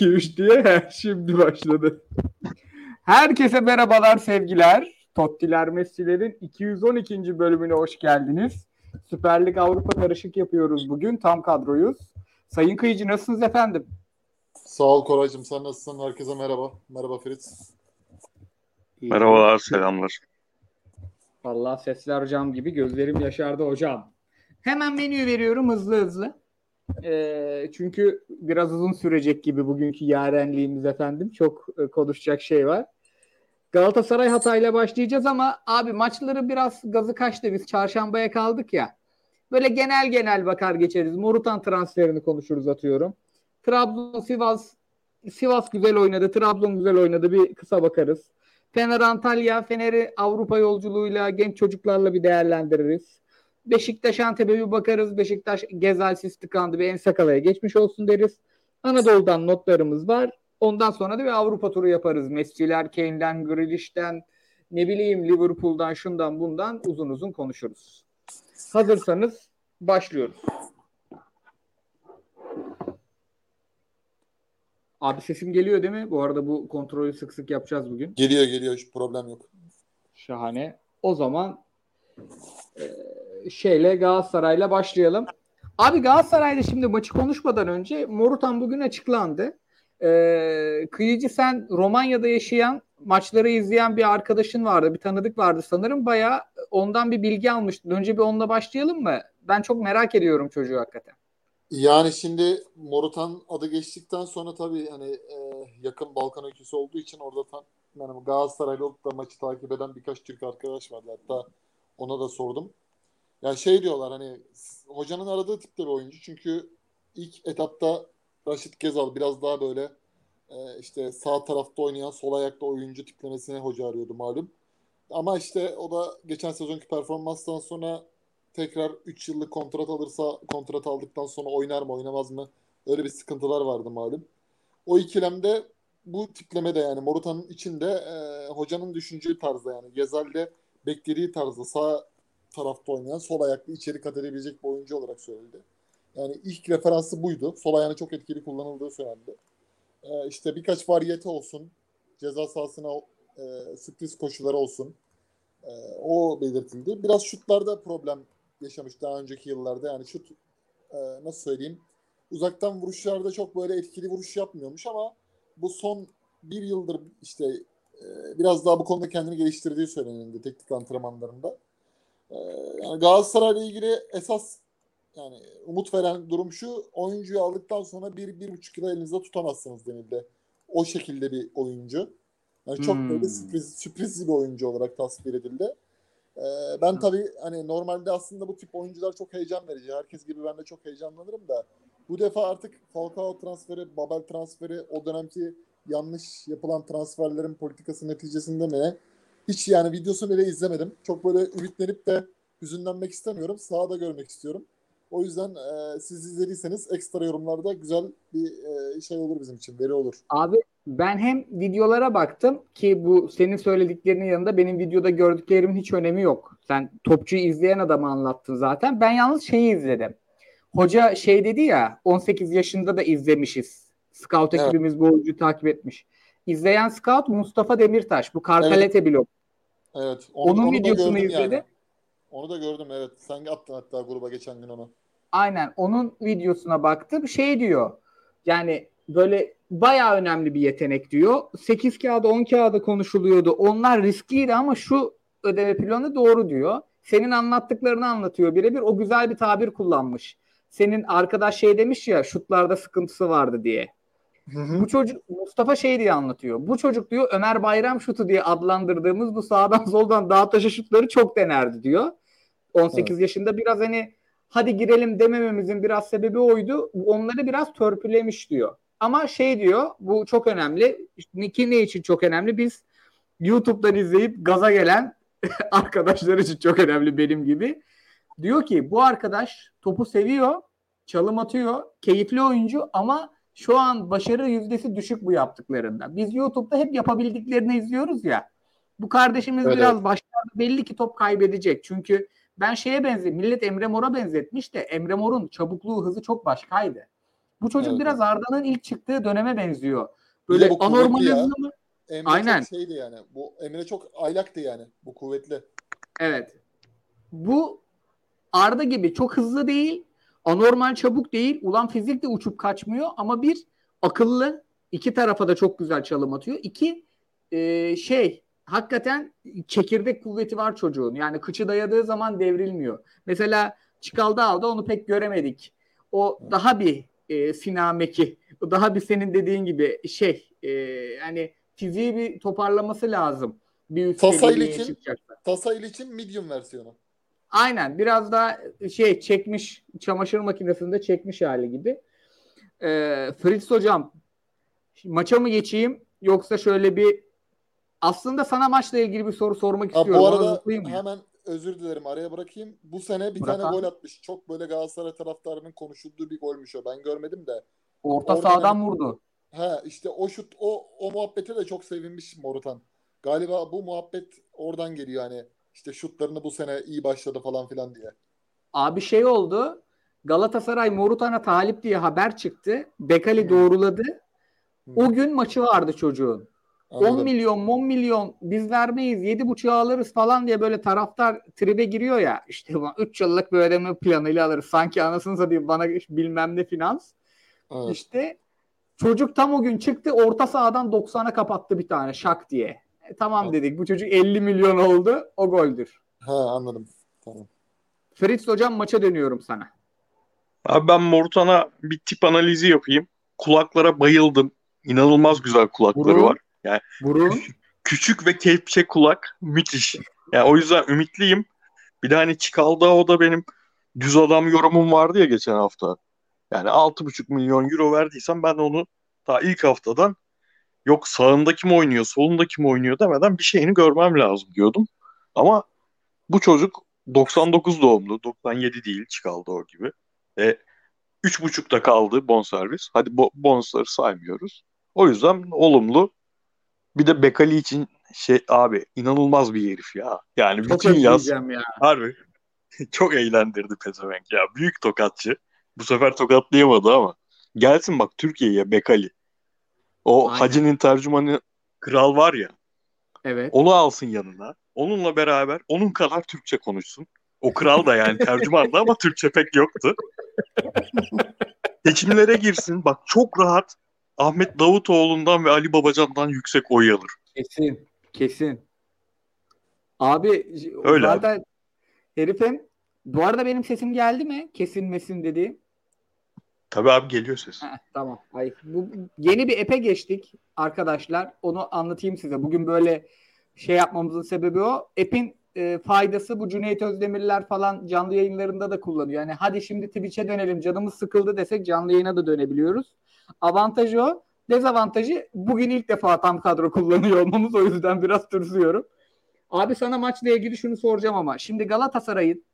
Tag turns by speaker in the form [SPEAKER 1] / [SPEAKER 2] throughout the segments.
[SPEAKER 1] 2 3 diye şimdi başladı. Herkese merhabalar sevgiler. Tottiler Messi'lerin 212. bölümüne hoş geldiniz. Süper Lig Avrupa karışık yapıyoruz bugün. Tam kadroyuz. Sayın Kıyıcı nasılsınız efendim?
[SPEAKER 2] Sağ ol Koraycığım. Sen nasılsın? Herkese merhaba. Merhaba Fritz.
[SPEAKER 3] Merhabalar, selamlar.
[SPEAKER 1] Vallahi sesler cam gibi gözlerim yaşardı hocam. Hemen menüyü veriyorum hızlı hızlı. E, çünkü biraz uzun sürecek gibi bugünkü yarenliğimiz efendim. Çok e, konuşacak şey var. Galatasaray Hatay'la başlayacağız ama abi maçları biraz gazı kaçtı. Biz çarşambaya kaldık ya. Böyle genel genel bakar geçeriz. Morutan transferini konuşuruz atıyorum. Trabzon, Sivas Sivas güzel oynadı. Trabzon güzel oynadı. Bir kısa bakarız. Fener Antalya, Fener'i Avrupa yolculuğuyla genç çocuklarla bir değerlendiririz. Beşiktaş Antep'e bir bakarız. Beşiktaş Gezalsiz tıkandı ve en sakalaya geçmiş olsun deriz. Anadolu'dan notlarımız var. Ondan sonra da bir Avrupa turu yaparız. Messi'ler, Kane'den, Grealish'ten, ne bileyim Liverpool'dan, şundan bundan uzun uzun konuşuruz. Hazırsanız başlıyoruz. Abi sesim geliyor değil mi? Bu arada bu kontrolü sık sık yapacağız bugün.
[SPEAKER 2] Geliyor geliyor hiç problem yok.
[SPEAKER 1] Şahane. O zaman e, şeyle Galatasaray'la başlayalım. Abi Galatasaray'da şimdi maçı konuşmadan önce Morutan bugün açıklandı. Ee, Kıyıcı sen Romanya'da yaşayan maçları izleyen bir arkadaşın vardı, bir tanıdık vardı sanırım. Bayağı ondan bir bilgi almıştın. Önce bir onunla başlayalım mı? Ben çok merak ediyorum çocuğu hakikaten.
[SPEAKER 2] Yani şimdi Morutan adı geçtikten sonra tabii hani e, yakın Balkan ülkesi olduğu için orada tam yani Galatasaraylı olup da maçı takip eden birkaç Türk arkadaş vardı. Hatta ona da sordum. Yani şey diyorlar hani hocanın aradığı tipte bir oyuncu. Çünkü ilk etapta Raşit Gezal biraz daha böyle e, işte sağ tarafta oynayan sol ayakta oyuncu tiplemesine hoca arıyordu malum. Ama işte o da geçen sezonki performanstan sonra tekrar 3 yıllık kontrat alırsa kontrat aldıktan sonra oynar mı oynamaz mı öyle bir sıkıntılar vardı malum. O ikilemde bu tipleme de yani Morutan'ın içinde e, hocanın düşündüğü tarzda yani Gezal'de beklediği tarzda sağ tarafta oynayan sol ayaklı içeri kat edebilecek bir oyuncu olarak söylendi. Yani ilk referansı buydu. Sol ayağını çok etkili kullanıldığı söylendi. Ee, işte birkaç variyete olsun. Ceza sahasına e, sürpriz koşuları olsun. E, o belirtildi. Biraz şutlarda problem yaşamış daha önceki yıllarda. Yani şut e, nasıl söyleyeyim uzaktan vuruşlarda çok böyle etkili vuruş yapmıyormuş ama bu son bir yıldır işte e, biraz daha bu konuda kendini geliştirdiği söylenildi teknik antrenmanlarında. Ee, yani Galatasaray'la ilgili esas yani umut veren durum şu oyuncuyu aldıktan sonra bir, bir buçuk yıl elinizde tutamazsınız denildi. O şekilde bir oyuncu. Yani çok hmm. böyle sürpriz, sürprizli bir oyuncu olarak tasvir edildi. Ee, ben tabii hani normalde aslında bu tip oyuncular çok heyecan verici. Herkes gibi ben de çok heyecanlanırım da bu defa artık Falcao transferi, Babel transferi o dönemki yanlış yapılan transferlerin politikası neticesinde mi hiç yani videosunu bile izlemedim. Çok böyle ümitlenip de hüzünlenmek istemiyorum. Sahada görmek istiyorum. O yüzden e, siz izlediyseniz ekstra yorumlarda güzel bir e, şey olur bizim için, veri olur.
[SPEAKER 1] Abi ben hem videolara baktım ki bu senin söylediklerinin yanında benim videoda gördüklerimin hiç önemi yok. Sen topçuyu izleyen adamı anlattın zaten. Ben yalnız şeyi izledim. Hoca şey dedi ya 18 yaşında da izlemişiz. Scout ekibimiz evet. bu oyuncuyu takip etmiş. İzleyen scout Mustafa Demirtaş. Bu Karkalete evet. blok.
[SPEAKER 2] Evet.
[SPEAKER 1] Onu, Onun onu videosunu izledi. Yani.
[SPEAKER 2] Onu da gördüm evet. Sen attın hatta gruba geçen gün onu.
[SPEAKER 1] Aynen. Onun videosuna baktım. Şey diyor. Yani böyle bayağı önemli bir yetenek diyor. 8 kağıda 10 kağıda konuşuluyordu. Onlar riskliydi ama şu ödeme planı doğru diyor. Senin anlattıklarını anlatıyor birebir. O güzel bir tabir kullanmış. Senin arkadaş şey demiş ya şutlarda sıkıntısı vardı diye. Hı hı. Bu çocuk Mustafa şey diye anlatıyor. Bu çocuk diyor Ömer Bayram şutu diye adlandırdığımız bu sağdan soldan dağ taşı şutları çok denerdi diyor. 18 evet. yaşında biraz hani hadi girelim demememizin biraz sebebi oydu. Onları biraz törpülemiş diyor. Ama şey diyor bu çok önemli. Niki ne için çok önemli? Biz YouTube'dan izleyip gaza gelen arkadaşlar için çok önemli benim gibi. Diyor ki bu arkadaş topu seviyor, çalım atıyor, keyifli oyuncu ama şu an başarı yüzdesi düşük bu yaptıklarında. Biz YouTube'da hep yapabildiklerini izliyoruz ya. Bu kardeşimiz evet. biraz başlarda belli ki top kaybedecek. Çünkü ben şeye benziyor. Millet Emre Mor'a benzetmiş de Emre Mor'un çabukluğu, hızı çok başkaydı. Bu çocuk
[SPEAKER 2] Evet.
[SPEAKER 1] biraz Arda'nın ilk çıktığı döneme benziyor. Böyle anormal hızlı?
[SPEAKER 2] Emre
[SPEAKER 1] Aynen.
[SPEAKER 2] çok şeydi yani. Bu Emre çok aylaktı yani. Bu kuvvetli.
[SPEAKER 1] Evet. Bu Arda gibi çok hızlı değil, anormal çabuk değil. Ulan fizik de uçup kaçmıyor ama bir akıllı, iki tarafa da çok güzel çalım atıyor. İki e, şey hakikaten çekirdek kuvveti var çocuğun. Yani kıçı dayadığı zaman devrilmiyor. Mesela Çıkaldı aldı onu pek göremedik. O daha bir e, sinameki, daha bir senin dediğin gibi şey e, hani fiziği bir toparlaması lazım. Bir seviyeye
[SPEAKER 2] için-. Tasayl için medium versiyonu.
[SPEAKER 1] Aynen biraz daha şey çekmiş çamaşır makinesinde çekmiş hali gibi. Ee, Fritz hocam maça mı geçeyim yoksa şöyle bir aslında sana maçla ilgili bir soru sormak
[SPEAKER 2] Ha,
[SPEAKER 1] istiyorum.
[SPEAKER 2] bu arada hemen özür dilerim araya bırakayım. Bu sene bir
[SPEAKER 1] Bırak
[SPEAKER 2] tane
[SPEAKER 1] abi.
[SPEAKER 2] gol atmış. Çok böyle Galatasaray taraftarının konuşulduğu bir golmüş o. Ben görmedim de.
[SPEAKER 1] Orta
[SPEAKER 2] Orada
[SPEAKER 1] sahadan
[SPEAKER 2] hemen-
[SPEAKER 1] vurdu.
[SPEAKER 2] Ha işte o şut o o muhabbete de çok sevinmiş Morutan. Galiba bu muhabbet oradan geliyor hani işte şutlarını bu sene iyi başladı falan filan diye.
[SPEAKER 1] Abi şey oldu. Galatasaray Morutan'a talip diye haber çıktı. Bekali doğruladı. O gün maçı vardı çocuğun. 10
[SPEAKER 2] Anladım.
[SPEAKER 1] milyon 10 milyon biz vermeyiz 7,5'a alırız falan diye böyle taraftar tribe giriyor ya işte 3 yıllık bir ödeme planıyla alırız sanki anasını satayım bana bilmem ne finans
[SPEAKER 2] Evet.
[SPEAKER 1] işte çocuk tam o gün çıktı orta sahadan 90'a kapattı bir tane şak diye E, tamam dedik bu çocuk 50 milyon oldu o goldür
[SPEAKER 2] Ha anladım. Tamam.
[SPEAKER 1] Fritz hocam maça dönüyorum sana
[SPEAKER 3] Abi ben Morutan'a bir tip analizi yapayım. Kulaklara bayıldım. İnanılmaz güzel kulakları
[SPEAKER 1] Burun.
[SPEAKER 3] var.
[SPEAKER 1] burun
[SPEAKER 3] Küçük ve kepçe kulak müthiş. Yani o yüzden ümitliyim. Bir de hani Çıkaldı o da benim düz adam yorumum vardı ya geçen hafta. Yani 6,5 milyon euro verdiysem ben onu daha ilk haftadan yok sağında kim oynuyor, solunda kim oynuyor demeden bir şeyini görmem lazım diyordum. Ama bu çocuk 99 doğumlu, 97 değil Çıkaldı o gibi. E, 3,5'da kaldı bonservis. Hadi bo bonusları saymıyoruz. O yüzden olumlu. Bir de Bekali için şey abi inanılmaz bir herif ya. Yani
[SPEAKER 1] çok
[SPEAKER 3] bütün yaz
[SPEAKER 1] ya
[SPEAKER 3] harbi çok eğlendirdi pezevenk ya. Büyük tokatçı. Bu sefer tokatlayamadı ama. Gelsin bak Türkiye'ye Bekali. O
[SPEAKER 1] Aynen.
[SPEAKER 3] Hacı'nın tercümanı kral var ya.
[SPEAKER 1] evet
[SPEAKER 3] Onu alsın yanına. Onunla beraber onun kadar Türkçe konuşsun. O kral da yani tercümandı ama Türkçe pek yoktu. Seçimlere girsin. Bak çok rahat Ahmet Davutoğlu'ndan ve Ali Babacan'dan yüksek oy alır.
[SPEAKER 1] Kesin. Kesin. Abi
[SPEAKER 3] Öyle
[SPEAKER 1] zaten herifin bu arada benim sesim geldi mi? Kesilmesin dediğim.
[SPEAKER 3] Tabii abi geliyor ses.
[SPEAKER 1] Heh, tamam. Ay, bu yeni bir epe geçtik arkadaşlar. Onu anlatayım size. Bugün böyle şey yapmamızın sebebi o. App'in e, faydası bu Cüneyt Özdemirler falan canlı yayınlarında da kullanıyor. Yani hadi şimdi Twitch'e dönelim canımız sıkıldı desek canlı yayına da dönebiliyoruz. Avantajı o. Dezavantajı bugün ilk defa tam kadro kullanıyor olmamız o yüzden biraz tırsıyorum. Abi sana maçla ilgili şunu soracağım ama şimdi Galatasaray'ın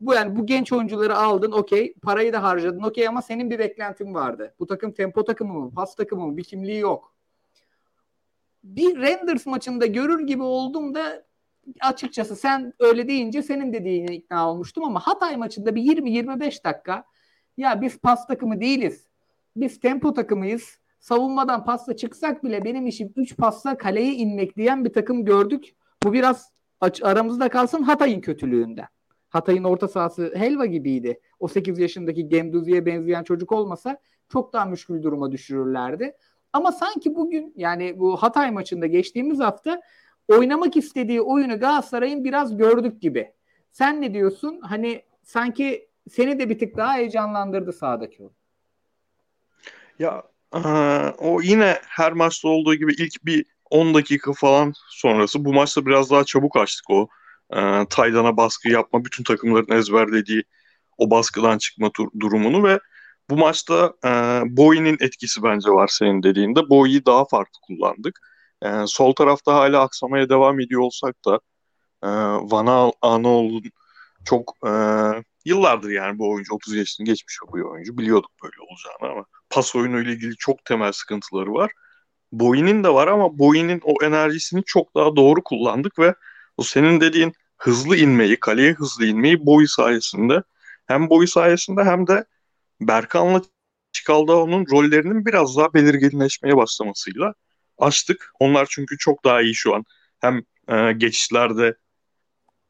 [SPEAKER 1] bu yani bu genç oyuncuları aldın okey parayı da harcadın okey ama senin bir beklentin vardı. Bu takım tempo takımı mı pas takımı mı bir kimliği yok. Bir Renders maçında görür gibi oldum da açıkçası sen öyle deyince senin dediğine ikna olmuştum ama Hatay maçında bir 20-25 dakika ya biz pas takımı değiliz. Biz tempo takımıyız. Savunmadan pasla çıksak bile benim işim 3 pasla kaleye inmek diyen bir takım gördük. Bu biraz aramızda kalsın Hatay'ın kötülüğünden. Hatay'ın orta sahası helva gibiydi. O 8 yaşındaki Genduzi'ye benzeyen çocuk olmasa çok daha müşkül duruma düşürürlerdi. Ama sanki bugün yani bu Hatay maçında geçtiğimiz hafta oynamak istediği oyunu Galatasaray'ın biraz gördük gibi. Sen ne diyorsun? Hani sanki seni de bir tık daha heyecanlandırdı sahadaki o.
[SPEAKER 3] Ya eee, o yine her maçta olduğu gibi ilk bir 10 dakika falan sonrası bu maçta biraz daha çabuk açtık o eee Taylan'a baskı yapma bütün takımların ezberlediği o baskıdan çıkma durumunu ve bu maçta eee Boy'nin etkisi bence var senin dediğinde. Boy'u daha farklı kullandık. Eee, sol tarafta hala aksamaya devam ediyor olsak da eee Van Aanhol'un çok eee, yıllardır yani bu oyuncu 30 yaşını geçmiş bir oyuncu. Biliyorduk böyle olacağını ama pas oyunu ile ilgili çok temel sıkıntıları var. Boy'nin de var ama Boy'nin o enerjisini çok daha doğru kullandık ve o senin dediğin hızlı inmeyi, kaleye hızlı inmeyi Boy sayesinde hem Boy sayesinde hem de Berkan'la Çikaldao'nun rollerinin biraz daha belirginleşmeye başlamasıyla açtık. Onlar çünkü çok daha iyi şu an. Hem e, geçişlerde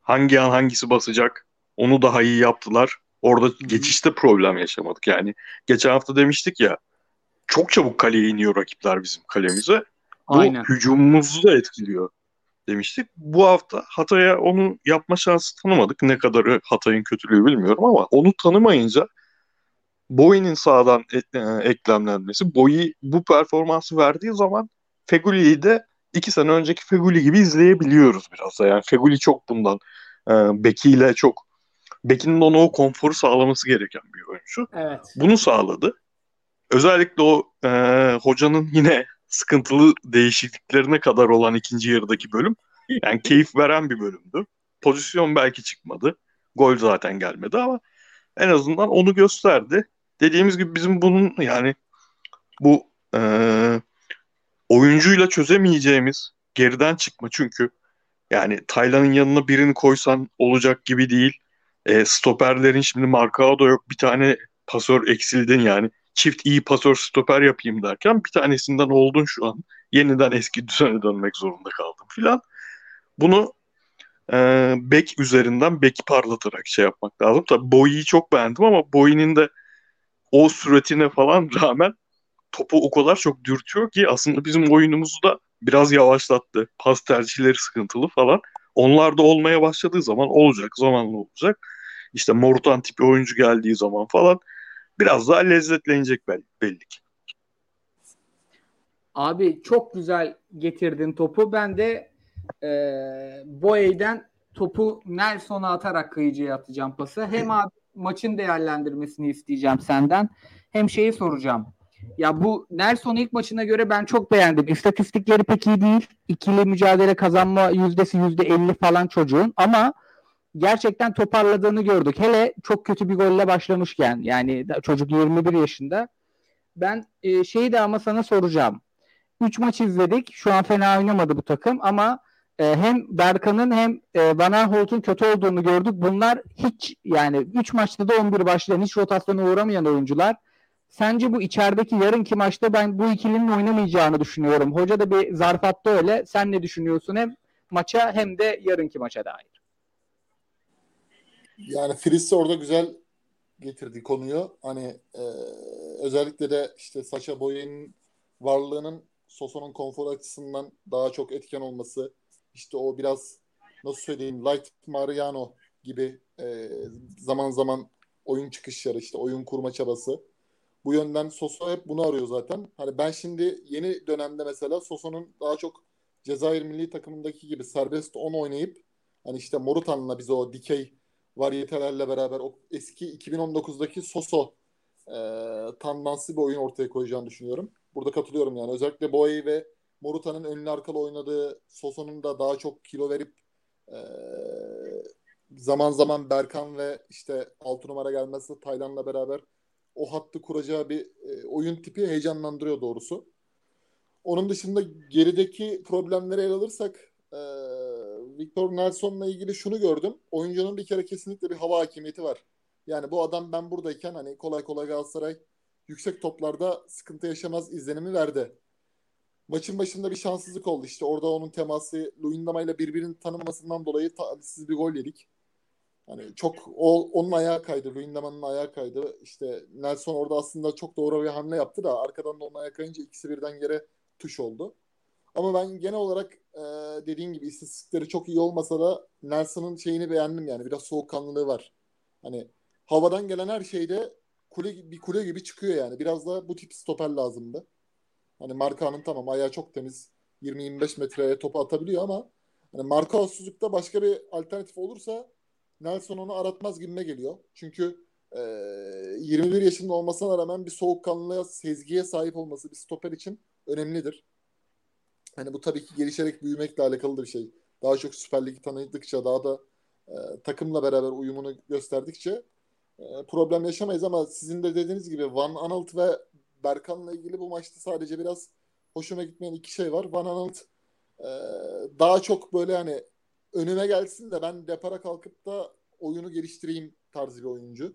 [SPEAKER 3] hangi an hangisi basacak onu daha iyi yaptılar. Orada geçişte problem yaşamadık. Yani geçen hafta demiştik ya çok çabuk kaleye iniyor rakipler bizim kalemize. Bu Aynen. hücumumuzu da etkiliyor demiştik. Bu hafta Hatay'a onu yapma şansı tanımadık. Ne kadarı Hatay'ın kötülüğü bilmiyorum ama onu tanımayınca Boy'nin sağdan e- e- eklemlenmesi, Boy'i bu performansı verdiği zaman Feguli'yi de iki sene önceki Feguli gibi izleyebiliyoruz biraz da. Yani Feguli çok bundan e, Beki'yle çok Beki'nin ona o konforu sağlaması gereken bir oyuncu.
[SPEAKER 1] Evet.
[SPEAKER 3] Bunu sağladı. Özellikle o e, hocanın yine sıkıntılı değişikliklerine kadar olan ikinci yarıdaki bölüm yani keyif veren bir bölümdü. Pozisyon belki çıkmadı. Gol zaten gelmedi ama en azından onu gösterdi. Dediğimiz gibi bizim bunun yani bu e, oyuncuyla çözemeyeceğimiz geriden çıkma çünkü yani Taylan'ın yanına birini koysan olacak gibi değil. E, stoperlerin şimdi Marcao da yok. Bir tane pasör eksildin yani. Çift iyi pasör stoper yapayım derken bir tanesinden oldun şu an. Yeniden eski düzene dönmek zorunda kaldım filan. Bunu e, bek üzerinden beki parlatarak şey yapmak lazım. Tabii Boyi'yi çok beğendim ama Boyi'nin de o süretine falan rağmen topu o kadar çok dürtüyor ki aslında bizim oyunumuzu da biraz yavaşlattı. Pas tercihleri sıkıntılı falan. Onlar da olmaya başladığı zaman olacak, zamanlı olacak. İşte Morutan tipi oyuncu geldiği zaman falan biraz daha lezzetlenecek belli, belli ki.
[SPEAKER 1] Abi çok güzel getirdin topu. Ben de e, Boye'den topu Nelson'a atarak kıyıcıya atacağım pası. Hem abi maçın değerlendirmesini isteyeceğim senden. Hem şeyi soracağım. Ya bu Nelson ilk maçına göre ben çok beğendim. İstatistikleri pek iyi değil. İkili mücadele kazanma yüzdesi yüzde elli falan çocuğun. Ama gerçekten toparladığını gördük. Hele çok kötü bir golle başlamışken. Yani çocuk 21 yaşında. Ben e, şeyi de ama sana soracağım. 3 maç izledik. Şu an fena oynamadı bu takım ama e, hem Berkan'ın hem e, Van Aanholt'un kötü olduğunu gördük. Bunlar hiç yani 3 maçta da 11 başlayan hiç rotasyona uğramayan oyuncular. Sence bu içerideki yarınki maçta ben bu ikilinin oynamayacağını düşünüyorum. Hoca da bir zarf attı öyle. Sen ne düşünüyorsun hem maça hem de yarınki maça dair?
[SPEAKER 2] Yani Fritz orada güzel getirdi konuyu. Hani e, özellikle de işte Saşa Boye'nin varlığının Soso'nun konfor açısından daha çok etken olması. İşte o biraz nasıl söyleyeyim Light Mariano gibi e, zaman zaman oyun çıkışları işte oyun kurma çabası bu yönden Soso hep bunu arıyor zaten. Hani ben şimdi yeni dönemde mesela Soso'nun daha çok Cezayir milli takımındaki gibi serbest 10 oynayıp hani işte Morutan'la bize o dikey variyetelerle beraber o eski 2019'daki Soso e, tandanslı bir oyun ortaya koyacağını düşünüyorum. Burada katılıyorum yani. Özellikle Boye ve Morutan'ın önlü arkalı oynadığı Soso'nun da daha çok kilo verip e, zaman zaman Berkan ve işte 6 numara gelmesi Taylan'la beraber o hattı kuracağı bir e, oyun tipi heyecanlandırıyor doğrusu. Onun dışında gerideki problemleri ele alırsak Victor Nelson'la ilgili şunu gördüm. Oyuncunun bir kere kesinlikle bir hava hakimiyeti var. Yani bu adam ben buradayken hani kolay kolay Galatasaray yüksek toplarda sıkıntı yaşamaz izlenimi verdi. Maçın başında bir şanssızlık oldu işte. Orada onun teması Luyendama ile birbirini tanımasından dolayı talihsiz bir gol yedik. Hani çok o, onun ayağı kaydı. Luyendama'nın ayağı kaydı. İşte Nelson orada aslında çok doğru bir hamle yaptı da arkadan da onun ayağı kayınca ikisi birden yere tuş oldu. Ama ben genel olarak e, dediğin gibi istatistikleri çok iyi olmasa da Nelson'ın şeyini beğendim yani. Biraz soğukkanlılığı var. Hani havadan gelen her şeyde kule bir kule gibi çıkıyor yani. Biraz da bu tip stoper lazımdı. Hani Marka'nın tamam ayağı çok temiz. 20-25 metreye topu atabiliyor ama hani Marka Suzuk'ta başka bir alternatif olursa Nelson onu aratmaz gibime geliyor. Çünkü e, 21 yaşında olmasına rağmen bir soğukkanlılığa, sezgiye sahip olması bir stoper için önemlidir. Hani bu tabii ki gelişerek büyümekle alakalı bir şey. Daha çok Süper Lig'i tanıdıkça, daha da e, takımla beraber uyumunu gösterdikçe e, problem yaşamayız ama sizin de dediğiniz gibi Van Aanholt ve Berkan'la ilgili bu maçta sadece biraz hoşuma gitmeyen iki şey var. Van Aanholt e, daha çok böyle hani önüme gelsin de ben depara kalkıp da oyunu geliştireyim tarzı bir oyuncu.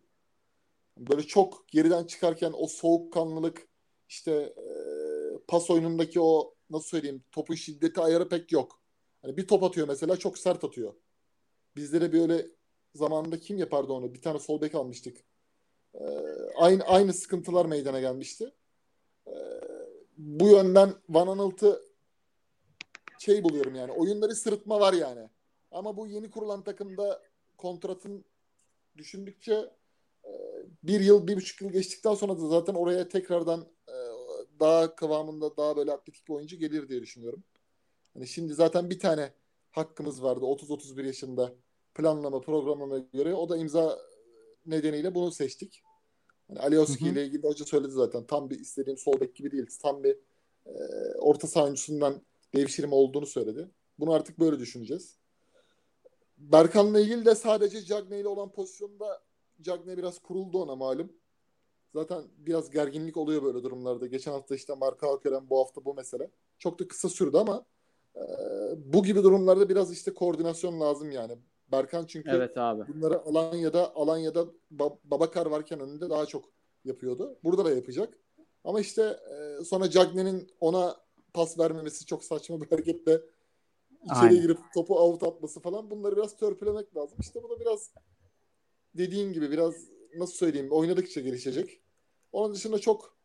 [SPEAKER 2] Böyle çok geriden çıkarken o soğukkanlılık işte e, pas oyunundaki o nasıl söyleyeyim topun şiddeti ayarı pek yok. Hani bir top atıyor mesela çok sert atıyor. Bizlere böyle zamanında kim yapardı onu? Bir tane sol bek almıştık. Ee, aynı aynı sıkıntılar meydana gelmişti. Ee, bu yönden Van Aanholt'ı şey buluyorum yani. Oyunları sırıtma var yani. Ama bu yeni kurulan takımda kontratın düşündükçe e, bir yıl, bir buçuk yıl geçtikten sonra da zaten oraya tekrardan daha kıvamında daha böyle atletik bir oyuncu gelir diye düşünüyorum. Hani şimdi zaten bir tane hakkımız vardı 30-31 yaşında planlama programına göre. O da imza nedeniyle bunu seçtik. Hani Alioski ile ilgili hoca söyledi zaten. Tam bir istediğim sol bek gibi değil. Tam bir e, orta saha oyuncusundan devşirme olduğunu söyledi. Bunu artık böyle düşüneceğiz. Berkan'la ilgili de sadece Cagney ile olan pozisyonda Cagney biraz kuruldu ona malum. Zaten biraz gerginlik oluyor böyle durumlarda. Geçen hafta işte Marka Alkeren bu hafta bu mesele. Çok da kısa sürdü ama e, bu gibi durumlarda biraz işte koordinasyon lazım yani. Berkan çünkü
[SPEAKER 1] evet abi.
[SPEAKER 2] bunları Alanya'da Alanya'da Babakar varken önünde daha çok yapıyordu. Burada da yapacak. Ama işte e, sonra Cagney'in ona pas vermemesi çok saçma bir hareketle içeri Aynen. girip topu out atması falan bunları biraz törpülemek lazım. İşte bu da biraz dediğin gibi biraz nasıl söyleyeyim oynadıkça gelişecek. Onun dışında çok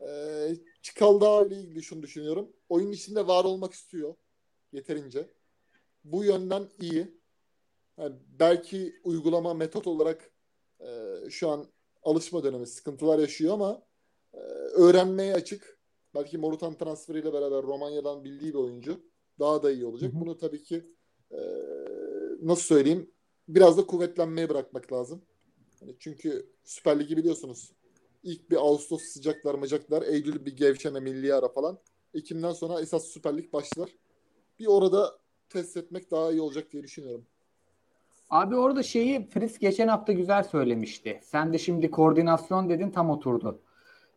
[SPEAKER 2] e, Çikaldağ ile ilgili şunu düşünüyorum. Oyun içinde var olmak istiyor yeterince. Bu yönden iyi. Yani belki uygulama metot olarak e, şu an alışma dönemi sıkıntılar yaşıyor ama e, öğrenmeye açık. Belki Morutan transferiyle beraber Romanya'dan bildiği bir oyuncu daha da iyi olacak. Hı hı. Bunu tabii ki e, nasıl söyleyeyim biraz da kuvvetlenmeye bırakmak lazım. Yani çünkü Süper Ligi biliyorsunuz ilk bir Ağustos sıcaklar mıcaklar Eylül bir gevşeme milli ara falan. Ekim'den sonra esas Süper Lig başlar. Bir orada test etmek daha iyi olacak diye düşünüyorum.
[SPEAKER 1] Abi orada şeyi Fritz geçen hafta güzel söylemişti. Sen de şimdi koordinasyon dedin tam oturdu.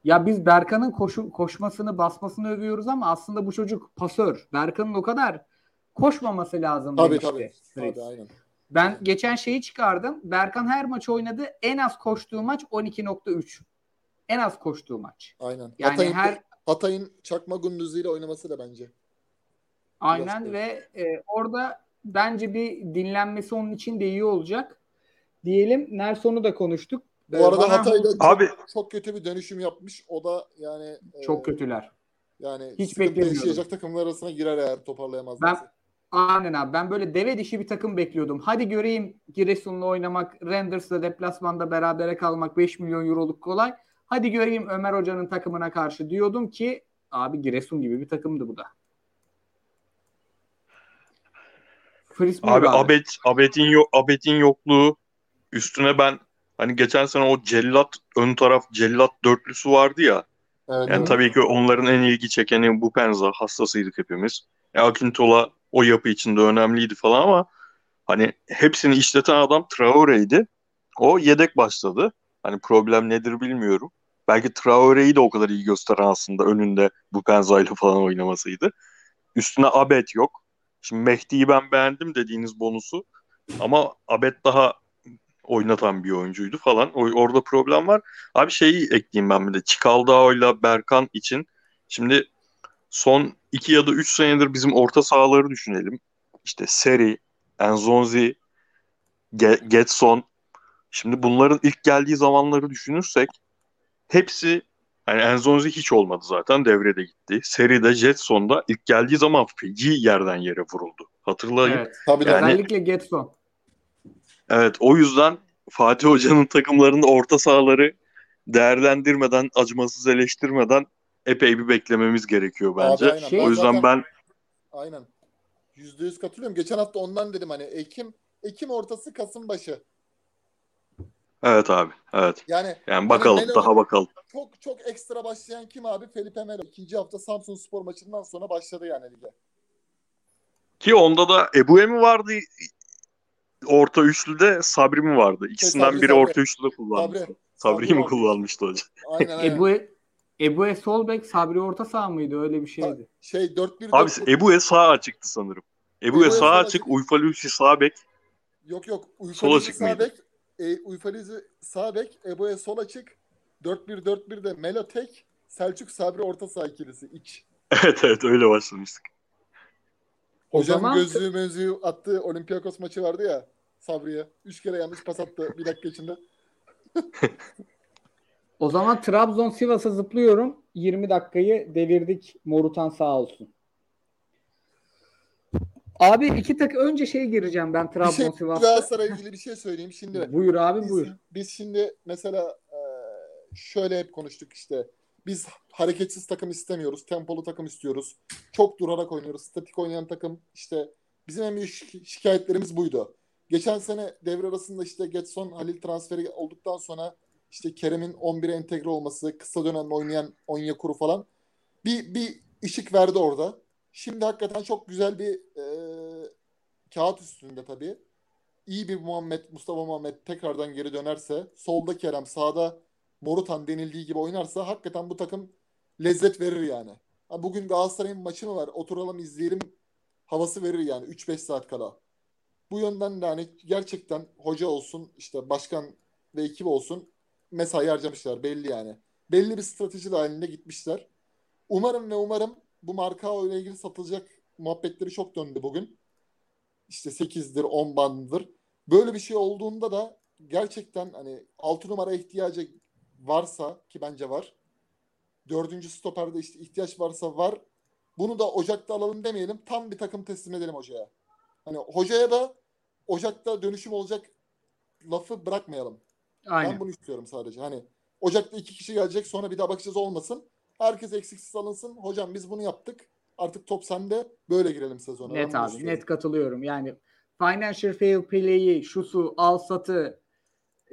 [SPEAKER 1] Ya biz Berkan'ın koşu, koşmasını basmasını övüyoruz ama aslında bu çocuk pasör. Berkan'ın o kadar koşmaması lazım
[SPEAKER 2] tabii, demişti. Tabii Fritz. tabii aynen.
[SPEAKER 1] Ben geçen şeyi çıkardım. Berkan her maç oynadı. En az koştuğu maç 12.3. En az koştuğu maç.
[SPEAKER 2] Aynen. Yani Hatay'ın, her Hatay'ın Çakma Gündüzü ile oynaması da bence.
[SPEAKER 1] Aynen ve e, orada bence bir dinlenmesi onun için de iyi olacak. Diyelim Nelson'u da konuştuk.
[SPEAKER 2] Bu arada Bana Hatay'da çok, abi, çok kötü bir dönüşüm yapmış. O da yani
[SPEAKER 1] çok e, kötüler.
[SPEAKER 2] Yani hiç beklemiyordum. takımlar arasına girer eğer toparlayamazlar.
[SPEAKER 1] Ben Aynen abi. Ben böyle deve dişi bir takım bekliyordum. Hadi göreyim Giresun'la oynamak, Rangers'la deplasmanda berabere kalmak 5 milyon euroluk kolay. Hadi göreyim Ömer Hoca'nın takımına karşı diyordum ki abi Giresun gibi bir takımdı bu da.
[SPEAKER 3] Abi, abi. Abed, Abed'in, yok, Abed'in yokluğu üstüne ben hani geçen sene o cellat ön taraf cellat dörtlüsü vardı ya. Evet, yani tabii ki onların en ilgi çekeni bu Penza hastasıydık hepimiz. E, Akintola o yapı içinde önemliydi falan ama hani hepsini işleten adam Traore'ydi. O yedek başladı. Hani problem nedir bilmiyorum. Belki Traore'yi de o kadar iyi gösteren aslında önünde bu Penza'yla falan oynamasıydı. Üstüne Abed yok. Şimdi Mehdi'yi ben beğendim dediğiniz bonusu. Ama Abed daha oynatan bir oyuncuydu falan. O, orada problem var. Abi şeyi ekleyeyim ben bir de. Çikaldao Berkan için. Şimdi son 2 ya da 3 senedir bizim orta sahaları düşünelim. İşte Seri, Enzonzi, Getson. Şimdi bunların ilk geldiği zamanları düşünürsek hepsi yani Enzonzi hiç olmadı zaten devrede gitti. Seride Jetson'da ilk geldiği zaman feci yerden yere vuruldu. Hatırlayın. Evet,
[SPEAKER 1] tabii yani, özellikle Getson.
[SPEAKER 3] Evet o yüzden Fatih Hoca'nın takımlarında orta sahaları değerlendirmeden, acımasız eleştirmeden epey bir beklememiz gerekiyor bence. Abi, aynen. Şey, o yüzden zaten, ben
[SPEAKER 2] aynen. Yüzde yüz katılıyorum. Geçen hafta ondan dedim hani Ekim Ekim ortası Kasım başı.
[SPEAKER 3] Evet abi. Evet. Yani, yani bakalım hani daha bakalım.
[SPEAKER 2] Çok çok ekstra başlayan kim abi? Felipe Melo. İkinci hafta Samsun Spor maçından sonra başladı yani lige.
[SPEAKER 3] Ki onda da Ebu'ye mi vardı orta üçlüde Sabri mi vardı? İkisinden Sabri, biri Sabri. orta üçlüde kullanmıştı. Sabri. Sabri'yi Sabri mi kullanmıştı hocam?
[SPEAKER 1] Aynen aynen. Ebu, Ebu'ye sol bek, Sabri orta sağ mıydı? Öyle bir şeydi.
[SPEAKER 2] Şey 4-1
[SPEAKER 3] Abi Ebu'ye sağ açıktı sanırım. Ebu'ye sağ açık, Uyfalusi sağ bek.
[SPEAKER 2] Yok yok. Uyfalusi sağ bek, e, Uyfalizi sağ bek, Ebo'ya sol açık. 4-1-4-1'de Melo tek, Selçuk Sabri orta saha ikilisi iç.
[SPEAKER 3] Evet evet öyle başlamıştık.
[SPEAKER 1] O
[SPEAKER 2] Hocam
[SPEAKER 1] zaman-
[SPEAKER 2] gözlüğü mözlüğü attığı Olympiakos maçı vardı ya Sabri'ye. Üç kere yanlış pas attı bir dakika içinde.
[SPEAKER 1] O zaman Trabzon Sivas'a zıplıyorum. 20 dakikayı devirdik. Morutan sağ olsun. Abi iki tak önce şey gireceğim ben Trabzon
[SPEAKER 2] şey,
[SPEAKER 1] Sivas'ta.
[SPEAKER 2] Galatasaray'la ilgili bir şey söyleyeyim. Şimdi
[SPEAKER 1] Buyur abi
[SPEAKER 2] biz,
[SPEAKER 1] buyur.
[SPEAKER 2] biz şimdi mesela e, şöyle hep konuştuk işte. Biz hareketsiz takım istemiyoruz. Tempolu takım istiyoruz. Çok durarak oynuyoruz. Statik oynayan takım işte bizim en büyük şik- şikayetlerimiz buydu. Geçen sene devre arasında işte Getson Halil transferi olduktan sonra işte Kerem'in 11'e entegre olması, kısa dönemde oynayan Onyekuru falan bir bir ışık verdi orada. Şimdi hakikaten çok güzel bir e, kağıt üstünde tabii iyi bir Muhammed, Mustafa Muhammed tekrardan geri dönerse, solda Kerem, sağda Morutan denildiği gibi oynarsa hakikaten bu takım lezzet verir yani. Bugün Galatasaray'ın maçı mı var? Oturalım izleyelim havası verir yani 3-5 saat kala. Bu yönden de hani gerçekten hoca olsun, işte başkan ve ekip olsun mesai harcamışlar belli yani. Belli bir strateji dahilinde gitmişler. Umarım ve umarım bu Marka ile ilgili satılacak muhabbetleri çok döndü bugün işte 8'dir 10 bandıdır. Böyle bir şey olduğunda da gerçekten hani 6 numara ihtiyacı varsa ki bence var. Dördüncü stoperde işte ihtiyaç varsa var. Bunu da Ocak'ta alalım demeyelim. Tam bir takım teslim edelim hocaya. Hani hocaya da Ocak'ta dönüşüm olacak lafı bırakmayalım.
[SPEAKER 1] Aynen.
[SPEAKER 2] Ben bunu istiyorum sadece. Hani Ocak'ta iki kişi gelecek sonra bir daha bakacağız olmasın. Herkes eksiksiz alınsın. Hocam biz bunu yaptık. Artık top sende. Böyle girelim sezona.
[SPEAKER 1] Net abi
[SPEAKER 2] istiyorum.
[SPEAKER 1] net katılıyorum. Yani financial fair play'i, şusu, al satı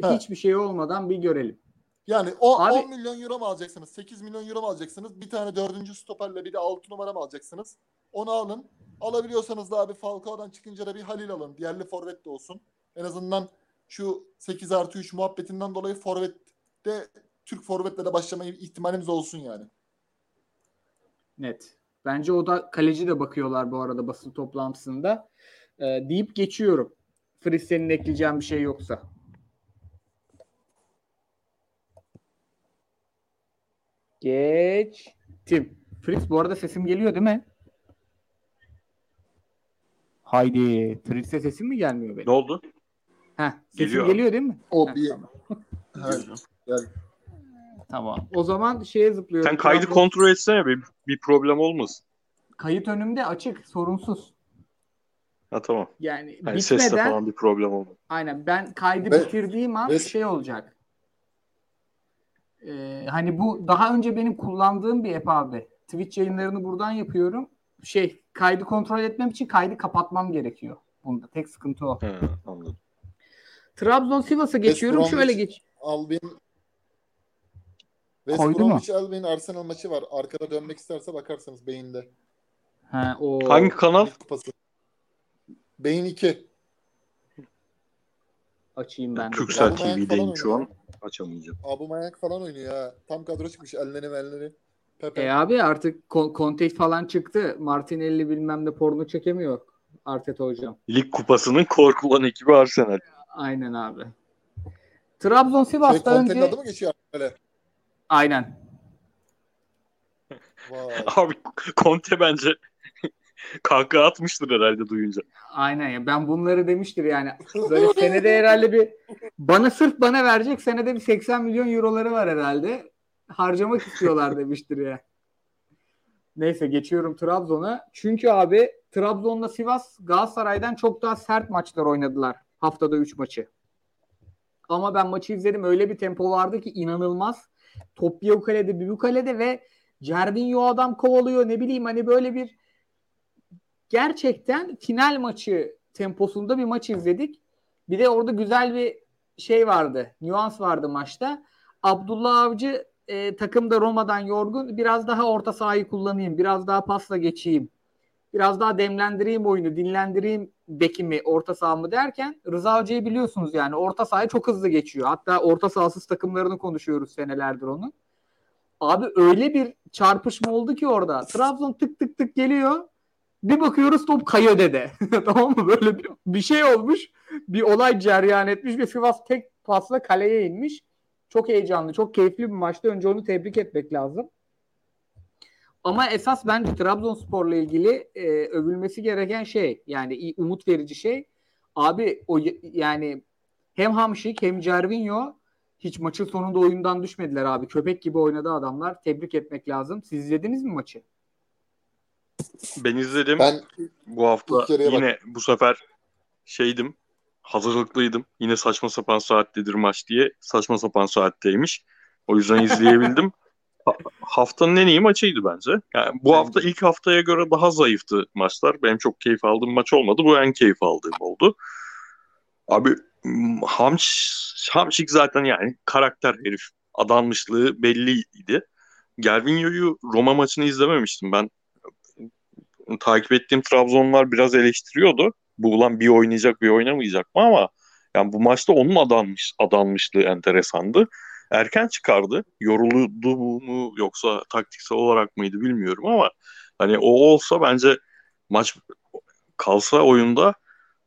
[SPEAKER 2] Ha.
[SPEAKER 1] hiçbir şey olmadan bir görelim.
[SPEAKER 2] Yani o,
[SPEAKER 1] Abi-
[SPEAKER 2] 10 milyon euro mu alacaksınız? 8 milyon euro mu alacaksınız? Bir tane dördüncü stoperle bir de 6 numara mı alacaksınız? Onu alın. Alabiliyorsanız da abi Falcao'dan çıkınca da bir Halil alın. Diğerli forvet de olsun. En azından şu 8 artı 3 muhabbetinden dolayı forvette Türk forvetle de başlama ihtimalimiz olsun yani.
[SPEAKER 1] Net. Bence o da kaleci de bakıyorlar bu arada basın toplantısında. Ee, deyip geçiyorum. Fritz senin ekleyeceğin bir şey yoksa. Geçtim. Fritz bu arada sesim geliyor değil mi? Haydi. Fritz'e sesim mi gelmiyor benim?
[SPEAKER 3] Ne oldu?
[SPEAKER 1] Heh, sesim
[SPEAKER 3] Geliyor.
[SPEAKER 1] geliyor değil mi?
[SPEAKER 2] O
[SPEAKER 1] Heh,
[SPEAKER 2] bir
[SPEAKER 1] tamam.
[SPEAKER 2] Evet.
[SPEAKER 1] Tamam. O zaman şeye zıplıyorum.
[SPEAKER 3] Sen kaydı
[SPEAKER 1] Trabzon-
[SPEAKER 3] kontrol etsene bir, bir problem olmasın.
[SPEAKER 1] Kayıt önümde açık, sorunsuz.
[SPEAKER 3] Ha tamam.
[SPEAKER 1] Yani
[SPEAKER 3] Hani seste
[SPEAKER 1] bitmeden
[SPEAKER 3] falan bir problem olmadı.
[SPEAKER 1] aynen ben kaydı
[SPEAKER 2] Ve-
[SPEAKER 1] bitirdiğim an
[SPEAKER 2] ve-
[SPEAKER 1] şey olacak. Ee, hani bu daha önce benim kullandığım bir app abi. Twitch yayınlarını buradan yapıyorum. Şey kaydı kontrol etmem için kaydı kapatmam gerekiyor. Bunda tek sıkıntı o.
[SPEAKER 3] He, anladım.
[SPEAKER 1] Trabzon Sivas'a geçiyorum. Şöyle geç.
[SPEAKER 2] Albin West
[SPEAKER 1] Koydu mu?
[SPEAKER 2] Bromwich Albion Arsenal maçı var. Arkada dönmek isterse bakarsanız beyinde.
[SPEAKER 1] Ha, o
[SPEAKER 3] Hangi kanal?
[SPEAKER 2] Kupası. Beyin 2.
[SPEAKER 1] açayım ben. de.
[SPEAKER 3] Türksel TV'deyim şu an. Açamayacağım.
[SPEAKER 2] Aubameyang falan oynuyor ha. Tam kadro çıkmış. Elleri melleri. Pepe.
[SPEAKER 1] E abi artık Conte falan çıktı. Martinelli bilmem ne porno çekemiyor Arteta hocam.
[SPEAKER 3] Lig kupasının korkulan ekibi Arsenal.
[SPEAKER 1] Aynen abi. Trabzon
[SPEAKER 2] şey,
[SPEAKER 1] Sivas'ta
[SPEAKER 2] Conte'nin
[SPEAKER 1] önce
[SPEAKER 2] adı mı geçiyor öyle?
[SPEAKER 1] Aynen.
[SPEAKER 2] Vay.
[SPEAKER 3] Abi Conte bence kahkaha atmıştır herhalde duyunca.
[SPEAKER 1] Aynen ya ben bunları demiştir yani. Böyle senede herhalde bir bana sırf bana verecek senede bir 80 milyon euroları var herhalde. Harcamak istiyorlar demiştir ya. Neyse geçiyorum Trabzon'a. Çünkü abi Trabzon'la Sivas Galatasaray'dan çok daha sert maçlar oynadılar. Haftada 3 maçı. Ama ben maçı izledim. Öyle bir tempo vardı ki inanılmaz. Top o kalede bir bu kalede ve Cervinho adam kovalıyor. Ne bileyim hani böyle bir gerçekten final maçı temposunda bir maç izledik. Bir de orada güzel bir şey vardı. Nüans vardı maçta. Abdullah Avcı e, takımda Roma'dan yorgun. Biraz daha orta sahayı kullanayım. Biraz daha pasla geçeyim. Biraz daha demlendireyim oyunu. Dinlendireyim bekimi, orta sahamı derken Rıza Hoca'yı biliyorsunuz yani. Orta sahaya çok hızlı geçiyor. Hatta orta sahasız takımlarını konuşuyoruz senelerdir onun. Abi öyle bir çarpışma oldu ki orada. Trabzon tık tık tık geliyor. Bir bakıyoruz top kayıyor dede. tamam mı? Böyle bir, bir şey olmuş. Bir olay ceryan etmiş ve Sivas tek pasla kaleye inmiş. Çok heyecanlı, çok keyifli bir maçtı. Önce onu tebrik etmek lazım. Ama esas bence Trabzonspor'la ilgili e, övülmesi gereken şey yani umut verici şey abi o yani hem Hamşik hem Cervinho hiç maçın sonunda oyundan düşmediler abi. Köpek gibi oynadı adamlar. Tebrik etmek lazım. Siz izlediniz mi maçı?
[SPEAKER 3] Ben izledim.
[SPEAKER 2] Ben
[SPEAKER 3] bu hafta yine bak. bu sefer şeydim. Hazırlıklıydım. Yine saçma sapan saattedir maç diye. Saçma sapan saatteymiş. O yüzden izleyebildim. Haftanın en iyi maçıydı bence. Yani bu hafta ilk haftaya göre daha zayıftı maçlar. Benim çok keyif aldığım maç olmadı. Bu en keyif aldığım oldu. Abi Hamş, Hamşik zaten yani karakter herif. Adanmışlığı belliydi. Gervinho'yu Roma maçını izlememiştim. Ben takip ettiğim Trabzonlar biraz eleştiriyordu. Bu ulan bir oynayacak bir oynamayacak mı ama yani bu maçta onun adanmış, adanmışlığı enteresandı. Erken çıkardı. Yoruldu mu yoksa taktiksel olarak mıydı bilmiyorum ama hani o olsa bence maç kalsa oyunda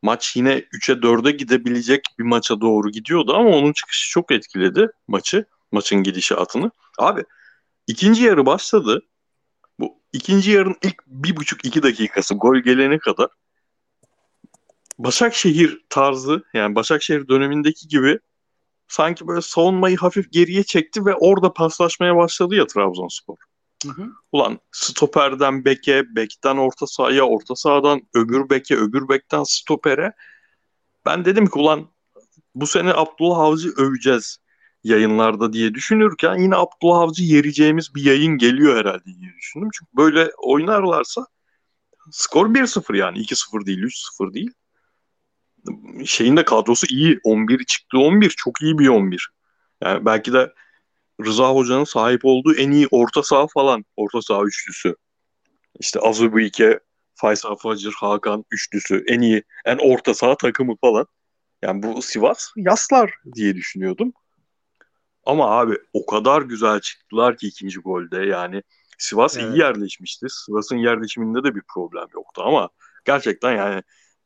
[SPEAKER 3] maç yine 3'e 4'e gidebilecek bir maça doğru gidiyordu ama onun çıkışı çok etkiledi maçı. Maçın gidişatını. Abi ikinci yarı başladı. Bu ikinci yarının ilk bir buçuk iki dakikası gol gelene kadar Başakşehir tarzı yani Başakşehir dönemindeki gibi sanki böyle savunmayı hafif geriye çekti ve orada paslaşmaya başladı ya Trabzonspor. Hı hı. Ulan stoperden beke, bekten orta sahaya, orta sahadan öbür beke, öbür bekten stopere. Ben dedim ki ulan bu sene Abdullah Avcı öveceğiz yayınlarda diye düşünürken yine Abdullah Avcı yereceğimiz bir yayın geliyor herhalde diye düşündüm. Çünkü böyle oynarlarsa skor 1-0 yani 2-0 değil 3-0 değil. Şeyin de kadrosu iyi. 11 çıktı 11 çok iyi bir 11. Yani belki de Rıza Hoca'nın sahip olduğu en iyi orta saha falan. Orta saha üçlüsü. İşte Azubike, Faysal Facır, Hakan üçlüsü. En iyi, en orta saha takımı falan. Yani bu Sivas yaslar diye düşünüyordum. Ama abi o kadar güzel çıktılar ki ikinci golde yani Sivas evet. iyi yerleşmişti. Sivas'ın yerleşiminde de bir problem yoktu ama gerçekten yani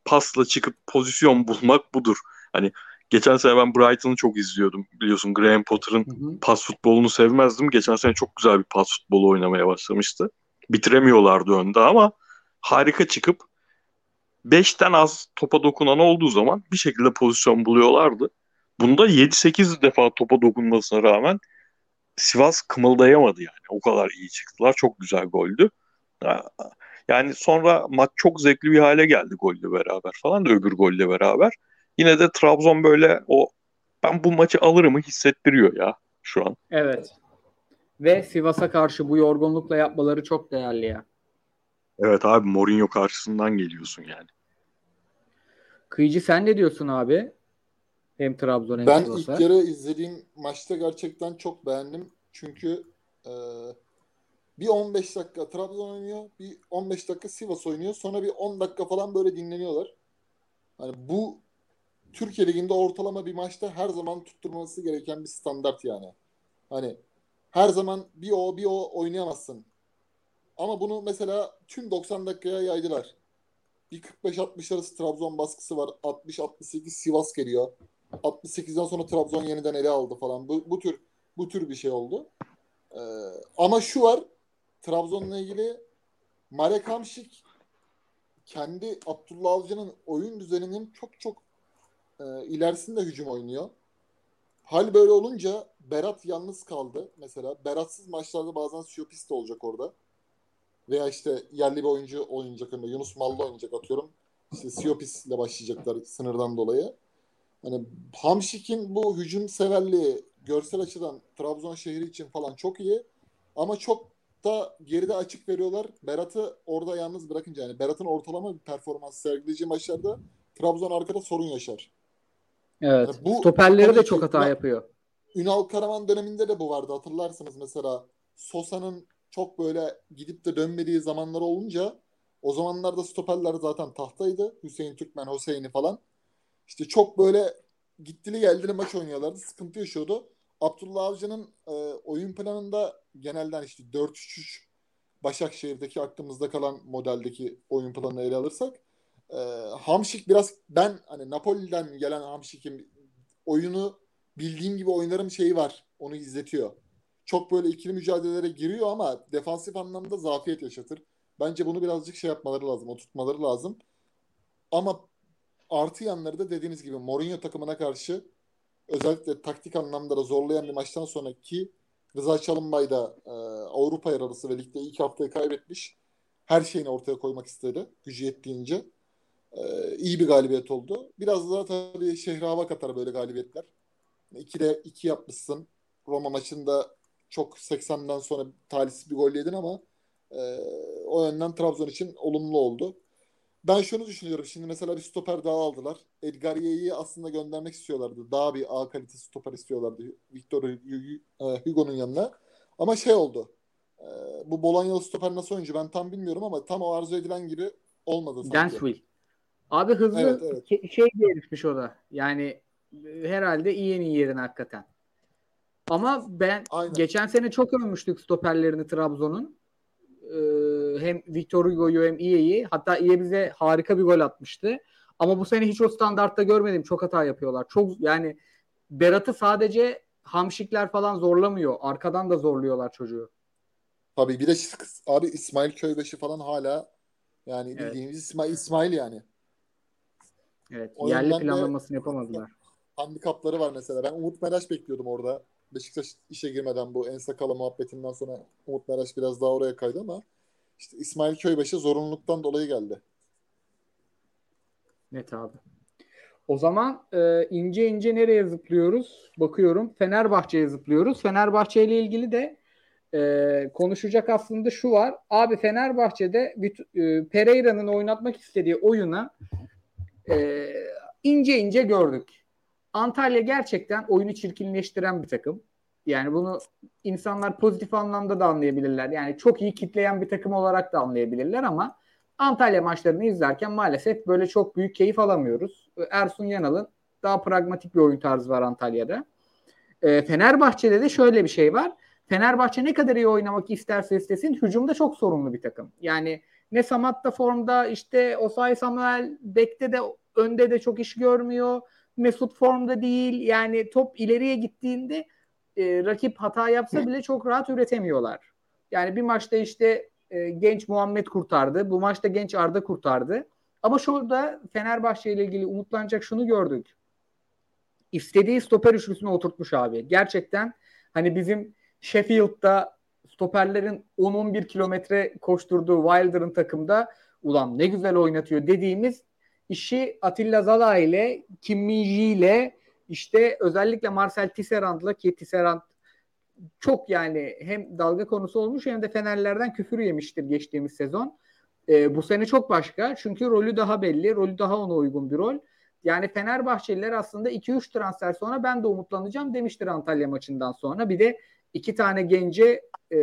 [SPEAKER 3] pasla çıkıp pozisyon bulmak budur. Hani geçen sene ben Brighton'ı çok izliyordum. Biliyorsun Graham Potter'ın pas futbolunu sevmezdim. Geçen sene çok güzel bir pas futbolu oynamaya başlamıştı. Bitiremiyorlardı önde ama harika çıkıp 5'ten az topa dokunan olduğu zaman bir şekilde pozisyon buluyorlardı. Bunda 7-8 defa topa dokunmasına rağmen Sivas kımıldayamadı yani. O kadar iyi çıktılar. Çok güzel goldü. Yani sonra maç çok zevkli bir hale geldi golle beraber falan da öbür golle beraber. Yine de Trabzon böyle o ben bu maçı alırımı hissettiriyor ya şu an.
[SPEAKER 1] Evet. Ve Sivas'a karşı bu yorgunlukla yapmaları çok değerli ya.
[SPEAKER 3] Evet abi Mourinho karşısından geliyorsun yani.
[SPEAKER 1] Kıyıcı sen ne diyorsun abi? Hem Trabzon hem
[SPEAKER 2] Ben Sivas'a. ilk yarı izlediğim maçta gerçekten çok beğendim. Çünkü e, bir 15 dakika Trabzon oynuyor, bir 15 dakika Sivas oynuyor. Sonra bir 10 dakika falan böyle dinleniyorlar. Hani bu Türkiye Ligi'nde ortalama bir maçta her zaman tutturması gereken bir standart yani. Hani her zaman bir o bir o oynayamazsın. Ama bunu mesela tüm 90 dakikaya yaydılar. Bir 45-60 arası Trabzon baskısı var. 60-68 Sivas geliyor. 68'den sonra Trabzon yeniden ele aldı falan. Bu, bu tür bu tür bir şey oldu. Ee, ama şu var. Trabzon'la ilgili Marek Hamşik kendi Abdullah Avcı'nın oyun düzeninin çok çok e, ilerisinde hücum oynuyor. Hal böyle olunca Berat yalnız kaldı. Mesela Beratsız maçlarda bazen Siopis de olacak orada. Veya işte yerli bir oyuncu oynayacak önünde. Yunus Mallı oynayacak atıyorum. İşte Siopis ile başlayacaklar sınırdan dolayı. Hani Hamşik'in bu hücum severliği görsel açıdan Trabzon şehri için falan çok iyi. Ama çok da geride açık veriyorlar. Berat'ı orada yalnız bırakınca yani Berat'ın ortalama bir performans sergileyeceği maçlarda Trabzon arkada sorun yaşar.
[SPEAKER 1] Evet. Yani bu Stoperleri de çok hata yapıyor.
[SPEAKER 2] Ünal Karaman döneminde de bu vardı. Hatırlarsınız mesela Sosa'nın çok böyle gidip de dönmediği zamanlar olunca o zamanlarda stoperler zaten tahtaydı. Hüseyin Türkmen, Hüseyin'i falan. İşte çok böyle gittili geldili maç oynuyorlardı. Sıkıntı yaşıyordu. Abdullah Avcı'nın e, oyun planında genelden işte 4-3-3 Başakşehir'deki aklımızda kalan modeldeki oyun planını ele alırsak e, Hamşik biraz ben hani Napoli'den gelen Hamşik'in oyunu bildiğim gibi oynarım şeyi var. Onu izletiyor. Çok böyle ikili mücadelelere giriyor ama defansif anlamda zafiyet yaşatır. Bence bunu birazcık şey yapmaları lazım. Oturtmaları lazım. Ama artı yanları da dediğiniz gibi Mourinho takımına karşı özellikle taktik anlamda da zorlayan bir maçtan sonraki Rıza Çalınbay da e, Avrupa yarılısı ve ligde ilk haftayı kaybetmiş. Her şeyini ortaya koymak istedi. Gücü yettiğince. E, iyi bir galibiyet oldu. Biraz daha tabii şehre hava katar böyle galibiyetler. 2'de 2 yapmışsın. Roma maçında çok 80'den sonra talihsiz bir gol yedin ama e, o yönden Trabzon için olumlu oldu. Ben şunu düşünüyorum. Şimdi mesela bir stoper daha aldılar. Edgar Ye'yi aslında göndermek istiyorlardı. Daha bir A kalitesi stoper istiyorlardı. Victor e, Hugo'nun yanına. Ama şey oldu. E, bu Bolonyalı stoper nasıl oyuncu ben tam bilmiyorum ama tam o arzu edilen gibi olmadı sanki.
[SPEAKER 1] Dansville. Abi hızlı
[SPEAKER 2] Evet, evet.
[SPEAKER 1] şey bir herifmiş o da. Yani e, herhalde iyi iyi yerine hakikaten. Ama ben
[SPEAKER 2] Aynen.
[SPEAKER 1] geçen sene çok övmüştük stoperlerini Trabzon'un. Ee, hem Victor Hugo'yu hem İye'yi. Hatta İye bize harika bir gol atmıştı. Ama bu sene hiç o standartta görmedim. Çok hata yapıyorlar. Çok yani Berat'ı sadece hamşikler falan zorlamıyor. Arkadan da zorluyorlar çocuğu.
[SPEAKER 2] Tabii bir de abi İsmail Köybeşi falan hala yani
[SPEAKER 1] Evet.
[SPEAKER 2] bildiğimiz İsmail, İsmail yani.
[SPEAKER 1] Evet.
[SPEAKER 2] O
[SPEAKER 1] yerli
[SPEAKER 2] yönden de-
[SPEAKER 1] planlamasını yapamadılar.
[SPEAKER 2] Handikapları var mesela. Ben Umut Meraş bekliyordum orada. Beşiktaş işe girmeden bu Ensakala muhabbetinden sonra Umut Meraş biraz daha oraya kaydı ama işte İsmail Köybaşı zorunluluktan dolayı geldi.
[SPEAKER 1] Net abi. O zaman e, ince ince nereye zıplıyoruz? Bakıyorum. Fenerbahçe'ye zıplıyoruz. Fenerbahçe ile ilgili de e, konuşacak aslında şu var. Abi Fenerbahçe'de e, Pereira'nın oynatmak istediği oyuna e, ince ince gördük. Antalya gerçekten oyunu çirkinleştiren bir takım. Yani bunu insanlar pozitif anlamda da anlayabilirler. Yani çok iyi kitleyen bir takım olarak da anlayabilirler ama Antalya maçlarını izlerken maalesef böyle çok büyük keyif alamıyoruz. Ersun Yanal'ın daha pragmatik bir oyun tarzı var Antalya'da. E, Fenerbahçe'de de şöyle bir şey var. Fenerbahçe ne kadar iyi oynamak isterse istesin hücumda çok sorunlu bir takım. Yani ne Samat'ta formda işte Osay Samuel bekte de önde de çok iş görmüyor. Mesut formda değil. Yani top ileriye gittiğinde e, rakip hata yapsa bile çok rahat üretemiyorlar. Yani bir maçta işte e, genç Muhammed kurtardı. Bu maçta genç Arda kurtardı. Ama şurada Fenerbahçe ile ilgili umutlanacak şunu gördük. İstediği stoper üçlüsüne oturtmuş abi. Gerçekten hani bizim Sheffield'da stoperlerin 10-11 kilometre koşturduğu Wilder'ın takımda ulan ne güzel oynatıyor dediğimiz işi Atilla Zala ile Kim Min-ji ile işte özellikle Marcel Tisserand'la ki Tisserand çok yani hem dalga konusu olmuş hem de Fenerlerden küfür yemiştir geçtiğimiz sezon. Ee, bu sene çok başka. Çünkü rolü daha belli. Rolü daha ona uygun bir rol. Yani Fenerbahçeliler aslında 2-3 transfer sonra ben de umutlanacağım demiştir Antalya maçından sonra. Bir de iki tane gence e,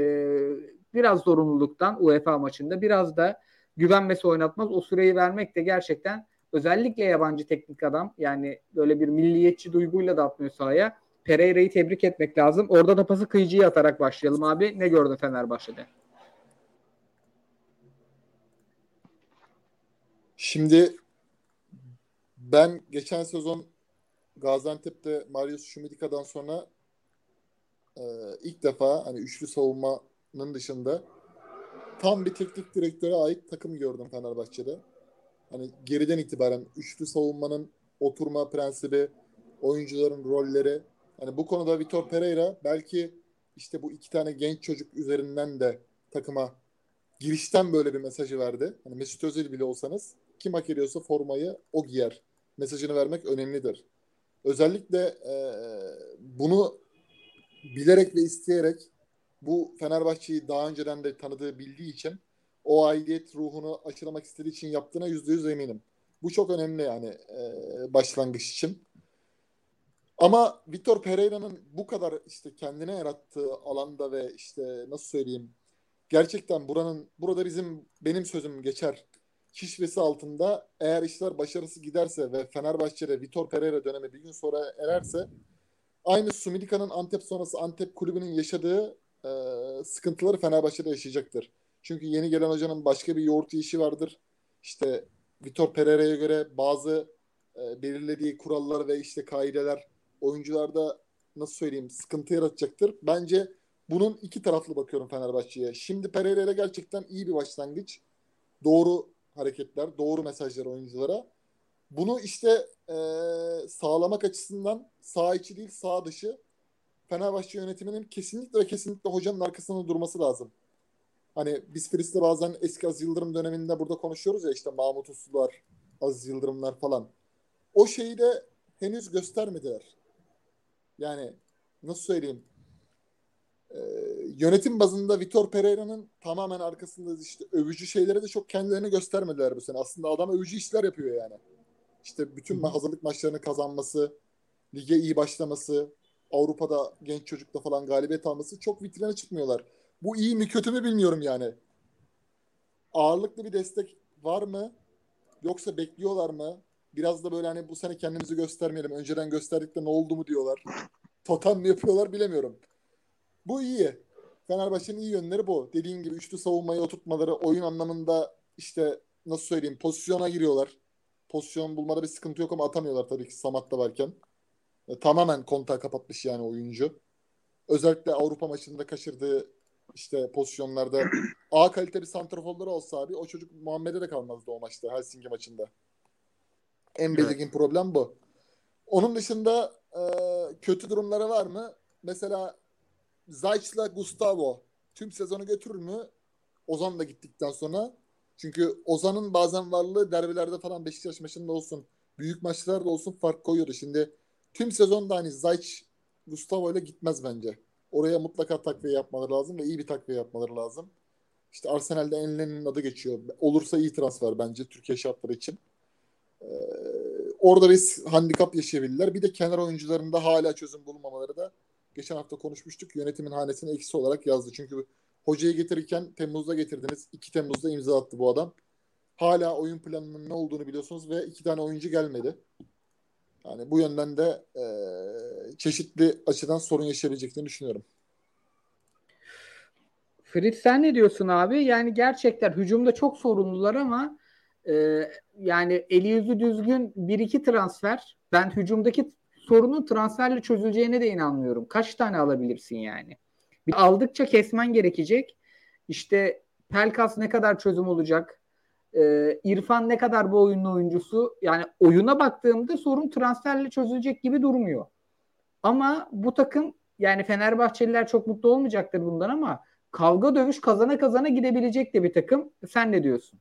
[SPEAKER 1] biraz zorunluluktan UEFA maçında biraz da güvenmesi oynatmaz. O süreyi vermek de gerçekten özellikle yabancı teknik adam yani böyle bir milliyetçi duyguyla da atmıyor sahaya. Pereira'yı tebrik etmek lazım. Orada da pası kıyıcıya atarak başlayalım abi. Ne gördün Fenerbahçe'de?
[SPEAKER 2] Şimdi ben geçen sezon Gaziantep'te Marius Şumidika'dan sonra e, ilk defa hani üçlü savunmanın dışında tam bir teknik direktöre ait takım gördüm Fenerbahçe'de. Hani geriden itibaren üçlü savunmanın oturma prensibi, oyuncuların rolleri. Hani bu konuda Vitor Pereira belki işte bu iki tane genç çocuk üzerinden de takıma girişten böyle bir mesajı verdi. Hani Mesut Özil bile olsanız kim hak ediyorsa formayı o giyer. Mesajını vermek önemlidir. Özellikle e, bunu bilerek ve isteyerek bu Fenerbahçe'yi daha önceden de tanıdığı bildiği için o aidiyet ruhunu aşılamak istediği için yaptığına yüzde yüz eminim. Bu çok önemli yani e, başlangıç için. Ama Vitor Pereira'nın bu kadar işte kendine yarattığı alanda ve işte nasıl söyleyeyim gerçekten buranın burada bizim benim sözüm geçer kişvesi altında eğer işler başarısı giderse ve Fenerbahçe'de Vitor Pereira dönemi bir gün sonra ererse aynı Sumidika'nın Antep sonrası Antep kulübünün yaşadığı e, sıkıntıları Fenerbahçe'de yaşayacaktır. Çünkü yeni gelen hocanın başka bir yoğurt işi vardır. İşte Vitor Pereira'ya göre bazı e, belirlediği kurallar ve işte kaideler oyuncularda nasıl söyleyeyim sıkıntı yaratacaktır. Bence bunun iki taraflı bakıyorum Fenerbahçe'ye. Şimdi Pereira'ya gerçekten iyi bir başlangıç. Doğru hareketler, doğru mesajlar oyunculara. Bunu işte e, sağlamak açısından sağ içi değil sağ dışı Fenerbahçe yönetiminin kesinlikle ve kesinlikle hocanın arkasında durması lazım. Hani biz Fritz'le bazen eski Aziz Yıldırım döneminde burada konuşuyoruz ya işte Mahmut Uslular, Aziz Yıldırımlar falan. O şeyi de henüz göstermediler. Yani nasıl söyleyeyim? Ee, yönetim bazında Vitor Pereira'nın tamamen arkasında işte övücü şeyleri de çok kendilerini göstermediler bu sene. Aslında adam övücü işler yapıyor yani. İşte bütün ma- hazırlık maçlarını kazanması, lige iyi başlaması, Avrupa'da genç çocukla falan galibiyet alması çok vitrine çıkmıyorlar. Bu iyi mi kötü mü bilmiyorum yani. Ağırlıklı bir destek var mı? Yoksa bekliyorlar mı? Biraz da böyle hani bu sene kendimizi göstermeyelim. Önceden gösterdik de ne oldu mu diyorlar. Totem mi yapıyorlar bilemiyorum. Bu iyi. Fenerbahçe'nin iyi yönleri bu. Dediğim gibi üçlü savunmayı oturtmaları, oyun anlamında işte nasıl söyleyeyim pozisyona giriyorlar. Pozisyon bulmada bir sıkıntı yok ama atamıyorlar tabii ki Samat'ta varken. E, tamamen kontağı kapatmış yani oyuncu. Özellikle Avrupa maçında kaçırdığı işte pozisyonlarda A kalite bir santraforları olsa abi o çocuk Muhammed'e de kalmazdı o maçta Helsinki maçında. En belirgin evet. problem bu. Onun dışında e, kötü durumları var mı? Mesela Zayç'la Gustavo tüm sezonu götürür mü? Ozan da gittikten sonra. Çünkü Ozan'ın bazen varlığı derbilerde falan Beşiktaş maçında olsun, büyük maçlarda olsun fark koyuyordu. Şimdi tüm sezonda hani Zayç Gustavo ile gitmez bence. Oraya mutlaka takviye yapmaları lazım ve iyi bir takviye yapmaları lazım. İşte Arsenal'de Enlen'in adı geçiyor. Olursa iyi transfer bence Türkiye şartları için. Ee, orada bir handikap yaşayabilirler. Bir de kenar oyuncularında hala çözüm bulmamaları da geçen hafta konuşmuştuk. Yönetimin hanesine eksi olarak yazdı. Çünkü hocayı getirirken Temmuz'da getirdiniz. 2 Temmuz'da imza attı bu adam. Hala oyun planının ne olduğunu biliyorsunuz ve iki tane oyuncu gelmedi. Yani bu yönden de e, çeşitli açıdan sorun yaşayabileceklerini düşünüyorum.
[SPEAKER 1] Fritz sen ne diyorsun abi? Yani gerçekten hücumda çok sorunlular ama e, yani eli yüzü düzgün bir iki transfer. Ben hücumdaki sorunun transferle çözüleceğine de inanmıyorum. Kaç tane alabilirsin yani? Bir aldıkça kesmen gerekecek. İşte Pelkas ne kadar çözüm olacak? Ee, İrfan ne kadar bu oyunun oyuncusu? Yani oyuna baktığımda sorun transferle çözülecek gibi durmuyor. Ama bu takım yani Fenerbahçeliler çok mutlu olmayacaktır bundan ama kavga dövüş kazana kazana gidebilecek de bir takım. Sen ne diyorsun?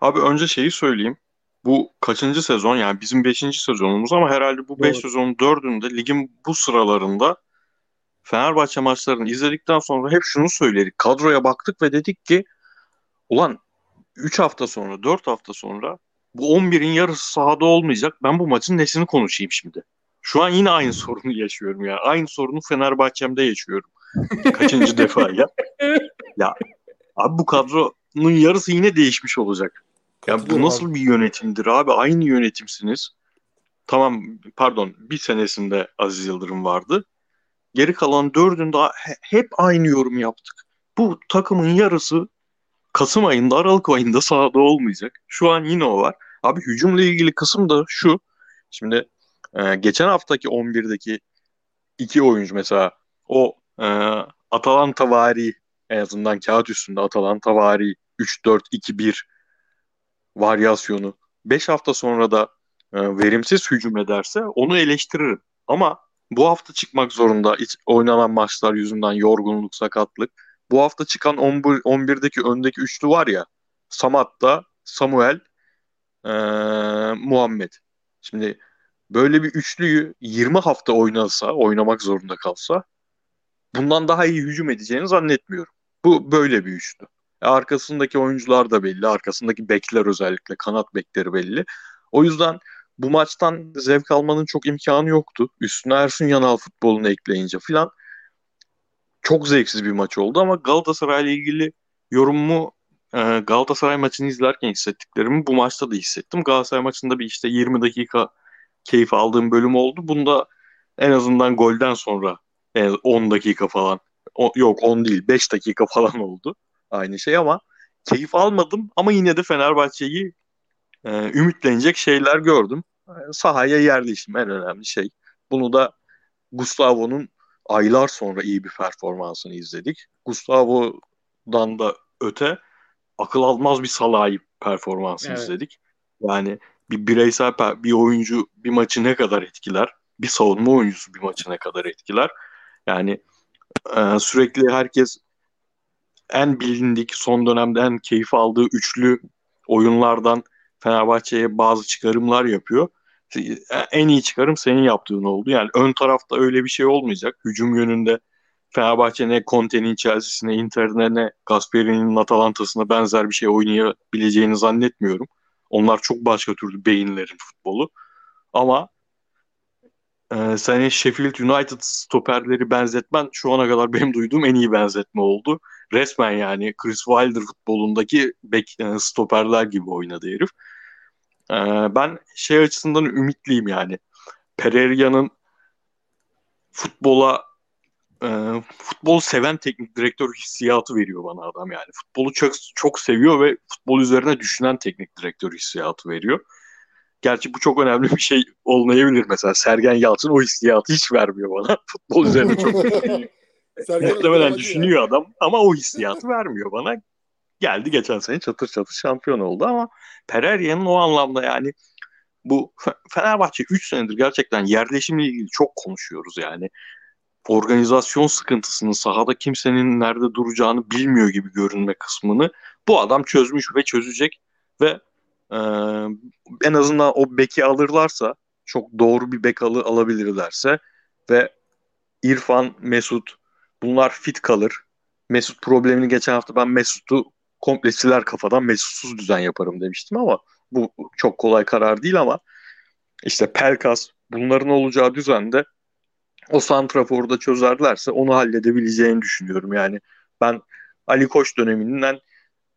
[SPEAKER 3] Abi önce şeyi söyleyeyim. Bu kaçıncı sezon yani bizim beşinci sezonumuz ama herhalde bu beş sezonun dördünde ligin bu sıralarında Fenerbahçe maçlarını izledikten sonra hep şunu söyledik. Kadroya baktık ve dedik ki ulan 3 hafta sonra 4 hafta sonra bu 11'in yarısı sahada olmayacak. Ben bu maçın nesini konuşayım şimdi? Şu an yine aynı sorunu yaşıyorum ya. Aynı sorunu Fenerbahçe'mde yaşıyorum. Kaçıncı defa ya. Ya abi bu kadronun yarısı yine değişmiş olacak. Ya bu nasıl bir yönetimdir abi? Aynı yönetimsiniz. Tamam pardon bir senesinde Aziz Yıldırım vardı. Geri kalan dördünde hep aynı yorum yaptık. Bu takımın yarısı Kasım ayında Aralık ayında sahada olmayacak. Şu an yine o var. Abi hücumla ilgili kısım da şu. Şimdi e, geçen haftaki 11'deki iki oyuncu mesela o e, Atalanta vari en azından kağıt üstünde Atalanta vari 3-4-2-1 varyasyonu 5 hafta sonra da e, verimsiz hücum ederse onu eleştiririm. Ama bu hafta çıkmak zorunda hiç oynanan maçlar yüzünden yorgunluk, sakatlık. Bu hafta çıkan 11, 11'deki öndeki üçlü var ya Samat'ta Samuel ee, Muhammed. Şimdi böyle bir üçlüyü 20 hafta oynasa, oynamak zorunda kalsa bundan daha iyi hücum edeceğini zannetmiyorum. Bu böyle bir üçlü. E, arkasındaki oyuncular da belli. Arkasındaki bekler özellikle kanat bekleri belli. O yüzden bu maçtan zevk almanın çok imkanı yoktu. Üstüne Ersun Yanal futbolunu ekleyince filan çok zevksiz bir maç oldu ama Galatasaray ile ilgili yorumumu e, Galatasaray maçını izlerken hissettiklerimi bu maçta da hissettim. Galatasaray maçında bir işte 20 dakika keyif aldığım bölüm oldu. Bunda en azından golden sonra yani 10 dakika falan o, yok 10 değil 5 dakika falan oldu aynı şey ama keyif almadım ama yine de Fenerbahçe'yi e, ümitlenecek şeyler gördüm. E, sahaya yerleşim en önemli şey. Bunu da Gustavo'nun aylar sonra iyi bir performansını izledik. Gustavo'dan da öte akıl almaz bir Salah'ı performansını evet. izledik. Yani bir bireysel bir oyuncu bir maçı ne kadar etkiler? Bir savunma oyuncusu bir maçı ne kadar etkiler? Yani e, sürekli herkes en bilindik son dönemde en keyif aldığı üçlü oyunlardan Fenerbahçe'ye bazı çıkarımlar yapıyor. En iyi çıkarım senin yaptığın oldu. Yani ön tarafta öyle bir şey olmayacak. Hücum yönünde Fenerbahçe ne Conte'nin Chelsea'sine, Inter'ine ne Gasperi'nin Atalanta'sına benzer bir şey oynayabileceğini zannetmiyorum. Onlar çok başka türlü beyinlerin futbolu. Ama e, senin Sheffield United stoperleri benzetmen şu ana kadar benim duyduğum en iyi benzetme oldu. Resmen yani Chris Wilder futbolundaki bek, e, stoperler gibi oynadı herif. E, ben şey açısından ümitliyim yani. Pereira'nın futbola e, futbol seven teknik direktör hissiyatı veriyor bana adam yani. Futbolu çok çok seviyor ve futbol üzerine düşünen teknik direktör hissiyatı veriyor. Gerçi bu çok önemli bir şey olmayabilir mesela. Sergen Yalçın o hissiyatı hiç vermiyor bana. Futbol üzerine çok muhtemelen düşünüyor ya. adam ama o hissiyatı vermiyor bana. Geldi geçen sene çatır çatır şampiyon oldu ama Pereira'nın o anlamda yani bu Fenerbahçe 3 senedir gerçekten yerleşimle ilgili çok konuşuyoruz yani organizasyon sıkıntısını sahada kimsenin nerede duracağını bilmiyor gibi görünme kısmını bu adam çözmüş ve çözecek ve e, en azından o beki alırlarsa çok doğru bir bek alı alabilirlerse ve İrfan, Mesut bunlar fit kalır. Mesut problemini geçen hafta ben Mesut'u komple siler kafadan Mesutsuz düzen yaparım demiştim ama bu çok kolay karar değil ama işte Pelkas bunların olacağı düzende o santraforu da çözerlerse onu halledebileceğini düşünüyorum. Yani ben Ali Koç döneminden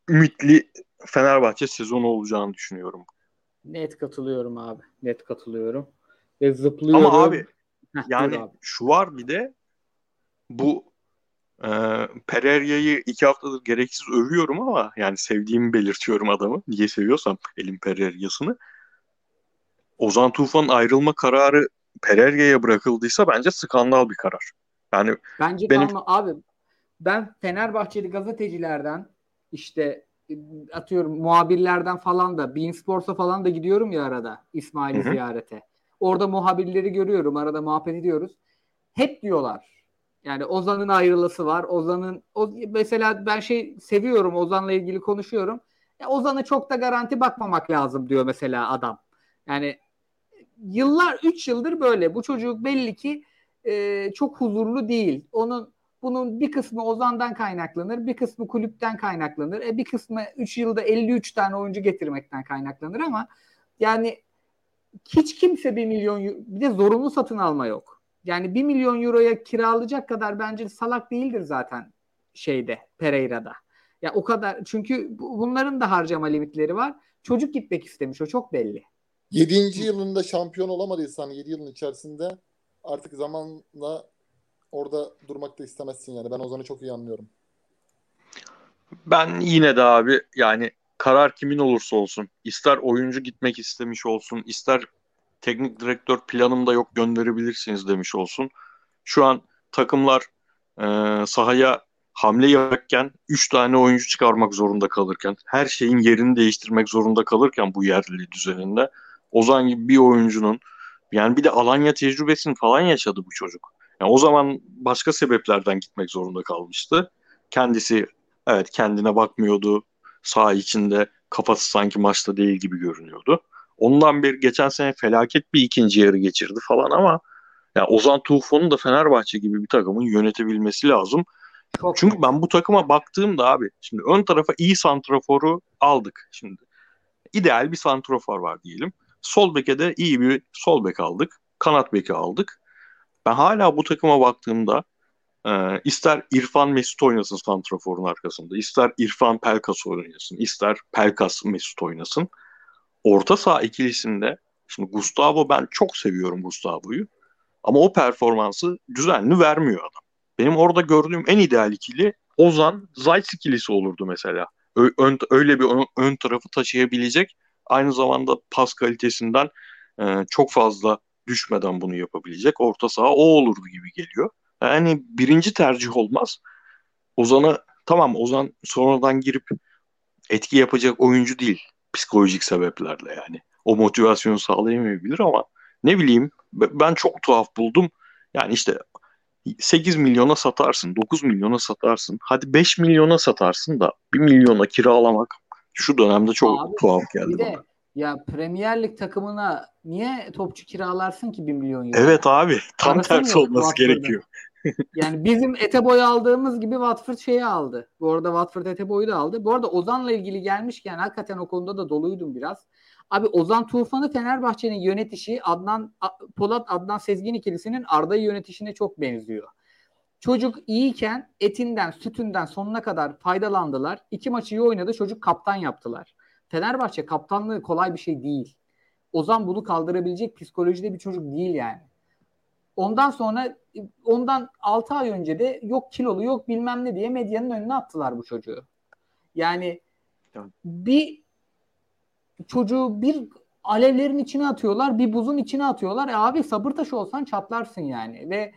[SPEAKER 3] ümitli Fenerbahçe sezonu olacağını düşünüyorum.
[SPEAKER 1] Net katılıyorum abi. Net katılıyorum. Ve zıplıyorum.
[SPEAKER 3] Ama abi Heh, yani abi. şu var bir de bu e, Pereira'yı iki haftadır gereksiz övüyorum ama yani sevdiğimi belirtiyorum adamı. Niye seviyorsam Elin Pereira'sını. Ozan Tufan'ın ayrılma kararı Pereira'ya bırakıldıysa bence skandal bir karar. Yani
[SPEAKER 1] bence benim kalma abi. Ben Fenerbahçeli gazetecilerden işte atıyorum muhabirlerden falan da Bein Sports'a falan da gidiyorum ya arada İsmail'i ziyarete. Orada muhabirleri görüyorum. Arada muhabbet ediyoruz. Hep diyorlar. Yani Ozan'ın ayrılısı var. Ozan'ın o, mesela ben şey seviyorum Ozan'la ilgili konuşuyorum. Ya Ozan'a çok da garanti bakmamak lazım diyor mesela adam. Yani yıllar 3 yıldır böyle. Bu çocuk belli ki e, çok huzurlu değil. Onun bunun bir kısmı Ozan'dan kaynaklanır, bir kısmı kulüpten kaynaklanır. E bir kısmı 3 yılda 53 tane oyuncu getirmekten kaynaklanır ama yani hiç kimse bir milyon bir de zorunlu satın alma yok. Yani bir milyon euroya kiralayacak kadar bence salak değildir zaten şeyde Pereira'da. Ya o kadar çünkü bunların da harcama limitleri var. Çocuk gitmek istemiş o çok belli.
[SPEAKER 2] 7. yılında şampiyon olamadıysan 7 yılın içerisinde artık zamanla orada durmak da istemezsin yani. Ben Ozan'ı çok iyi anlıyorum.
[SPEAKER 3] Ben yine de abi yani karar kimin olursa olsun ister oyuncu gitmek istemiş olsun ister teknik direktör planımda yok gönderebilirsiniz demiş olsun. Şu an takımlar e, sahaya hamle yaparken 3 tane oyuncu çıkarmak zorunda kalırken her şeyin yerini değiştirmek zorunda kalırken bu yerli düzeninde Ozan gibi bir oyuncunun yani bir de Alanya tecrübesini falan yaşadı bu çocuk. Yani o zaman başka sebeplerden gitmek zorunda kalmıştı. Kendisi evet kendine bakmıyordu. Sağ içinde kafası sanki maçta değil gibi görünüyordu. Ondan bir geçen sene felaket bir ikinci yarı geçirdi falan ama yani Ozan Tufan'ın da Fenerbahçe gibi bir takımın yönetebilmesi lazım. Çok Çünkü ben bu takıma baktığımda abi şimdi ön tarafa iyi santraforu aldık şimdi. İdeal bir santrafor var diyelim. Sol beke de iyi bir sol bek aldık. Kanat beki aldık. Ben hala bu takıma baktığımda e, ister İrfan Mesut oynasın Santrafor'un arkasında, ister İrfan Pelkas oynasın, ister Pelkas Mesut oynasın. Orta saha ikilisinde şimdi Gustavo ben çok seviyorum Gustavo'yu. Ama o performansı düzenli vermiyor adam. Benim orada gördüğüm en ideal ikili Ozan Zayt ikilisi olurdu mesela. Ö- ön, öyle bir ön, ön tarafı taşıyabilecek aynı zamanda pas kalitesinden e, çok fazla düşmeden bunu yapabilecek orta saha o olurdu gibi geliyor. Yani birinci tercih olmaz. Ozan'a tamam Ozan sonradan girip etki yapacak oyuncu değil psikolojik sebeplerle yani. O motivasyonu sağlayamayabilir ama ne bileyim ben çok tuhaf buldum. Yani işte 8 milyona satarsın, 9 milyona satarsın. Hadi 5 milyona satarsın da 1 milyona kiralamak şu dönemde çok Abi, tuhaf geldi bana.
[SPEAKER 1] Ya Premier Lig takımına niye topçu kiralarsın ki 1 milyon euro?
[SPEAKER 3] Evet abi tam Parası tersi olması gerekiyor.
[SPEAKER 1] Yani bizim Eteboy'u aldığımız gibi Watford şeyi aldı. Bu arada Watford Eteboy'u da aldı. Bu arada Ozan'la ilgili gelmişken hakikaten o konuda da doluydum biraz. Abi Ozan Tufan'ı Fenerbahçe'nin yönetişi Adnan Polat Adnan Sezgin ikilisinin Arda'yı yönetişine çok benziyor. Çocuk iyiyken etinden, sütünden sonuna kadar faydalandılar. İki maçı iyi oynadı. Çocuk kaptan yaptılar. Fenerbahçe kaptanlığı kolay bir şey değil. Ozan bunu kaldırabilecek psikolojide bir çocuk değil yani. Ondan sonra ondan 6 ay önce de yok kilolu yok bilmem ne diye medyanın önüne attılar bu çocuğu. Yani bir çocuğu bir alevlerin içine atıyorlar, bir buzun içine atıyorlar. E abi sabır taşı olsan çatlarsın yani. Ve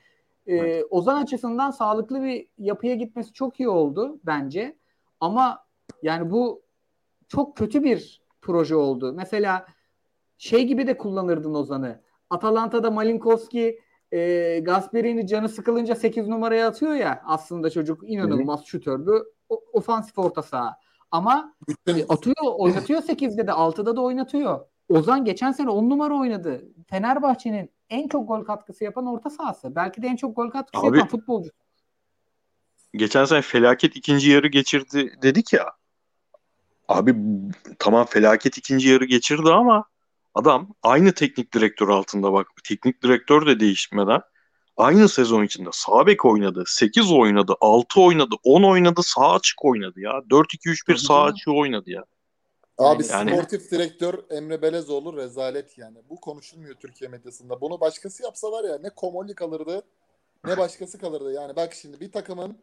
[SPEAKER 1] e, evet. Ozan açısından sağlıklı bir yapıya gitmesi çok iyi oldu bence. Ama yani bu çok kötü bir proje oldu. Mesela şey gibi de kullanırdın Ozan'ı. Atalanta'da Malinkowski e, Gasperini canı sıkılınca 8 numaraya atıyor ya aslında çocuk inanılmaz şutördü. O, ofansif orta saha. Ama e, atıyor, oynatıyor 8'de de 6'da da oynatıyor. Ozan geçen sene 10 numara oynadı. Fenerbahçe'nin en çok gol katkısı yapan orta sahası. Belki de en çok gol katkısı Abi, yapan futbolcu.
[SPEAKER 3] Geçen sene felaket ikinci yarı geçirdi dedik ya. Abi tamam felaket ikinci yarı geçirdi ama adam aynı teknik direktör altında bak. Teknik direktör de değişmeden aynı sezon içinde sağ bek oynadı, 8 oynadı, 6 oynadı, 10 oynadı, sağ açık oynadı ya. 4-2-3-1 sağ açık oynadı ya.
[SPEAKER 2] Abi yani, sportif direktör Emre Belezoğlu rezalet yani. Bu konuşulmuyor Türkiye medyasında. Bunu başkası yapsa var ya ne Komoli kalırdı ne başkası kalırdı. Yani bak şimdi bir takımın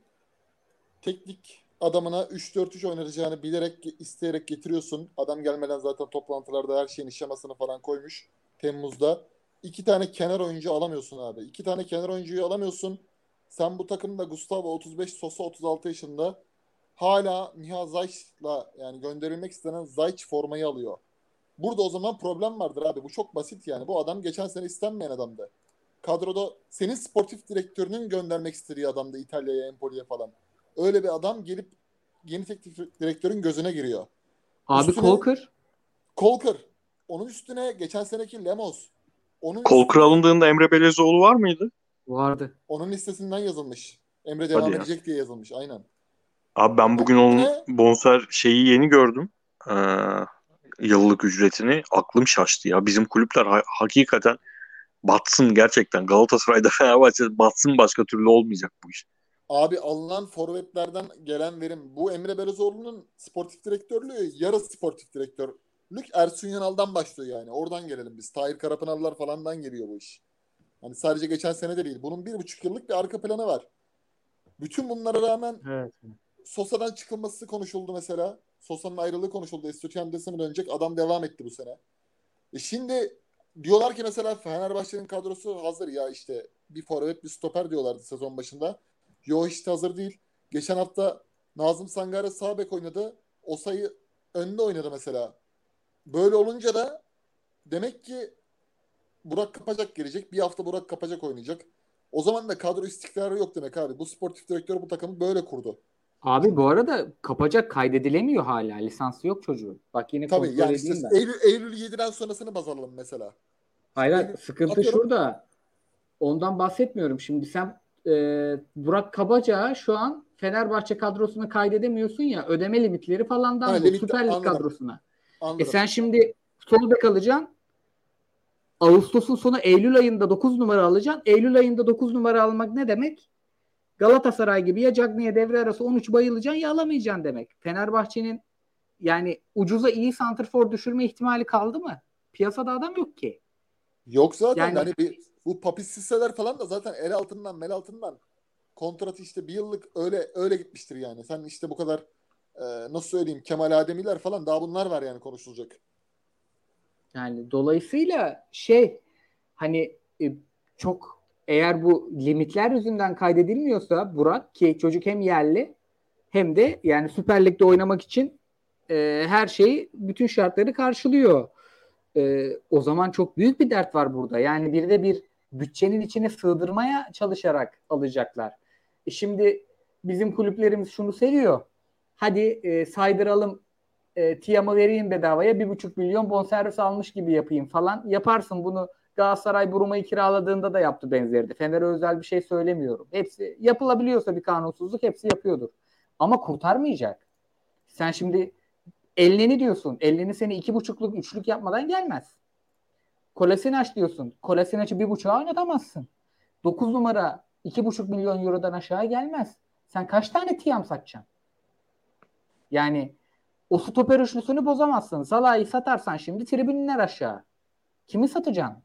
[SPEAKER 2] teknik adamına 3-4-3 oynatacağını bilerek isteyerek getiriyorsun. Adam gelmeden zaten toplantılarda her şeyin işlemasını falan koymuş Temmuz'da iki tane kenar oyuncu alamıyorsun abi. İki tane kenar oyuncuyu alamıyorsun. Sen bu takımda Gustavo 35, Sosa 36 yaşında hala Miha Zayç'la yani gönderilmek istenen Zayç formayı alıyor. Burada o zaman problem vardır abi. Bu çok basit yani. Bu adam geçen sene istenmeyen adamdı. Kadroda senin sportif direktörünün göndermek istediği adamdı İtalya'ya, Empoli'ye falan. Öyle bir adam gelip yeni teknik direktörün gözüne giriyor.
[SPEAKER 1] Abi üstüne, Kolkır.
[SPEAKER 2] Kolkır. Onun üstüne geçen seneki Lemos.
[SPEAKER 3] Onun Kol kralındığında Emre Belezoğlu var mıydı?
[SPEAKER 1] Vardı.
[SPEAKER 2] Onun listesinden yazılmış. Emre devam Hadi edecek ya. diye yazılmış. Aynen.
[SPEAKER 3] Abi ben bugün onun ne? bonser şeyi yeni gördüm. Ee, yıllık ücretini. Aklım şaştı ya. Bizim kulüpler ha- hakikaten batsın gerçekten. Galatasaray'da Fenerbahçe batsın başka türlü olmayacak bu iş.
[SPEAKER 2] Abi alınan forvetlerden gelen verim. Bu Emre Belezoğlu'nun sportif direktörlüğü yarı sportif direktör Lük Ersun Yanal'dan başlıyor yani. Oradan gelelim biz. Tahir Karapınarlar falandan geliyor bu iş. Hani sadece geçen sene de değil. Bunun bir buçuk yıllık bir arka planı var. Bütün bunlara rağmen evet. Sosa'dan çıkılması konuşuldu mesela. Sosa'nın ayrılığı konuşuldu. Estudiantes'e mi dönecek? Adam devam etti bu sene. E şimdi diyorlar ki mesela Fenerbahçe'nin kadrosu hazır ya işte bir forvet bir stoper diyorlardı sezon başında. Yo işte hazır değil. Geçen hafta Nazım Sangare sağ bek oynadı. O sayı önde oynadı mesela. Böyle olunca da demek ki Burak Kapacak gelecek. Bir hafta Burak Kapacak oynayacak. O zaman da kadro istikrarı yok demek abi. Bu sportif direktör bu takımı böyle kurdu.
[SPEAKER 1] Abi bu arada kapacak kaydedilemiyor hala. Lisansı yok çocuğun. Bak yine
[SPEAKER 2] Tabii yani işte Eylül, Eylül 7'den sonrasını baz alalım mesela.
[SPEAKER 1] Hayır Eylül, sıkıntı atıyorum. şurada. Ondan bahsetmiyorum. Şimdi sen e, Burak Kabaca şu an Fenerbahçe kadrosuna kaydedemiyorsun ya ödeme limitleri falandan ha, bu limit, Süper Lig kadrosuna. Anladım. E sen şimdi sol bek alacaksın. Ağustos'un sonu Eylül ayında 9 numara alacaksın. Eylül ayında 9 numara almak ne demek? Galatasaray gibi ya Cagney'e devre arası 13 bayılacaksın ya alamayacaksın demek. Fenerbahçe'nin yani ucuza iyi santrfor düşürme ihtimali kaldı mı? Piyasada adam yok ki.
[SPEAKER 2] Yok zaten yani, yani bir, bu papis sisseler falan da zaten el altından mel altından kontrat işte bir yıllık öyle öyle gitmiştir yani. Sen işte bu kadar e, nasıl söyleyeyim Kemal Ademiler falan daha bunlar var yani konuşulacak.
[SPEAKER 1] Yani dolayısıyla şey hani e, çok eğer bu limitler yüzünden kaydedilmiyorsa Burak ki çocuk hem yerli hem de yani Süper Lig'de oynamak için e, her şeyi bütün şartları karşılıyor. E, o zaman çok büyük bir dert var burada. Yani bir de bir bütçenin içine sığdırmaya çalışarak alacaklar. E şimdi bizim kulüplerimiz şunu seviyor. Hadi e, saydıralım e, Tiam'ı vereyim bedavaya bir buçuk milyon bonservis almış gibi yapayım falan. Yaparsın bunu Galatasaray Buruma'yı kiraladığında da yaptı benzerini. Fener'e özel bir şey söylemiyorum. Hepsi yapılabiliyorsa bir kanunsuzluk hepsi yapıyordur. Ama kurtarmayacak. Sen şimdi Elneni diyorsun. Elneni seni iki buçukluk, üçlük yapmadan gelmez. Kolasinac diyorsun. Kolasinac'ı bir buçuğa oynatamazsın. Dokuz numara iki buçuk milyon eurodan aşağı gelmez. Sen kaç tane Tiam satacaksın? Yani o stoper üçlüsünü bozamazsın. Salah'ı satarsan şimdi tribünler aşağı. Kimi satacaksın?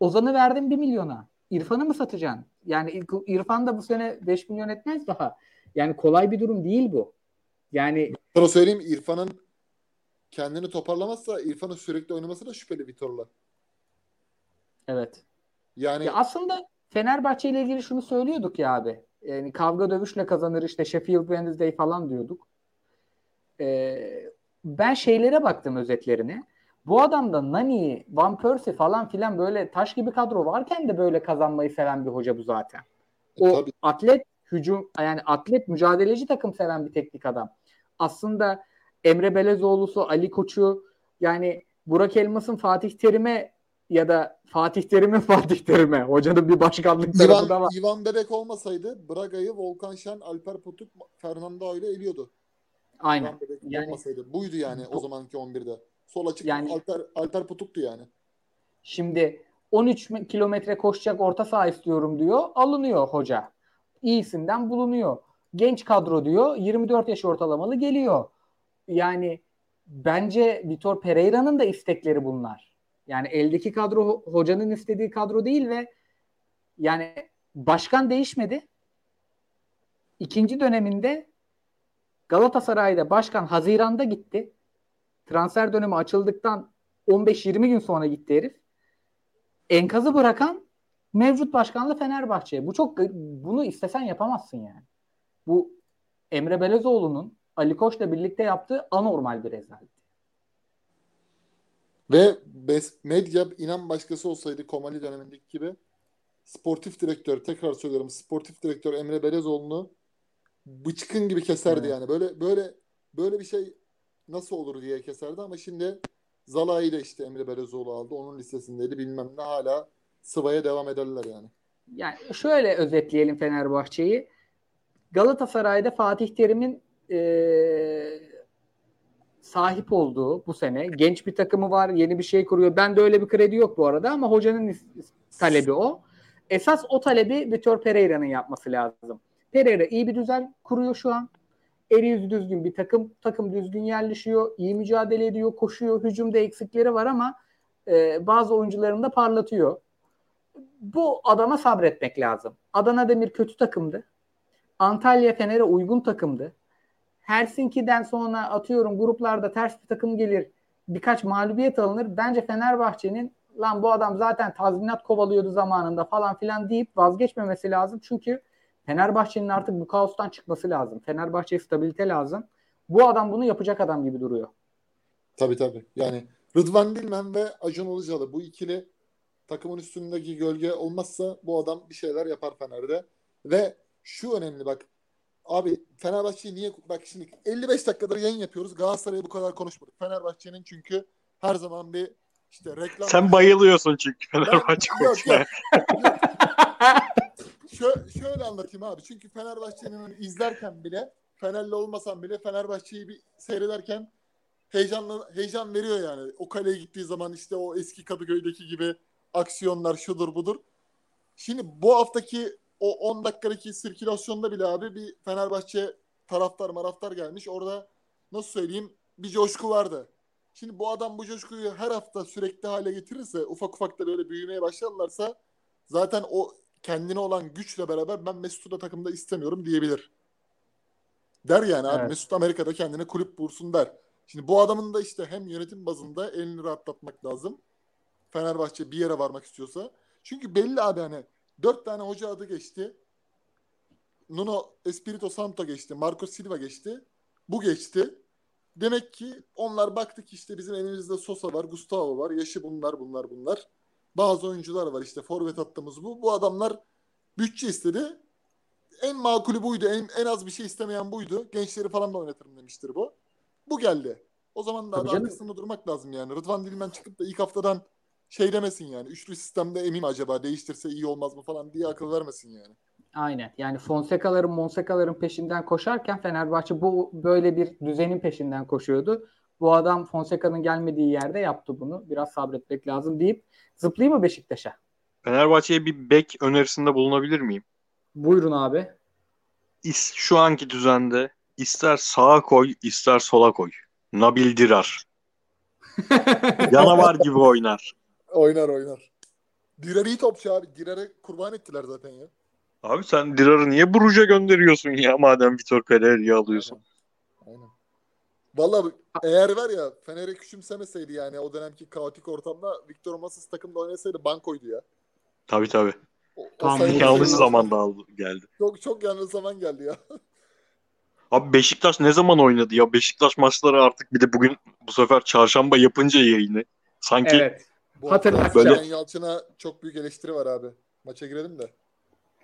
[SPEAKER 1] Ozan'ı verdin bir milyona. İrfan'ı mı satacaksın? Yani İrfan da bu sene 5 milyon etmez daha. Yani kolay bir durum değil bu. Yani
[SPEAKER 2] sana söyleyeyim İrfan'ın kendini toparlamazsa İrfan'ın sürekli oynaması da şüpheli Vitor'la.
[SPEAKER 1] Evet.
[SPEAKER 2] Yani
[SPEAKER 1] ya aslında Fenerbahçe ile ilgili şunu söylüyorduk ya abi. Yani kavga dövüşle kazanır işte Sheffield Wednesday falan diyorduk. Ee, ben şeylere baktım özetlerine. Bu adamda Nani, Van Persie falan filan böyle taş gibi kadro varken de böyle kazanmayı seven bir hoca bu zaten. E, o Tabii. atlet hücum yani atlet mücadeleci takım seven bir teknik adam. Aslında Emre Belezoğlu'su, Ali Koç'u yani Burak Elmas'ın Fatih Terim'e ya da Fatih Terim'in Fatih Terim'e hocanın bir başkanlık
[SPEAKER 2] tarafı da var. İvan Bebek olmasaydı Braga'yı Volkan Şen, Alper Potuk, Fernando ile eliyordu.
[SPEAKER 1] Aynen.
[SPEAKER 2] İvan Bebek yani, olmasaydı. Buydu yani bu, o zamanki 11'de. Sol açık yani, Alper, Alper Potuk'tu yani.
[SPEAKER 1] Şimdi 13 kilometre koşacak orta saha istiyorum diyor. Alınıyor hoca. İyisinden bulunuyor. Genç kadro diyor. 24 yaş ortalamalı geliyor. Yani bence Vitor Pereira'nın da istekleri bunlar. Yani eldeki kadro hocanın istediği kadro değil ve yani başkan değişmedi. İkinci döneminde Galatasaray'da başkan Haziran'da gitti. Transfer dönemi açıldıktan 15-20 gün sonra gitti herif. Enkazı bırakan mevcut başkanlı Fenerbahçe. Bu çok bunu istesen yapamazsın yani. Bu Emre Belezoğlu'nun Ali Koç'la birlikte yaptığı anormal bir rezalet.
[SPEAKER 2] Ve Medya inan başkası olsaydı Komali dönemindeki gibi sportif direktör tekrar söylüyorum sportif direktör Emre Belezoğlu'nu bıçkın gibi keserdi evet. yani. Böyle böyle böyle bir şey nasıl olur diye keserdi ama şimdi Zala'yı da işte Emre Belezoğlu aldı. Onun listesindeydi bilmem ne hala sıvaya devam ederler yani.
[SPEAKER 1] Yani şöyle özetleyelim Fenerbahçe'yi. Galatasaray'da Fatih Terim'in e, sahip olduğu bu sene genç bir takımı var, yeni bir şey kuruyor. Ben de öyle bir kredi yok bu arada ama hocanın talebi o. Esas o talebi Vitor Pereira'nın yapması lazım. Pereira iyi bir düzen kuruyor şu an. Eli yüzü düzgün bir takım, takım düzgün yerleşiyor, iyi mücadele ediyor, koşuyor, hücumda eksikleri var ama e, bazı oyuncularını da parlatıyor. Bu adama sabretmek lazım. Adana Demir kötü takımdı. Antalya Fener'e uygun takımdı. Helsinki'den sonra atıyorum gruplarda ters bir takım gelir. Birkaç mağlubiyet alınır. Bence Fenerbahçe'nin lan bu adam zaten tazminat kovalıyordu zamanında falan filan deyip vazgeçmemesi lazım. Çünkü Fenerbahçe'nin artık bu kaostan çıkması lazım. Fenerbahçe'ye stabilite lazım. Bu adam bunu yapacak adam gibi duruyor.
[SPEAKER 2] Tabii tabii. Yani Rıdvan Dilmen ve Acun Ilıcalı bu ikili takımın üstündeki gölge olmazsa bu adam bir şeyler yapar Fener'de. Ve şu önemli bak. Abi Fenerbahçe'yi niye bak şimdi 55 dakikadır yayın yapıyoruz. Galatasaray'ı bu kadar konuşmadık. Fenerbahçe'nin çünkü her zaman bir işte reklam
[SPEAKER 3] Sen bayılıyorsun çünkü Fenerbahçe konuşmaya.
[SPEAKER 2] şöyle, şöyle anlatayım abi. Çünkü Fenerbahçe'nin hani izlerken bile Fenerli olmasam bile Fenerbahçe'yi bir seyrederken heyecanlı heyecan veriyor yani. O kaleye gittiği zaman işte o eski Kadıköy'deki gibi aksiyonlar şudur budur. Şimdi bu haftaki o 10 dakikadaki sirkülasyonda bile abi bir Fenerbahçe taraftar maraftar gelmiş. Orada nasıl söyleyeyim bir coşku vardı. Şimdi bu adam bu coşkuyu her hafta sürekli hale getirirse ufak ufak da böyle büyümeye başlarlarsa zaten o kendine olan güçle beraber ben Mesut'u da takımda istemiyorum diyebilir. Der yani abi evet. Mesut Amerika'da kendine kulüp bulsun der. Şimdi bu adamın da işte hem yönetim bazında elini rahatlatmak lazım. Fenerbahçe bir yere varmak istiyorsa. Çünkü belli abi hani dört tane hoca adı geçti. Nuno Espirito Santo geçti. Marco Silva geçti. Bu geçti. Demek ki onlar baktık işte bizim elimizde Sosa var, Gustavo var. Yaşı bunlar bunlar bunlar. Bazı oyuncular var işte forvet hattımız bu. Bu adamlar bütçe istedi. En makulü buydu. En, en az bir şey istemeyen buydu. Gençleri falan da oynatırım demiştir bu. Bu geldi. O zaman da arkasında durmak lazım yani. Rıdvan Dilmen çıkıp da ilk haftadan şey demesin yani. Üçlü sistemde emin mi acaba değiştirse iyi olmaz mı falan diye akıl vermesin yani.
[SPEAKER 1] Aynen. Yani Fonseca'ların, Monseca'ların peşinden koşarken Fenerbahçe bu böyle bir düzenin peşinden koşuyordu. Bu adam Fonseca'nın gelmediği yerde yaptı bunu. Biraz sabretmek lazım deyip zıplayayım mı Beşiktaş'a?
[SPEAKER 3] Fenerbahçe'ye bir bek önerisinde bulunabilir miyim?
[SPEAKER 1] Buyurun abi.
[SPEAKER 3] İs- Şu anki düzende ister sağa koy, ister sola koy. Nabil Dirar. Canavar gibi oynar.
[SPEAKER 2] Oynar oynar. Direr iyi topçu abi. Direr'e kurban ettiler zaten ya.
[SPEAKER 3] Abi sen Dirar'ı niye Bruges'e gönderiyorsun ya madem Vitor Pereira'yı alıyorsun?
[SPEAKER 2] Aynen. Vallahi eğer var ya Fener'e küçümsemeseydi yani o dönemki kaotik ortamda Victor Masas takımda oynasaydı bankoydu ya.
[SPEAKER 3] Tabii tabii.
[SPEAKER 2] O, o
[SPEAKER 1] Tam
[SPEAKER 2] sayı-
[SPEAKER 3] Yanlış zamanda aldı, geldi.
[SPEAKER 2] Çok çok yanlış zaman geldi ya.
[SPEAKER 3] Abi Beşiktaş ne zaman oynadı ya? Beşiktaş maçları artık bir de bugün bu sefer çarşamba yapınca yayını. Sanki
[SPEAKER 1] evet.
[SPEAKER 2] Bu
[SPEAKER 1] Hatırlatacağım.
[SPEAKER 3] Böyle-
[SPEAKER 2] Yalçın'a çok büyük eleştiri var abi. Maça girelim de.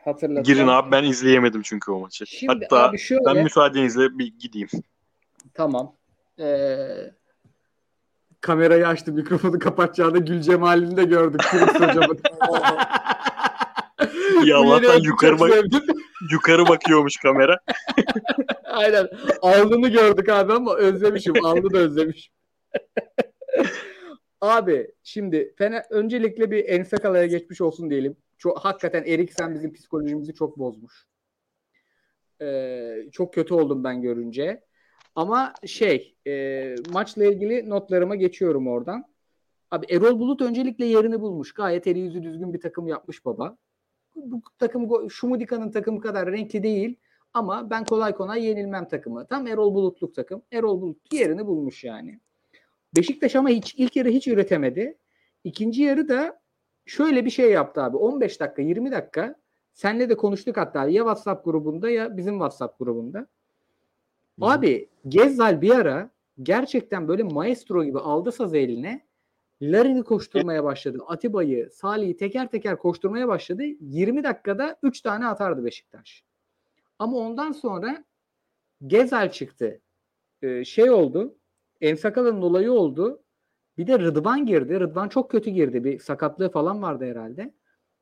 [SPEAKER 1] Hatırlatacağım.
[SPEAKER 3] girin abi ben izleyemedim çünkü o maçı.
[SPEAKER 1] Şimdi
[SPEAKER 3] Hatta
[SPEAKER 1] abi şöyle.
[SPEAKER 3] ben müsaadenizle bir gideyim.
[SPEAKER 1] Tamam. Ee, kamerayı açtı. Mikrofonu kapatacağını Gül Cemal'ini de gördük.
[SPEAKER 3] Ya Allah'tan yukarı bak yukarı bakıyormuş kamera.
[SPEAKER 1] Aynen. Alnını gördük abi ama özlemişim. Alnı da özlemişim. abi şimdi Fener, öncelikle bir Ensakala'ya geçmiş olsun diyelim. Çok, hakikaten Eriksen bizim psikolojimizi çok bozmuş. Ee, çok kötü oldum ben görünce. Ama şey e, maçla ilgili notlarıma geçiyorum oradan. Abi Erol Bulut öncelikle yerini bulmuş. Gayet eli yüzü düzgün bir takım yapmış baba. Bu takım Şumudika'nın takımı kadar renkli değil. Ama ben kolay kolay yenilmem takımı. Tam Erol Bulutluk takım. Erol Bulut yerini bulmuş yani. Beşiktaş ama hiç ilk yarı hiç üretemedi. İkinci yarı da şöyle bir şey yaptı abi. 15 dakika 20 dakika senle de konuştuk hatta ya WhatsApp grubunda ya bizim WhatsApp grubunda. Abi Gezzal bir ara gerçekten böyle maestro gibi aldı sazı eline. Larin'i koşturmaya başladı. Atiba'yı, Salih'i teker teker koşturmaya başladı. 20 dakikada 3 tane atardı Beşiktaş. Ama ondan sonra Gezel çıktı. Ee, şey oldu. Ensakala'nın olayı oldu. Bir de Rıdvan girdi. Rıdvan çok kötü girdi. Bir sakatlığı falan vardı herhalde.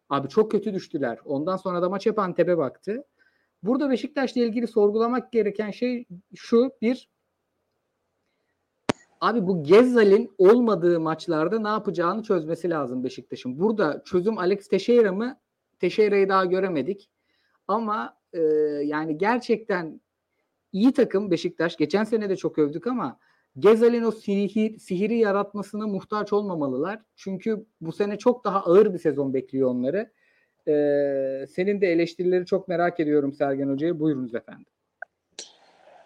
[SPEAKER 1] Abi çok kötü düştüler. Ondan sonra da maç hep Antep'e baktı. Burada Beşiktaş'la ilgili sorgulamak gereken şey şu. Bir, abi bu Gezzal'in olmadığı maçlarda ne yapacağını çözmesi lazım Beşiktaş'ın. Burada çözüm Alex Teixeira mı? Teixeira'yı daha göremedik. Ama e, yani gerçekten iyi takım Beşiktaş. Geçen sene de çok övdük ama Gezal'in o sihir, sihiri yaratmasına muhtaç olmamalılar. Çünkü bu sene çok daha ağır bir sezon bekliyor onları. Ee, senin de eleştirileri çok merak ediyorum Sergen Hoca'ya. Buyurunuz efendim.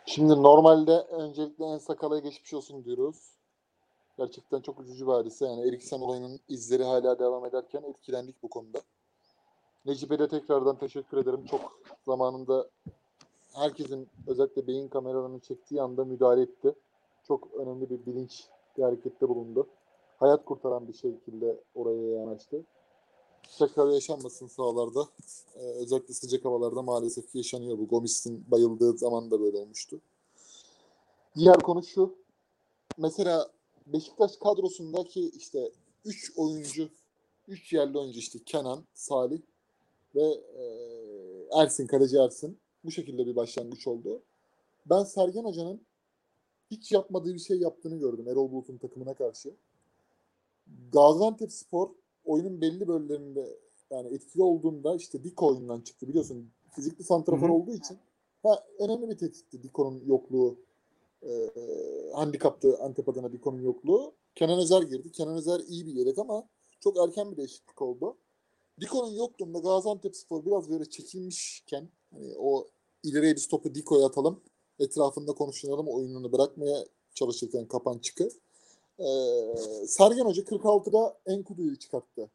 [SPEAKER 2] Şimdi normalde öncelikle en sakalaya geçmiş olsun diyoruz. Gerçekten çok üzücü bir hadise. Yani Eriksen olayının izleri hala devam ederken etkilendik bu konuda. Necip'e de tekrardan teşekkür ederim. Çok zamanında herkesin özellikle beyin kameralarını çektiği anda müdahale etti. Çok önemli bir bilinç bir harekette bulundu. Hayat kurtaran bir şekilde oraya yanaştı. Tekrar yaşanmasın sahalarda. Ee, özellikle sıcak havalarda maalesef ki yaşanıyor bu. Gomis'in bayıldığı zaman da böyle olmuştu. Diğer konu şu. Mesela Beşiktaş kadrosundaki işte 3 oyuncu, 3 yerli oyuncu işte Kenan, Salih ve e, Ersin, kaleci Ersin. Bu şekilde bir başlangıç oldu. Ben Sergen Hoca'nın hiç yapmadığı bir şey yaptığını gördüm Erol Bulut'un takımına karşı. Gaziantep Spor oyunun belli bölümlerinde yani etkili olduğunda işte Diko oyundan çıktı biliyorsun. Fizikli santrafor olduğu için ha, önemli bir tehditti Diko'nun yokluğu. E, handikaptı Antep adına Diko'nun yokluğu. Kenan Özer girdi. Kenan Özer iyi bir yedek ama çok erken bir değişiklik oldu. Diko'nun yokluğunda Gaziantep Spor biraz böyle çekilmişken hani o ileriye biz topu Diko'ya atalım etrafında konuşturalım oyununu bırakmaya çalışırken kapan çıkı. Ee, Sergen Hoca 46'da Enkudu'yu çıkarttı.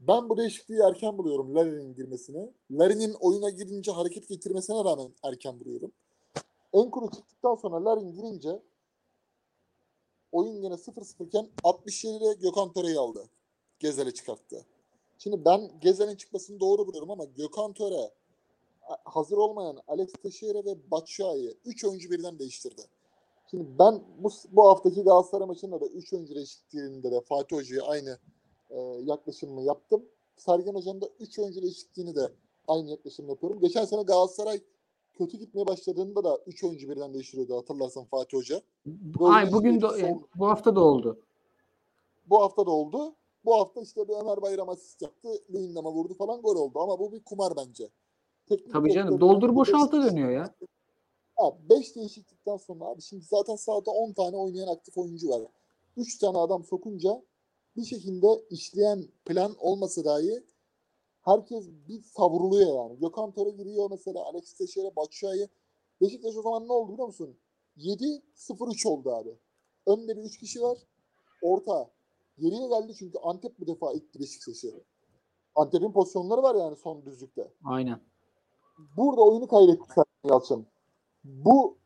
[SPEAKER 2] Ben bu değişikliği erken buluyorum Larry'nin girmesini. Larry'nin oyuna girince hareket getirmesine rağmen erken buluyorum. Enkudu çıktıktan sonra Larry'nin girince oyun yine 0-0 iken 67'de Gökhan Töre'yi aldı. Gezel'e çıkarttı. Şimdi ben Gezel'in çıkmasını doğru buluyorum ama Gökhan Töre hazır olmayan Alex Teixeira ve Batshuayi 3 oyuncu birden değiştirdi. Şimdi ben bu, bu haftaki Galatasaray maçında da 3 oyuncu değişikliğinde de Fatih Hoca'ya aynı e, yaklaşımımı yaptım. Sergen Hoca'nın da 3 oyuncu değişikliğini de aynı yaklaşım yapıyorum. Geçen sene Galatasaray kötü gitmeye başladığında da 3 oyuncu birden değiştiriyordu hatırlarsan Fatih Hoca.
[SPEAKER 1] Ay bugün de yani, bu hafta da oldu.
[SPEAKER 2] Bu hafta da oldu. Bu hafta işte bir Ömer Bayram asist yaptı. Luyendam'a vurdu falan gol oldu. Ama bu bir kumar bence.
[SPEAKER 1] Teknik Tabii canım. Doldur boşaltı dönüyor ya.
[SPEAKER 2] 5 değişiklikten sonra abi şimdi zaten sahada 10 tane oynayan aktif oyuncu var. 3 tane adam sokunca bir şekilde işleyen plan olmasa dahi herkes bir savruluyor yani. Gökhan Töre giriyor mesela Alex Teixeira, Batshuayi. Beşiktaş o zaman ne oldu biliyor musun? 7-0-3 oldu abi. Önde bir 3 kişi var. Orta. Geriye geldi çünkü Antep bu defa itti Beşiktaş'ı. Antep'in pozisyonları var yani son düzlükte.
[SPEAKER 1] Aynen.
[SPEAKER 2] Burada oyunu kaybetti Sergen Yalçın. Bu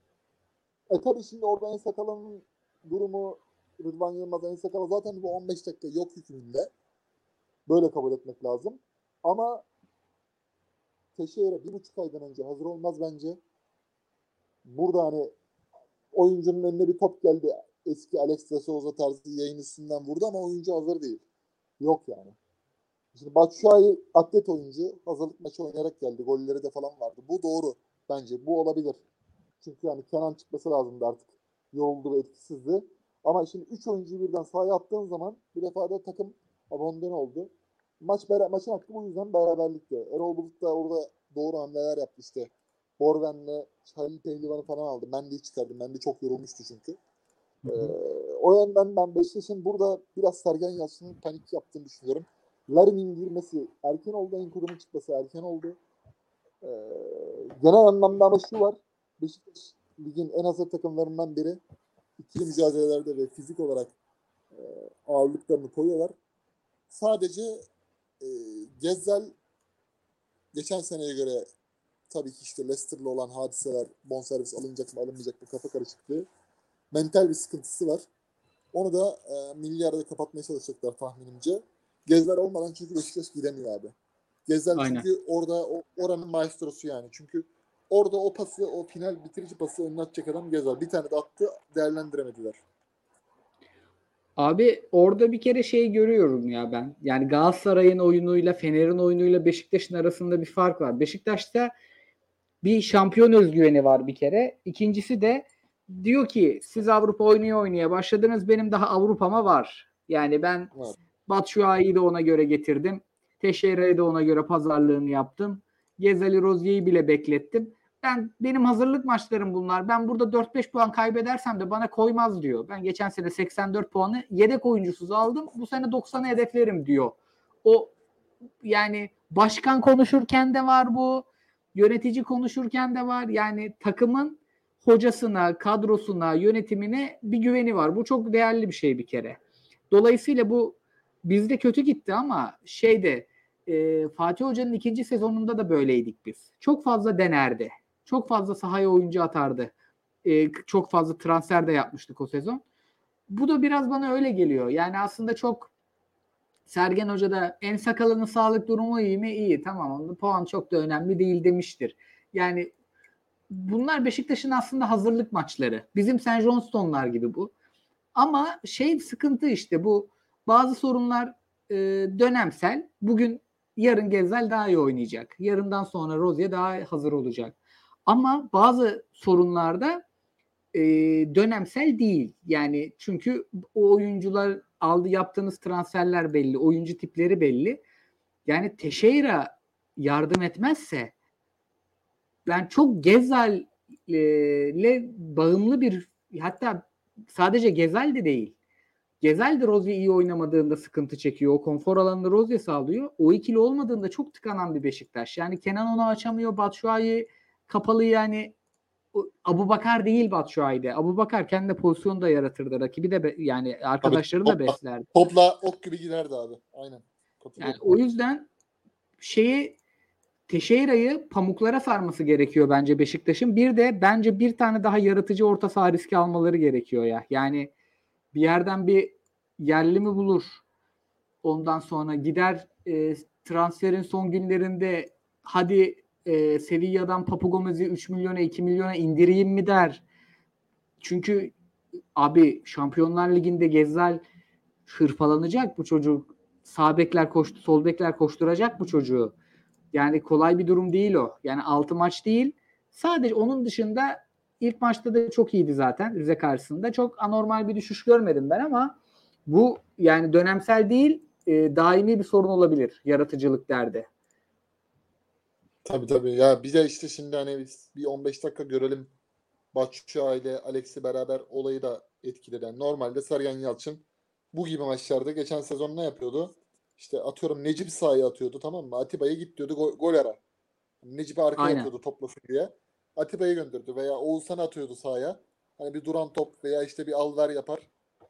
[SPEAKER 2] e tabii şimdi orada en sakalının durumu Rıdvan Yılmaz en sakala zaten bu 15 dakika yok hükmünde. Böyle kabul etmek lazım. Ama Teşehir'e bir buçuk aydan önce hazır olmaz bence. Burada hani oyuncunun önüne bir top geldi. Eski Alex de Souza tarzı yayın üstünden vurdu ama oyuncu hazır değil. Yok yani. Şimdi Batshuayi atlet oyuncu. Hazırlık maçı oynayarak geldi. Golleri de falan vardı. Bu doğru bence. Bu olabilir. Çünkü yani Kenan çıkması lazımdı artık. Yoruldu ve etkisizdi. Ama şimdi 3 oyuncuyu birden sahaya attığın zaman bir defa da takım abandon oldu. Maç bera maçın hakkı bu yüzden beraberlikte. Erol Bulut da orada doğru hamleler yaptı işte. Borven'le Halil Pehlivan'ı falan aldı. Mendy'yi çıkardı. Mendy çok yorulmuştu çünkü. Ee, o yönden ben Beşiktaş'ın burada biraz Sergen Yalçın'ın panik yaptığını düşünüyorum. Larin'in girmesi erken oldu. Enkudu'nun çıkması erken oldu. Ee, genel anlamda ama şu var. Beşiktaş ligin en hazır takımlarından biri. İkili mücadelelerde ve fizik olarak e, ağırlıklarını koyuyorlar. Sadece e, Gezzel geçen seneye göre tabii ki işte Leicester'la olan hadiseler bonservis alınacak mı alınmayacak mı kafa karışıklığı mental bir sıkıntısı var. Onu da e, milyarda kapatmaya çalışacaklar tahminimce. Gezler olmadan çünkü Beşiktaş gidemiyor abi. Gezler Aynen. çünkü orada o, oranın maestrosu yani. Çünkü orada o pası, o final bitirici pası önüne atacak adam Gezal. Bir tane de attı, değerlendiremediler.
[SPEAKER 1] Abi orada bir kere şey görüyorum ya ben. Yani Galatasaray'ın oyunuyla Fener'in oyunuyla Beşiktaş'ın arasında bir fark var. Beşiktaş'ta bir şampiyon özgüveni var bir kere. İkincisi de diyor ki siz Avrupa oynuyor oynaya başladınız benim daha Avrupa'ma var. Yani ben evet. Batshuayi'yi de ona göre getirdim. Teşere'yi de ona göre pazarlığını yaptım. Gezali Rozier'i bile beklettim. Ben benim hazırlık maçlarım bunlar. Ben burada 4-5 puan kaybedersem de bana koymaz diyor. Ben geçen sene 84 puanı yedek oyuncusuz aldım. Bu sene 90'ı hedeflerim diyor. O yani başkan konuşurken de var bu. Yönetici konuşurken de var. Yani takımın hocasına, kadrosuna, yönetimine bir güveni var. Bu çok değerli bir şey bir kere. Dolayısıyla bu bizde kötü gitti ama şeyde e, Fatih Hoca'nın ikinci sezonunda da böyleydik biz. Çok fazla denerdi. Çok fazla sahaya oyuncu atardı. E, çok fazla transfer de yapmıştık o sezon. Bu da biraz bana öyle geliyor. Yani aslında çok Sergen Hoca da en sakalının sağlık durumu iyi mi? İyi tamam. Puan çok da önemli değil demiştir. Yani bunlar Beşiktaş'ın aslında hazırlık maçları. Bizim St. Johnston'lar gibi bu. Ama şey sıkıntı işte bu bazı sorunlar e, dönemsel. Bugün yarın Gezel daha iyi oynayacak. Yarından sonra Rozier daha hazır olacak. Ama bazı sorunlarda e, dönemsel değil. Yani çünkü o oyuncular aldı yaptığınız transferler belli, oyuncu tipleri belli. Yani Teşeira yardım etmezse ben çok Gezal ile bağımlı bir hatta sadece Gezal de değil. Gezel de Rozier iyi oynamadığında sıkıntı çekiyor. O konfor alanında Rozier sağlıyor. O ikili olmadığında çok tıkanan bir Beşiktaş. Yani Kenan onu açamıyor. Batshuayi kapalı yani Abu Bakar değil Batshuayi'de. Abu Bakar kendi pozisyonu da yaratırdı. Rakibi de be- yani arkadaşları da beslerdi.
[SPEAKER 2] Topla ok gibi giderdi abi. Aynen.
[SPEAKER 1] Yani o yüzden şeyi Teixeira'yı pamuklara sarması gerekiyor bence Beşiktaş'ın. Bir de bence bir tane daha yaratıcı orta saha riski almaları gerekiyor ya. Yani bir yerden bir yerli mi bulur? Ondan sonra gider e, transferin son günlerinde hadi e, Sevilla'dan Papu Gomez'i 3 milyona 2 milyona indireyim mi der. Çünkü abi Şampiyonlar Ligi'nde Gezzal hırpalanacak bu çocuk. Sağ bekler koştu, sol bekler koşturacak bu çocuğu. Yani kolay bir durum değil o. Yani 6 maç değil. Sadece onun dışında ilk maçta da çok iyiydi zaten Rize karşısında. Çok anormal bir düşüş görmedim ben ama bu yani dönemsel değil e, daimi bir sorun olabilir yaratıcılık derdi.
[SPEAKER 2] Tabii tabii. Ya bize işte şimdi hani biz bir 15 dakika görelim. Batshuayi ile Alex'i beraber olayı da etkileden. Normalde Sergen Yalçın bu gibi maçlarda geçen sezon ne yapıyordu? İşte atıyorum Necip sahaya atıyordu tamam mı? Atiba'ya git diyordu gol, gol ara. Necip'i arkaya
[SPEAKER 1] Aynen.
[SPEAKER 2] atıyordu toplasın diye. Atiba'yı gönderdi veya Oğuzhan'ı atıyordu sahaya. Hani bir duran top veya işte bir alver yapar.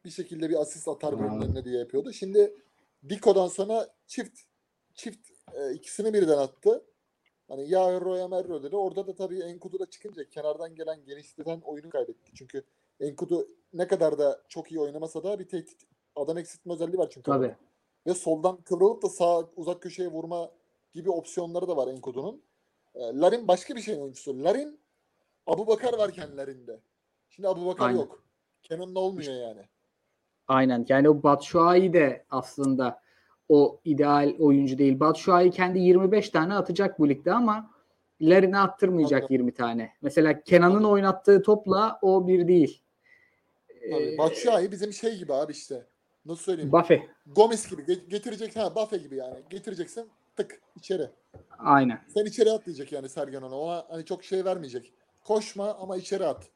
[SPEAKER 2] Bir şekilde bir asist atar önüne diye yapıyordu. Şimdi Diko'dan sonra çift çift e, ikisini birden attı. Hani ya Roya Merro dedi. Orada da tabii Enkudu da çıkınca kenardan gelen genişleten oyunu kaybetti. Çünkü Enkudu ne kadar da çok iyi oynamasa da bir tehdit adam eksiltme özelliği var çünkü.
[SPEAKER 1] Tabii.
[SPEAKER 2] Ve soldan kıvrılıp da sağ uzak köşeye vurma gibi opsiyonları da var Enkudu'nun. E, Larin başka bir şeyin oyuncusu. Larin Abu Bakar varken Larin'de. Şimdi Abu Bakar
[SPEAKER 1] Aynen.
[SPEAKER 2] yok. Kenan'la olmuyor yani.
[SPEAKER 1] Aynen. Yani o Batshuayi de aslında o ideal oyuncu değil. Batshuayi kendi 25 tane atacak bu ligde ama Larin'e attırmayacak
[SPEAKER 2] Tabii.
[SPEAKER 1] 20 tane. Mesela Kenan'ın oynattığı topla o bir değil. Ee,
[SPEAKER 2] Batshuayi bizim şey gibi abi işte. Nasıl söyleyeyim?
[SPEAKER 1] Buffy.
[SPEAKER 2] Gomez gibi Ge- getirecek ha Buffett gibi yani. Getireceksin tık içeri.
[SPEAKER 1] Aynen.
[SPEAKER 2] Sen içeri at diyecek yani Sergen ona. Ona hani çok şey vermeyecek. Koşma ama içeri at.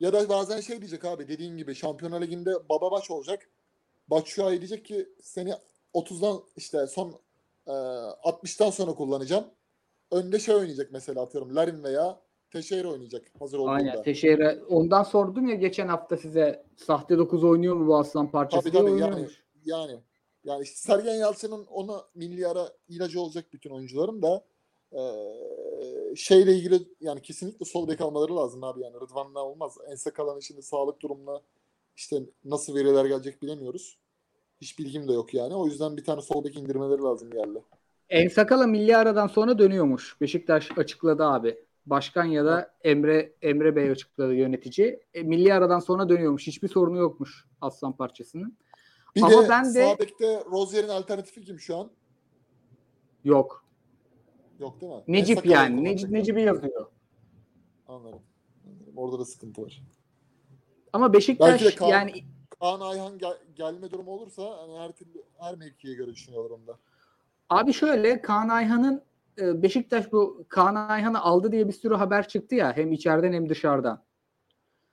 [SPEAKER 2] Ya da bazen şey diyecek abi dediğin gibi Şampiyonlar Ligi'nde baba baş olacak. Batshuayi diyecek ki seni 30'dan işte son e, 60'tan sonra kullanacağım. Önde şey oynayacak mesela atıyorum Larin veya Teixeira oynayacak hazır olduğunda.
[SPEAKER 1] Aynen. Teixeira. Ondan sordum ya geçen hafta size sahte 9 oynuyor mu bu aslan parçası
[SPEAKER 2] Tabii tabii yani yani yani işte Sergen Yalçın'ın ona milli ara ilacı olacak bütün oyuncuların da eee, şeyle ilgili yani kesinlikle sol bek almaları lazım abi yani Rıdvan'la olmaz. Ense kalan şimdi sağlık durumuna işte nasıl veriler gelecek bilemiyoruz. Hiç bilgim de yok yani. O yüzden bir tane sol bek indirmeleri lazım yerli.
[SPEAKER 1] Ensakala milli aradan sonra dönüyormuş. Beşiktaş açıkladı abi. Başkan ya da Emre Emre Bey açıkladı yönetici. E, milli aradan sonra dönüyormuş. Hiçbir sorunu yokmuş aslan parçasının.
[SPEAKER 2] Bir
[SPEAKER 1] Ama
[SPEAKER 2] de
[SPEAKER 1] ben de-
[SPEAKER 2] sağ bekte Rozier'in alternatifi kim şu an?
[SPEAKER 1] Yok.
[SPEAKER 2] Yok değil mi?
[SPEAKER 1] Necip
[SPEAKER 2] Ense Kala'yı
[SPEAKER 1] yani. Necip. Necip'i yazıyor.
[SPEAKER 2] Anladım. Anladım. Orada da sıkıntı var.
[SPEAKER 1] Ama Beşiktaş
[SPEAKER 2] Belki de Kaan-
[SPEAKER 1] yani
[SPEAKER 2] Kaan Ayhan gel- gelme durumu olursa hani her türlü her mevkiye göre düşünüyorlar onda.
[SPEAKER 1] Abi şöyle Kaan Ayhan'ın e, Beşiktaş bu Kaan Ayhan'ı aldı diye bir sürü haber çıktı ya hem içeriden hem dışarıdan.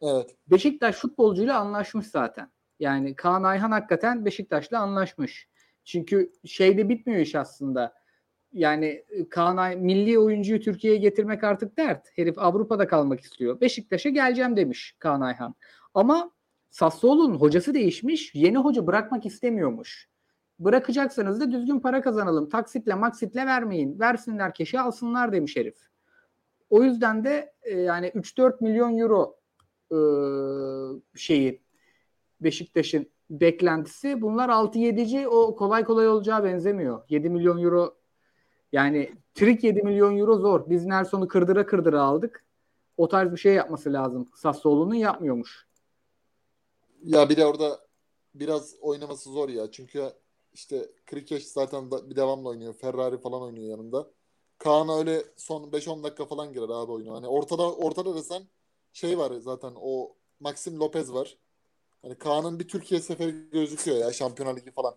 [SPEAKER 2] Evet.
[SPEAKER 1] Beşiktaş futbolcuyla anlaşmış zaten. Yani Kaan Ayhan hakikaten Beşiktaş'la anlaşmış. Çünkü şeyde bitmiyor iş aslında. Yani e, Kaan Ay milli oyuncuyu Türkiye'ye getirmek artık dert. Herif Avrupa'da kalmak istiyor. Beşiktaş'a geleceğim demiş Kaan Ayhan. Ama Sassuolo'nun hocası değişmiş. Yeni hoca bırakmak istemiyormuş. Bırakacaksanız da düzgün para kazanalım. Taksitle maksitle vermeyin. Versinler keşi alsınlar demiş herif. O yüzden de e, yani 3-4 milyon euro e, şeyi Beşiktaş'ın beklentisi. Bunlar 6-7'ci o kolay kolay olacağı benzemiyor. 7 milyon euro yani trik 7 milyon euro zor. Biz Nelson'u kırdıra kırdıra aldık. O tarz bir şey yapması lazım. Sassuolo'nun yapmıyormuş.
[SPEAKER 2] Ya bir de orada biraz oynaması zor ya. Çünkü işte Krikeş zaten da- bir devamlı oynuyor. Ferrari falan oynuyor yanında. Kaan öyle son 5-10 dakika falan girer abi oyunu. Hani ortada ortada desen şey var zaten o Maxim Lopez var. Hani Kaan'ın bir Türkiye seferi gözüküyor ya Şampiyonlar Ligi falan.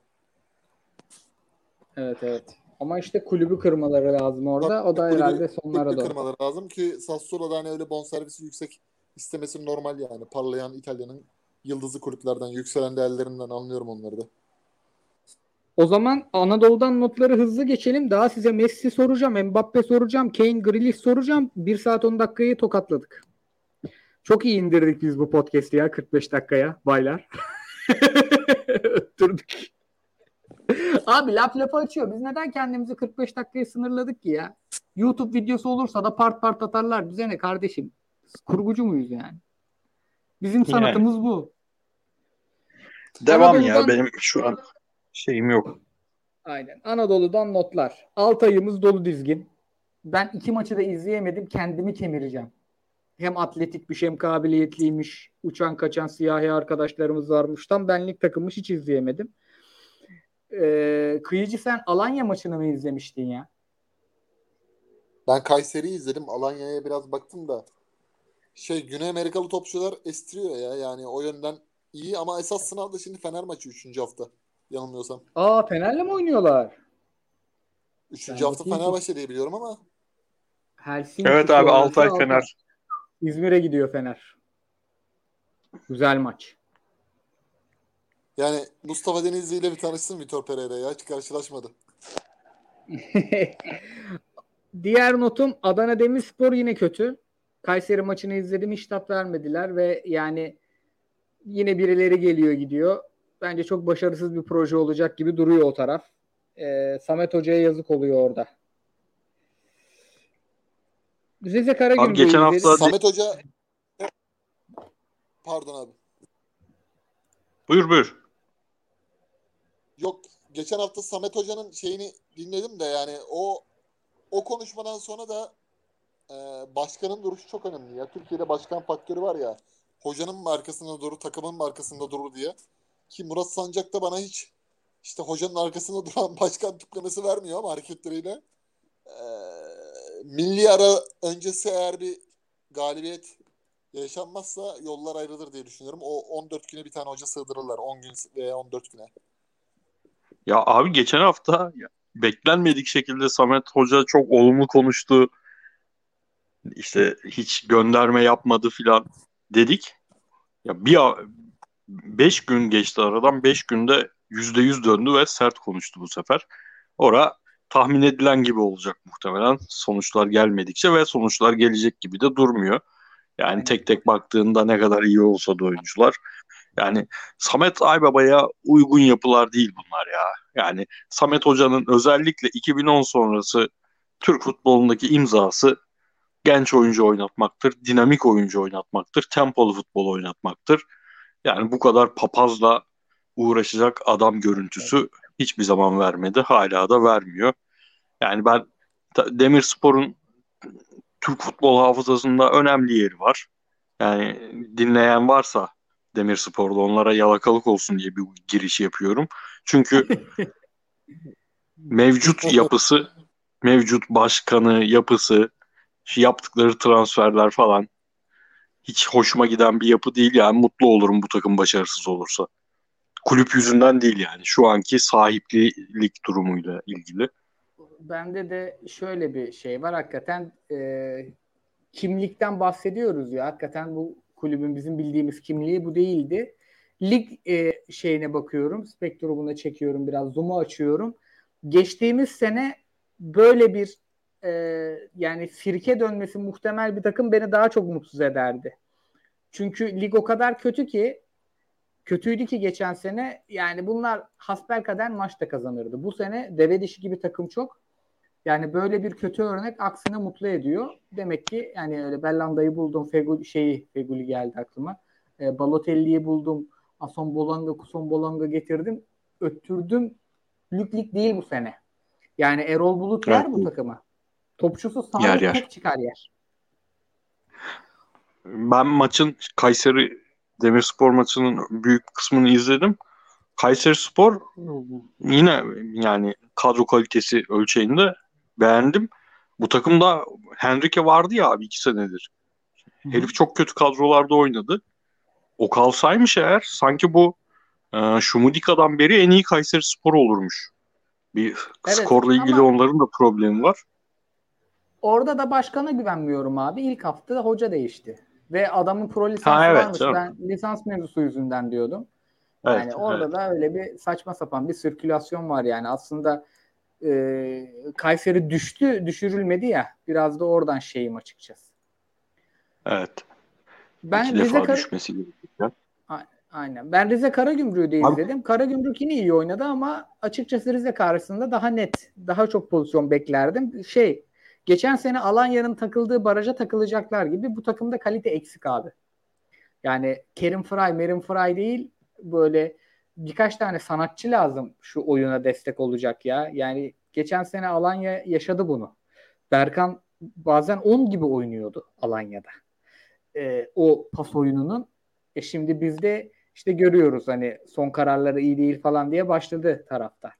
[SPEAKER 1] Evet evet. Ama işte kulübü kırmaları lazım orada. O da
[SPEAKER 2] Kulübü-
[SPEAKER 1] herhalde sonlara
[SPEAKER 2] kulübü
[SPEAKER 1] doğru.
[SPEAKER 2] kırmaları lazım ki Sassuolo'da hani öyle bonservisi yüksek istemesi normal yani. Parlayan İtalya'nın yıldızı kulüplerden, yükselen değerlerinden anlıyorum onları da.
[SPEAKER 1] O zaman Anadolu'dan notları hızlı geçelim. Daha size Messi soracağım, Mbappe soracağım, Kane, Grealish soracağım. 1 saat 10 dakikayı tokatladık. Çok iyi indirdik biz bu podcast'i ya 45 dakikaya baylar. Öttürdük. Abi laf lafı açıyor. Biz neden kendimizi 45 dakikaya sınırladık ki ya? YouTube videosu olursa da part part atarlar. Bize ne kardeşim? Kurgucu muyuz yani? Bizim sanatımız yani. bu.
[SPEAKER 3] Devam Anadolu'dan... ya benim şu an şeyim yok.
[SPEAKER 1] Aynen. Anadolu'dan notlar. ayımız dolu dizgin. Ben iki maçı da izleyemedim. Kendimi kemireceğim. Hem atletik bir hem kabiliyetliymiş. Uçan kaçan siyahi arkadaşlarımız varmış. Tam benlik takılmış hiç izleyemedim. Ee, Kıyıcı sen Alanya maçını mı izlemiştin ya?
[SPEAKER 2] Ben Kayseri'yi izledim. Alanya'ya biraz baktım da şey Güney Amerikalı topçular estiriyor ya. Yani o yönden iyi ama esas sınavda şimdi Fener maçı 3. hafta. Yanılmıyorsam.
[SPEAKER 1] Aa Fener'le mi oynuyorlar?
[SPEAKER 2] 3. hafta Fenerbahçe diye biliyorum ama.
[SPEAKER 3] Helsinki evet abi Altay Fener.
[SPEAKER 1] İzmir'e gidiyor Fener. Güzel maç.
[SPEAKER 2] Yani Mustafa Denizli ile bir tanışsın Vitor Pereira ya. Hiç karşılaşmadı.
[SPEAKER 1] Diğer notum Adana Demirspor yine kötü. Kayseri maçını izledim hiç tat vermediler ve yani yine birileri geliyor gidiyor. Bence çok başarısız bir proje olacak gibi duruyor o taraf. Ee, Samet Hoca'ya yazık oluyor orada. Rize Karagümrük.
[SPEAKER 3] Abi geçen hafta
[SPEAKER 2] Samet Hoca Pardon abi.
[SPEAKER 3] Buyur buyur.
[SPEAKER 2] Yok geçen hafta Samet Hoca'nın şeyini dinledim de yani o o konuşmadan sonra da e, başkanın duruşu çok önemli ya. Türkiye'de başkan faktörü var ya. Hocanın markasında durur, takımın markasında durur diye. Ki Murat Sancak da bana hiç işte hocanın arkasında duran başkan tiplemesi vermiyor ama hareketleriyle. E, milli ara öncesi eğer bir galibiyet yaşanmazsa yollar ayrılır diye düşünüyorum. O 14 güne bir tane hoca sığdırırlar. 10 gün veya 14 güne.
[SPEAKER 3] Ya abi geçen hafta beklenmedik şekilde Samet Hoca çok olumlu konuştu. İşte hiç gönderme yapmadı filan dedik. Ya bir beş gün geçti aradan. Beş günde yüzde yüz döndü ve sert konuştu bu sefer. Ora tahmin edilen gibi olacak muhtemelen. Sonuçlar gelmedikçe ve sonuçlar gelecek gibi de durmuyor. Yani tek tek baktığında ne kadar iyi olsa da oyuncular. Yani Samet Aybaba'ya uygun yapılar değil bunlar ya. Yani Samet Hoca'nın özellikle 2010 sonrası Türk futbolundaki imzası genç oyuncu oynatmaktır, dinamik oyuncu oynatmaktır, tempolu futbol oynatmaktır. Yani bu kadar papazla uğraşacak adam görüntüsü hiçbir zaman vermedi. Hala da vermiyor. Yani ben Demirspor'un Türk futbol hafızasında önemli yeri var. Yani dinleyen varsa Demirspor'da onlara yalakalık olsun diye bir giriş yapıyorum. Çünkü mevcut yapısı, mevcut başkanı, yapısı, yaptıkları transferler falan hiç hoşuma giden bir yapı değil yani mutlu olurum bu takım başarısız olursa. Kulüp yüzünden değil yani şu anki sahiplik durumuyla ilgili.
[SPEAKER 1] Bende de şöyle bir şey var hakikaten e, kimlikten bahsediyoruz ya hakikaten bu kulübün bizim bildiğimiz kimliği bu değildi. Lig e, şeyine bakıyorum, spektrumuna çekiyorum biraz, zoom'u açıyorum. Geçtiğimiz sene böyle bir e, yani firke dönmesi muhtemel bir takım beni daha çok mutsuz ederdi. Çünkü lig o kadar kötü ki kötüydü ki geçen sene yani bunlar hasbel kadar maçta kazanırdı. Bu sene deve dişi gibi takım çok. Yani böyle bir kötü örnek aksine mutlu ediyor. Demek ki yani öyle Bellanda'yı buldum, Feguli şeyi Feguli geldi aklıma. E, Balotelli'yi buldum, Ason Bolanga, Kuson Bolanga getirdim. Öttürdüm. Lük lig değil bu sene. Yani Erol Bulut yer evet. bu takıma. Topçusu sahada tek çıkar yer.
[SPEAKER 3] Ben maçın Kayseri Demirspor maçının büyük kısmını izledim. Kayseri Spor yine yani kadro kalitesi ölçeğinde beğendim. Bu takımda Henrique vardı ya abi iki senedir. Hı-hı. Herif çok kötü kadrolarda oynadı. O kalsaymış eğer sanki bu e, Şumudika'dan beri en iyi Kayseri Spor olurmuş. Bir evet, skorla ilgili onların da problemi var.
[SPEAKER 1] Orada da başkana güvenmiyorum abi. İlk hafta hoca değişti. Ve adamın pro lisansı ha, evet, varmış. Canım. Ben lisans mevzusu yüzünden diyordum. Evet, yani orada evet. da öyle bir saçma sapan bir sirkülasyon var yani. Aslında e, Kayseri düştü, düşürülmedi ya. Biraz da oradan şeyim açıkçası.
[SPEAKER 3] Evet.
[SPEAKER 1] Ben
[SPEAKER 3] İki
[SPEAKER 1] Rize
[SPEAKER 3] defa düşmesi gerekiyor.
[SPEAKER 1] Aynen. Ben Rize Karagümrük'ü de
[SPEAKER 3] Abi-
[SPEAKER 1] izledim. Karagümrük yine iyi oynadı ama açıkçası Rize karşısında daha net, daha çok pozisyon beklerdim. Şey, geçen sene Alanya'nın takıldığı baraja takılacaklar gibi bu takımda kalite eksik abi. Yani Kerim Fry, Merim Fry değil böyle birkaç tane sanatçı lazım şu oyuna destek olacak ya. Yani geçen sene Alanya yaşadı bunu. Berkan bazen 10 gibi oynuyordu Alanya'da. Ee, o pas oyununun. E şimdi bizde işte görüyoruz hani son kararları iyi değil falan diye başladı taraftar.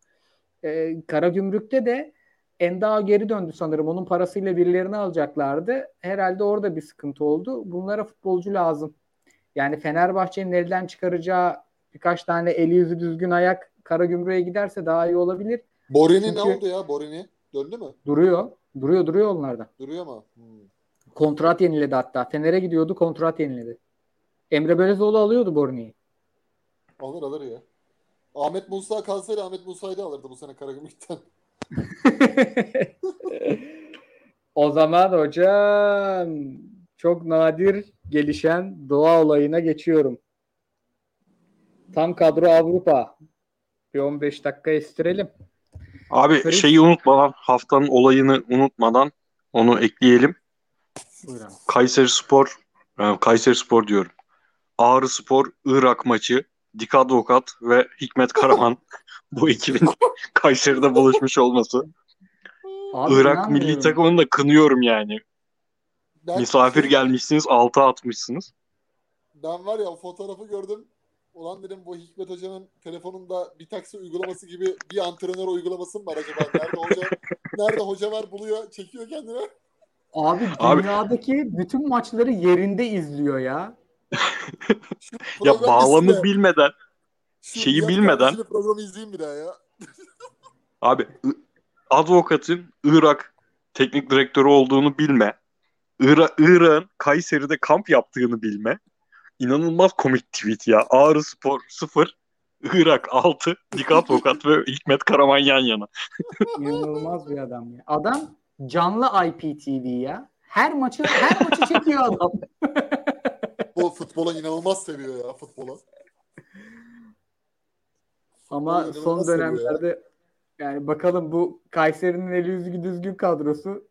[SPEAKER 1] Ee, Karagümrük'te de Endao geri döndü sanırım. Onun parasıyla birilerini alacaklardı. Herhalde orada bir sıkıntı oldu. Bunlara futbolcu lazım. Yani Fenerbahçe'nin elden çıkaracağı birkaç tane eli yüzü düzgün ayak Karagümrük'e giderse daha iyi olabilir.
[SPEAKER 2] Borini
[SPEAKER 1] Çünkü-
[SPEAKER 2] ne oldu ya? Borini döndü mü?
[SPEAKER 1] Duruyor. Duruyor duruyor onlardan.
[SPEAKER 2] Duruyor mu? Hmm.
[SPEAKER 1] Kontrat yeniledi hatta. Fener'e gidiyordu kontrat yeniledi. Emre Belözoğlu alıyordu Borni'yi.
[SPEAKER 2] Alır alır ya. Ahmet Musa kalsaydı Ahmet Musa'yı da alırdı bu sene Karagümrük'ten.
[SPEAKER 1] O zaman hocam çok nadir gelişen doğa olayına geçiyorum. Tam kadro Avrupa. Bir 15 dakika estirelim.
[SPEAKER 3] Abi
[SPEAKER 1] Fritz-
[SPEAKER 3] şeyi unutmadan haftanın olayını unutmadan onu ekleyelim.
[SPEAKER 1] Buyurun.
[SPEAKER 3] Kayseri Spor e, Kayseri Spor diyorum. Ağrı Spor Irak maçı Dik Advokat ve Hikmet Karaman bu ekibin Kayseri'de buluşmuş olması.
[SPEAKER 1] Abi
[SPEAKER 3] Irak milli takımını da kınıyorum yani.
[SPEAKER 2] Ben,
[SPEAKER 3] Misafir
[SPEAKER 2] şey-
[SPEAKER 3] gelmişsiniz, altı atmışsınız.
[SPEAKER 2] Ben var ya o fotoğrafı gördüm. Ulan dedim bu Hikmet Hoca'nın telefonunda bir taksi uygulaması gibi bir antrenör uygulaması mı var acaba? Nerede hoca, nerede hoca var buluyor, çekiyor kendine.
[SPEAKER 1] Abi
[SPEAKER 3] Abi-
[SPEAKER 1] dünyadaki bütün maçları yerinde izliyor ya.
[SPEAKER 3] Ya bağlamı bilmeden
[SPEAKER 2] Şu
[SPEAKER 3] şeyi bilmeden-
[SPEAKER 2] programı izleyeyim bir daha ya.
[SPEAKER 3] Abi advokatın Irak teknik direktörü olduğunu bilme. Irak, Irak'ın Kayseri'de kamp yaptığını bilme. İnanılmaz komik tweet ya. Ağrı Spor 0, Irak 6, Dik Advokat ve Hikmet Karaman yan yana.
[SPEAKER 1] İnanılmaz bir adam ya. Adam canlı IPTV ya. Her maçı her maçı çekiyor adam.
[SPEAKER 2] Bu futbola inanılmaz seviyor ya futbola.
[SPEAKER 1] Ama
[SPEAKER 2] İnanılmaz
[SPEAKER 1] son dönemlerde yani bakalım bu Kayseri'nin eli yüzü düzgün kadrosu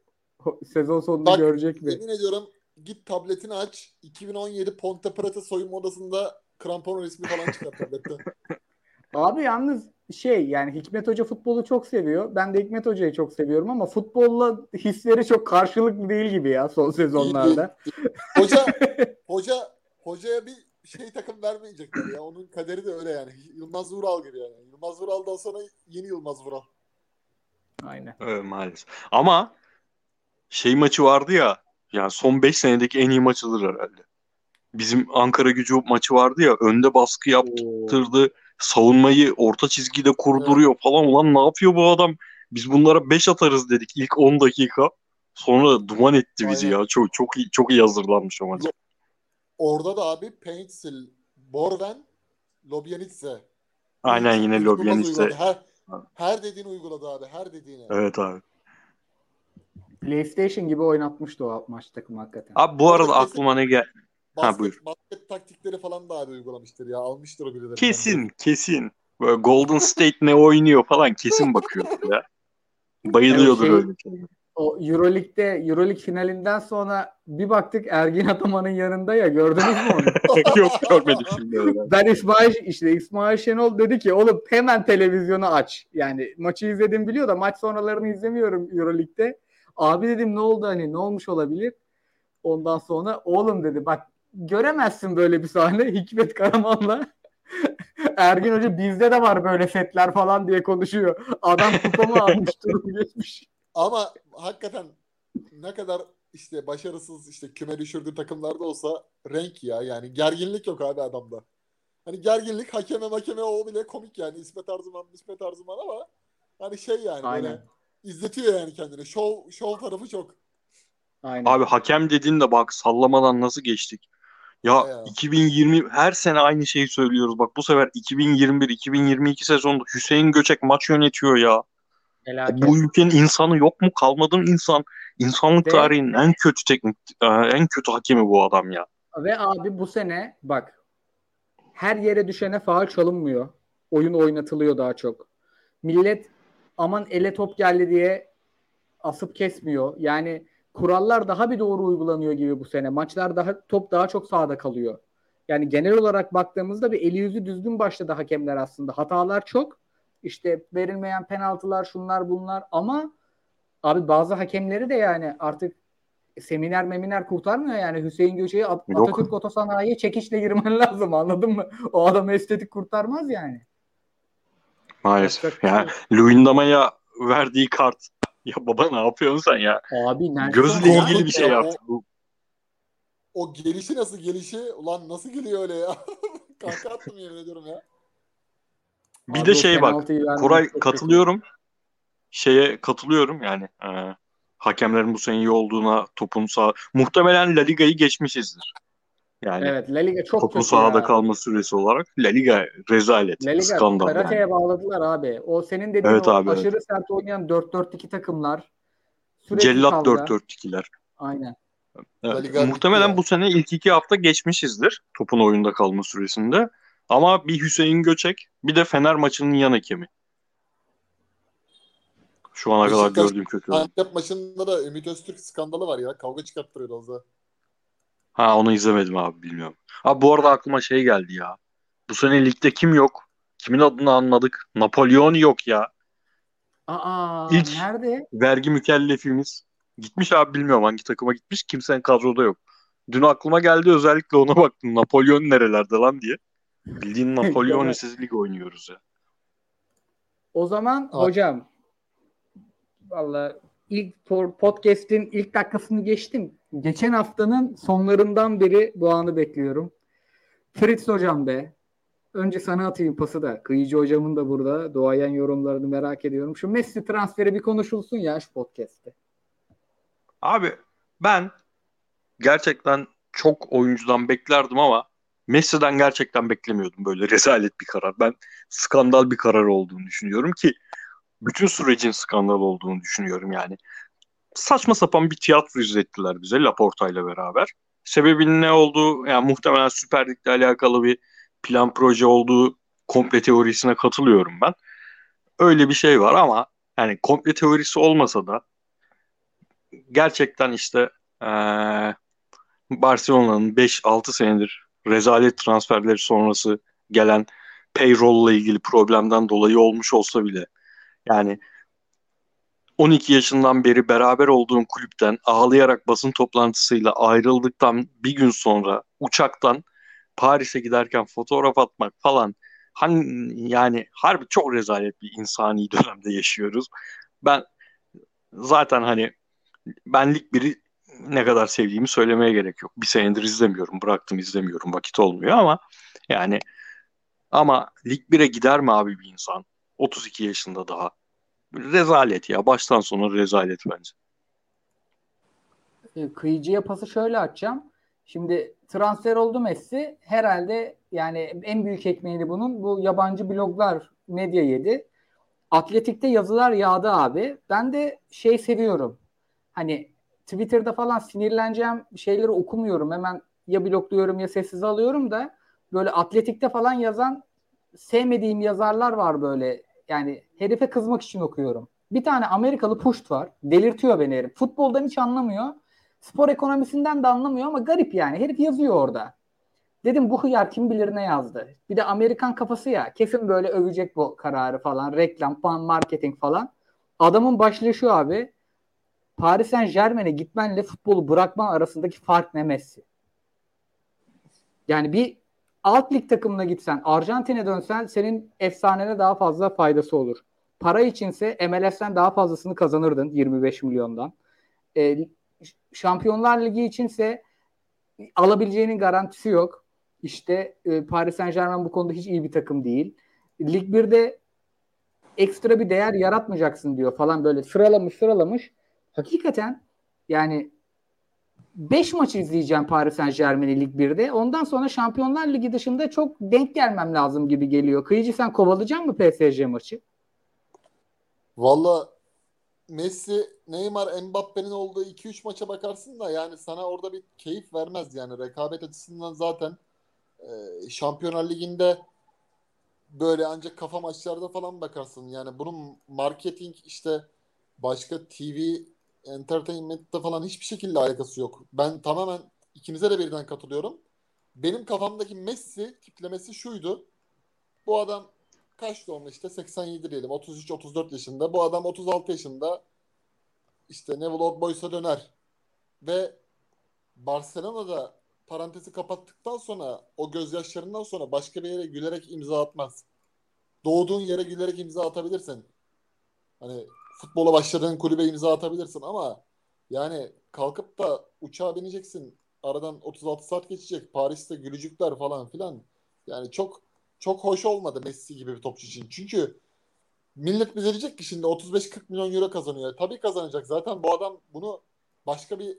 [SPEAKER 1] sezon sonunda
[SPEAKER 2] Bak,
[SPEAKER 1] görecek mi?
[SPEAKER 2] Yemin ediyorum git tabletini aç. 2017 Ponte Preta soyunma odasında krampon resmi falan çıkar tablette.
[SPEAKER 1] Abi yalnız şey yani Hikmet Hoca futbolu çok seviyor. Ben de Hikmet Hoca'yı çok seviyorum ama futbolla hisleri çok karşılıklı değil gibi ya son sezonlarda.
[SPEAKER 2] Hoca hoca hocaya bir şey takım vermeyecekler ya. Onun kaderi de öyle yani. Yılmaz Vural gibi yani. Yılmaz Vural'dan sonra yeni Yılmaz Vural.
[SPEAKER 1] Aynen.
[SPEAKER 3] Evet, maalesef. Ama şey maçı vardı ya yani son 5 senedeki en iyi maçıdır herhalde. Bizim Ankara gücü maçı vardı ya önde baskı yaptırdı. Savunmayı orta çizgide kurduruyor falan. Ulan ne yapıyor bu adam? Biz bunlara 5 atarız dedik ilk 10 dakika. Sonra duman etti bizi
[SPEAKER 2] Aynen.
[SPEAKER 3] ya. Çok çok iyi çok iyi hazırlanmış o maç.
[SPEAKER 2] Orada da abi Paintsil, Borven, Lobyanitse.
[SPEAKER 3] Aynen yine Lobyanitse.
[SPEAKER 2] Her, her dediğini uyguladı abi. Her dediğini.
[SPEAKER 3] Evet abi.
[SPEAKER 1] PlayStation gibi oynatmıştı o maç takımı hakikaten.
[SPEAKER 3] Abi bu arada aklıma ne gel
[SPEAKER 2] Basket,
[SPEAKER 3] buyur.
[SPEAKER 2] basket taktikleri falan da abi uygulamıştır ya. Almıştır o birileri.
[SPEAKER 3] Kesin kesin. Böyle Golden State ne oynuyor falan kesin bakıyor ya. Bayılıyordur
[SPEAKER 1] Evet, şey-
[SPEAKER 3] öyle.
[SPEAKER 1] O Euroleague'de Euroleague finalinden sonra bir baktık Ergin Ataman'ın yanında ya gördünüz mü onu?
[SPEAKER 3] Yok görmedim şimdi öyle.
[SPEAKER 1] ben İsmail işte İsmail Şenol dedi ki oğlum hemen televizyonu aç. Yani maçı izledim biliyor da maç sonralarını izlemiyorum Euroleague'de. Abi dedim ne oldu hani ne olmuş olabilir? Ondan sonra oğlum dedi bak göremezsin böyle bir sahne Hikmet Karaman'la Ergin Hoca bizde de var böyle setler falan diye konuşuyor. Adam kupamı almış durum geçmiş.
[SPEAKER 2] Ama hakikaten ne kadar işte başarısız işte küme düşürdüğü takımlarda olsa renk ya yani gerginlik yok abi adamda. Hani gerginlik hakeme makeme o bile komik yani İsmet Arzuman İsmet Arzuman ama hani şey yani
[SPEAKER 1] Aynen.
[SPEAKER 2] böyle izletiyor yani kendini. Şov, şov tarafı çok.
[SPEAKER 1] Aynen.
[SPEAKER 3] Abi hakem dediğin de bak sallamadan nasıl geçtik. Ya
[SPEAKER 2] Ya.
[SPEAKER 3] 2020 her sene aynı şeyi söylüyoruz. Bak bu sefer 2021-2022 sezonunda Hüseyin Göçek maç yönetiyor ya.
[SPEAKER 1] Felaket.
[SPEAKER 3] Bu ülkenin insanı yok mu? Kalmadı mı insan? İnsanlık
[SPEAKER 1] Ve-
[SPEAKER 3] tarihinin en kötü teknik, e, en kötü hakemi bu adam ya.
[SPEAKER 1] Ve abi bu sene bak her yere düşene faal çalınmıyor. Oyun oynatılıyor daha çok. Millet aman ele top geldi diye asıp kesmiyor. Yani kurallar daha bir doğru uygulanıyor gibi bu sene. Maçlar daha top daha çok sahada kalıyor. Yani genel olarak baktığımızda bir eli yüzü düzgün başladı hakemler aslında. Hatalar çok. İşte verilmeyen penaltılar şunlar bunlar ama abi bazı hakemleri de yani artık seminer meminer kurtarmıyor yani Hüseyin Göçe'yi At-
[SPEAKER 3] Yok.
[SPEAKER 1] Atatürk Otosanayi'ye çekişle girmen lazım anladın mı? O adamı estetik kurtarmaz yani.
[SPEAKER 3] Maalesef.
[SPEAKER 1] Yapacak bir şey
[SPEAKER 3] Ya. Luyendama'ya verdiği kart. Ya baba ne yapıyorsun sen ya?
[SPEAKER 1] Abi Nelson
[SPEAKER 3] Gözle
[SPEAKER 1] ya.
[SPEAKER 3] ilgili bir şey
[SPEAKER 2] Ya,
[SPEAKER 3] yaptı. Bu
[SPEAKER 2] O gelişi nasıl gelişi? Ulan nasıl geliyor öyle ya? Kanka attım yemin ediyorum ya.
[SPEAKER 3] Bir
[SPEAKER 1] Abi
[SPEAKER 3] de şey bak. Koray katılıyorum. Şeye katılıyorum yani. e, hakemlerin bu sene iyi olduğuna topun sağ muhtemelen La Liga'yı geçmişizdir. Yani
[SPEAKER 1] Evet La Liga çok
[SPEAKER 3] topun
[SPEAKER 1] kötü
[SPEAKER 3] sahada
[SPEAKER 1] ya.
[SPEAKER 3] kalma süresi olarak La Liga rezalet,
[SPEAKER 1] La Liga
[SPEAKER 3] skandal yani.
[SPEAKER 1] karateye bağladılar abi. O senin dediğin
[SPEAKER 3] Evet
[SPEAKER 1] o
[SPEAKER 3] abi, evet.
[SPEAKER 1] aşırı sert oynayan 4-4-2 takımlar. Sürekli
[SPEAKER 3] Cellat
[SPEAKER 1] kavga.
[SPEAKER 3] 4-4-2'ler.
[SPEAKER 1] Aynen.
[SPEAKER 3] Evet,
[SPEAKER 2] La Liga
[SPEAKER 3] muhtemelen bu sene ilk iki hafta geçmişizdir topun oyunda kalma süresinde. Ama bir Hüseyin Göçek bir de Fener maçının yan hakemi. Şu ana kadar
[SPEAKER 2] Beşiktaş-
[SPEAKER 3] gördüğüm kötü.
[SPEAKER 2] Antep maçında da Ümit Öztürk skandalı var ya. Kavga çıkarttırıyor az daha.
[SPEAKER 3] Ha onu izlemedim abi bilmiyorum. Abi bu arada aklıma şey geldi ya. Bu sene ligde kim yok? Kimin adını anladık? Napolyon yok ya.
[SPEAKER 1] Aa
[SPEAKER 3] İlk-
[SPEAKER 1] nerede?
[SPEAKER 3] Vergi mükellefimiz. Gitmiş abi bilmiyorum hangi takıma gitmiş. Kimsenin kadroda yok. Dün aklıma geldi özellikle ona baktım. Napolyon nerelerde lan diye. Bildiğin Napolyonisiz lig oynuyoruz ya.
[SPEAKER 1] O zaman
[SPEAKER 2] Abi.
[SPEAKER 1] hocam valla ilk podcast'in ilk dakikasını geçtim. Geçen haftanın sonlarından beri bu anı bekliyorum. Fritz hocam be. Önce sana atayım pası da. Kıyıcı hocamın da burada doğayan yorumlarını merak ediyorum. Şu Messi transferi bir konuşulsun ya şu podcast'te.
[SPEAKER 3] Abi ben gerçekten çok oyuncudan beklerdim ama Messi'den gerçekten beklemiyordum böyle rezalet bir karar. Ben skandal bir karar olduğunu düşünüyorum ki bütün sürecin skandal olduğunu düşünüyorum yani. Saçma sapan bir tiyatro izlettiler bize Laporta ile beraber. Sebebinin ne olduğu yani muhtemelen Süper Lig'le alakalı bir plan proje olduğu komple teorisine katılıyorum ben. Öyle bir şey var ama yani komple teorisi olmasa da gerçekten işte eee, Barcelona'nın 5-6 senedir rezalet transferleri sonrası gelen payroll ile ilgili problemden dolayı olmuş olsa bile yani 12 yaşından beri beraber olduğum kulüpten ağlayarak basın toplantısıyla ayrıldıktan bir gün sonra uçaktan Paris'e giderken fotoğraf atmak falan hani yani harbi çok rezalet bir insani dönemde yaşıyoruz. Ben zaten hani ben lig biri ne kadar sevdiğimi söylemeye gerek yok. Bir senedir izlemiyorum. Bıraktım izlemiyorum. Vakit olmuyor ama yani ama lig 1'e gider mi abi bir insan? 32 yaşında daha. Rezalet ya. Baştan sona rezalet bence.
[SPEAKER 1] E, kıyıcıya pası şöyle atacağım. Şimdi transfer oldu Messi. Herhalde yani en büyük ekmeğini bunun bu yabancı bloglar medya yedi. Atletik'te yazılar yağdı abi. Ben de şey seviyorum. Hani Twitter'da falan sinirleneceğim şeyleri okumuyorum. Hemen ya blokluyorum ya sessiz alıyorum da böyle Atletik'te falan yazan sevmediğim yazarlar var böyle. Yani herife kızmak için okuyorum. Bir tane Amerikalı puşt var. Delirtiyor beni herif. Futboldan hiç anlamıyor. Spor ekonomisinden de anlamıyor ama garip yani. Herif yazıyor orada. Dedim bu hıyar kim bilir ne yazdı. Bir de Amerikan kafası ya. Kesin böyle övecek bu kararı falan. Reklam, pan, marketing falan. Adamın başlığı şu abi. Paris Saint Germain'e gitmenle futbolu bırakman arasındaki fark ne Messi? Yani bir alt lig takımına gitsen, Arjantin'e dönsen senin efsanene daha fazla faydası olur. Para içinse MLS'ten daha fazlasını kazanırdın 25 milyondan. E, Şampiyonlar Ligi içinse alabileceğinin garantisi yok. İşte e, Paris Saint Germain bu konuda hiç iyi bir takım değil. Lig 1'de ekstra bir değer yaratmayacaksın diyor falan böyle sıralamış sıralamış. Hakikaten yani 5 maç izleyeceğim Paris Saint Germain'i Lig 1'de. Ondan sonra Şampiyonlar Ligi dışında çok denk gelmem lazım gibi geliyor. Kıyıcı sen kovalayacak mı PSG maçı?
[SPEAKER 2] Valla Messi, Neymar, Mbappe'nin olduğu 2-3 maça bakarsın da yani sana orada bir keyif vermez yani rekabet açısından zaten e, Şampiyonlar Ligi'nde böyle ancak kafa maçlarda falan bakarsın. Yani bunun marketing işte başka TV entertainment'te falan hiçbir şekilde alakası yok. Ben tamamen ikinize de birden katılıyorum. Benim kafamdaki Messi tiplemesi şuydu. Bu adam kaç doğumlu işte 87 diyelim 33-34 yaşında. Bu adam 36 yaşında işte Neville Old Boys'a döner. Ve Barcelona'da parantezi kapattıktan sonra o gözyaşlarından sonra başka bir yere gülerek imza atmaz. Doğduğun yere gülerek imza atabilirsin. Hani futbola başladığın kulübe imza atabilirsin ama yani kalkıp da uçağa bineceksin. Aradan 36 saat geçecek. Paris'te gülücükler falan filan. Yani çok çok hoş olmadı Messi gibi bir topçu için. Çünkü millet bize diyecek ki şimdi 35-40 milyon euro kazanıyor. Tabii kazanacak. Zaten bu adam bunu başka bir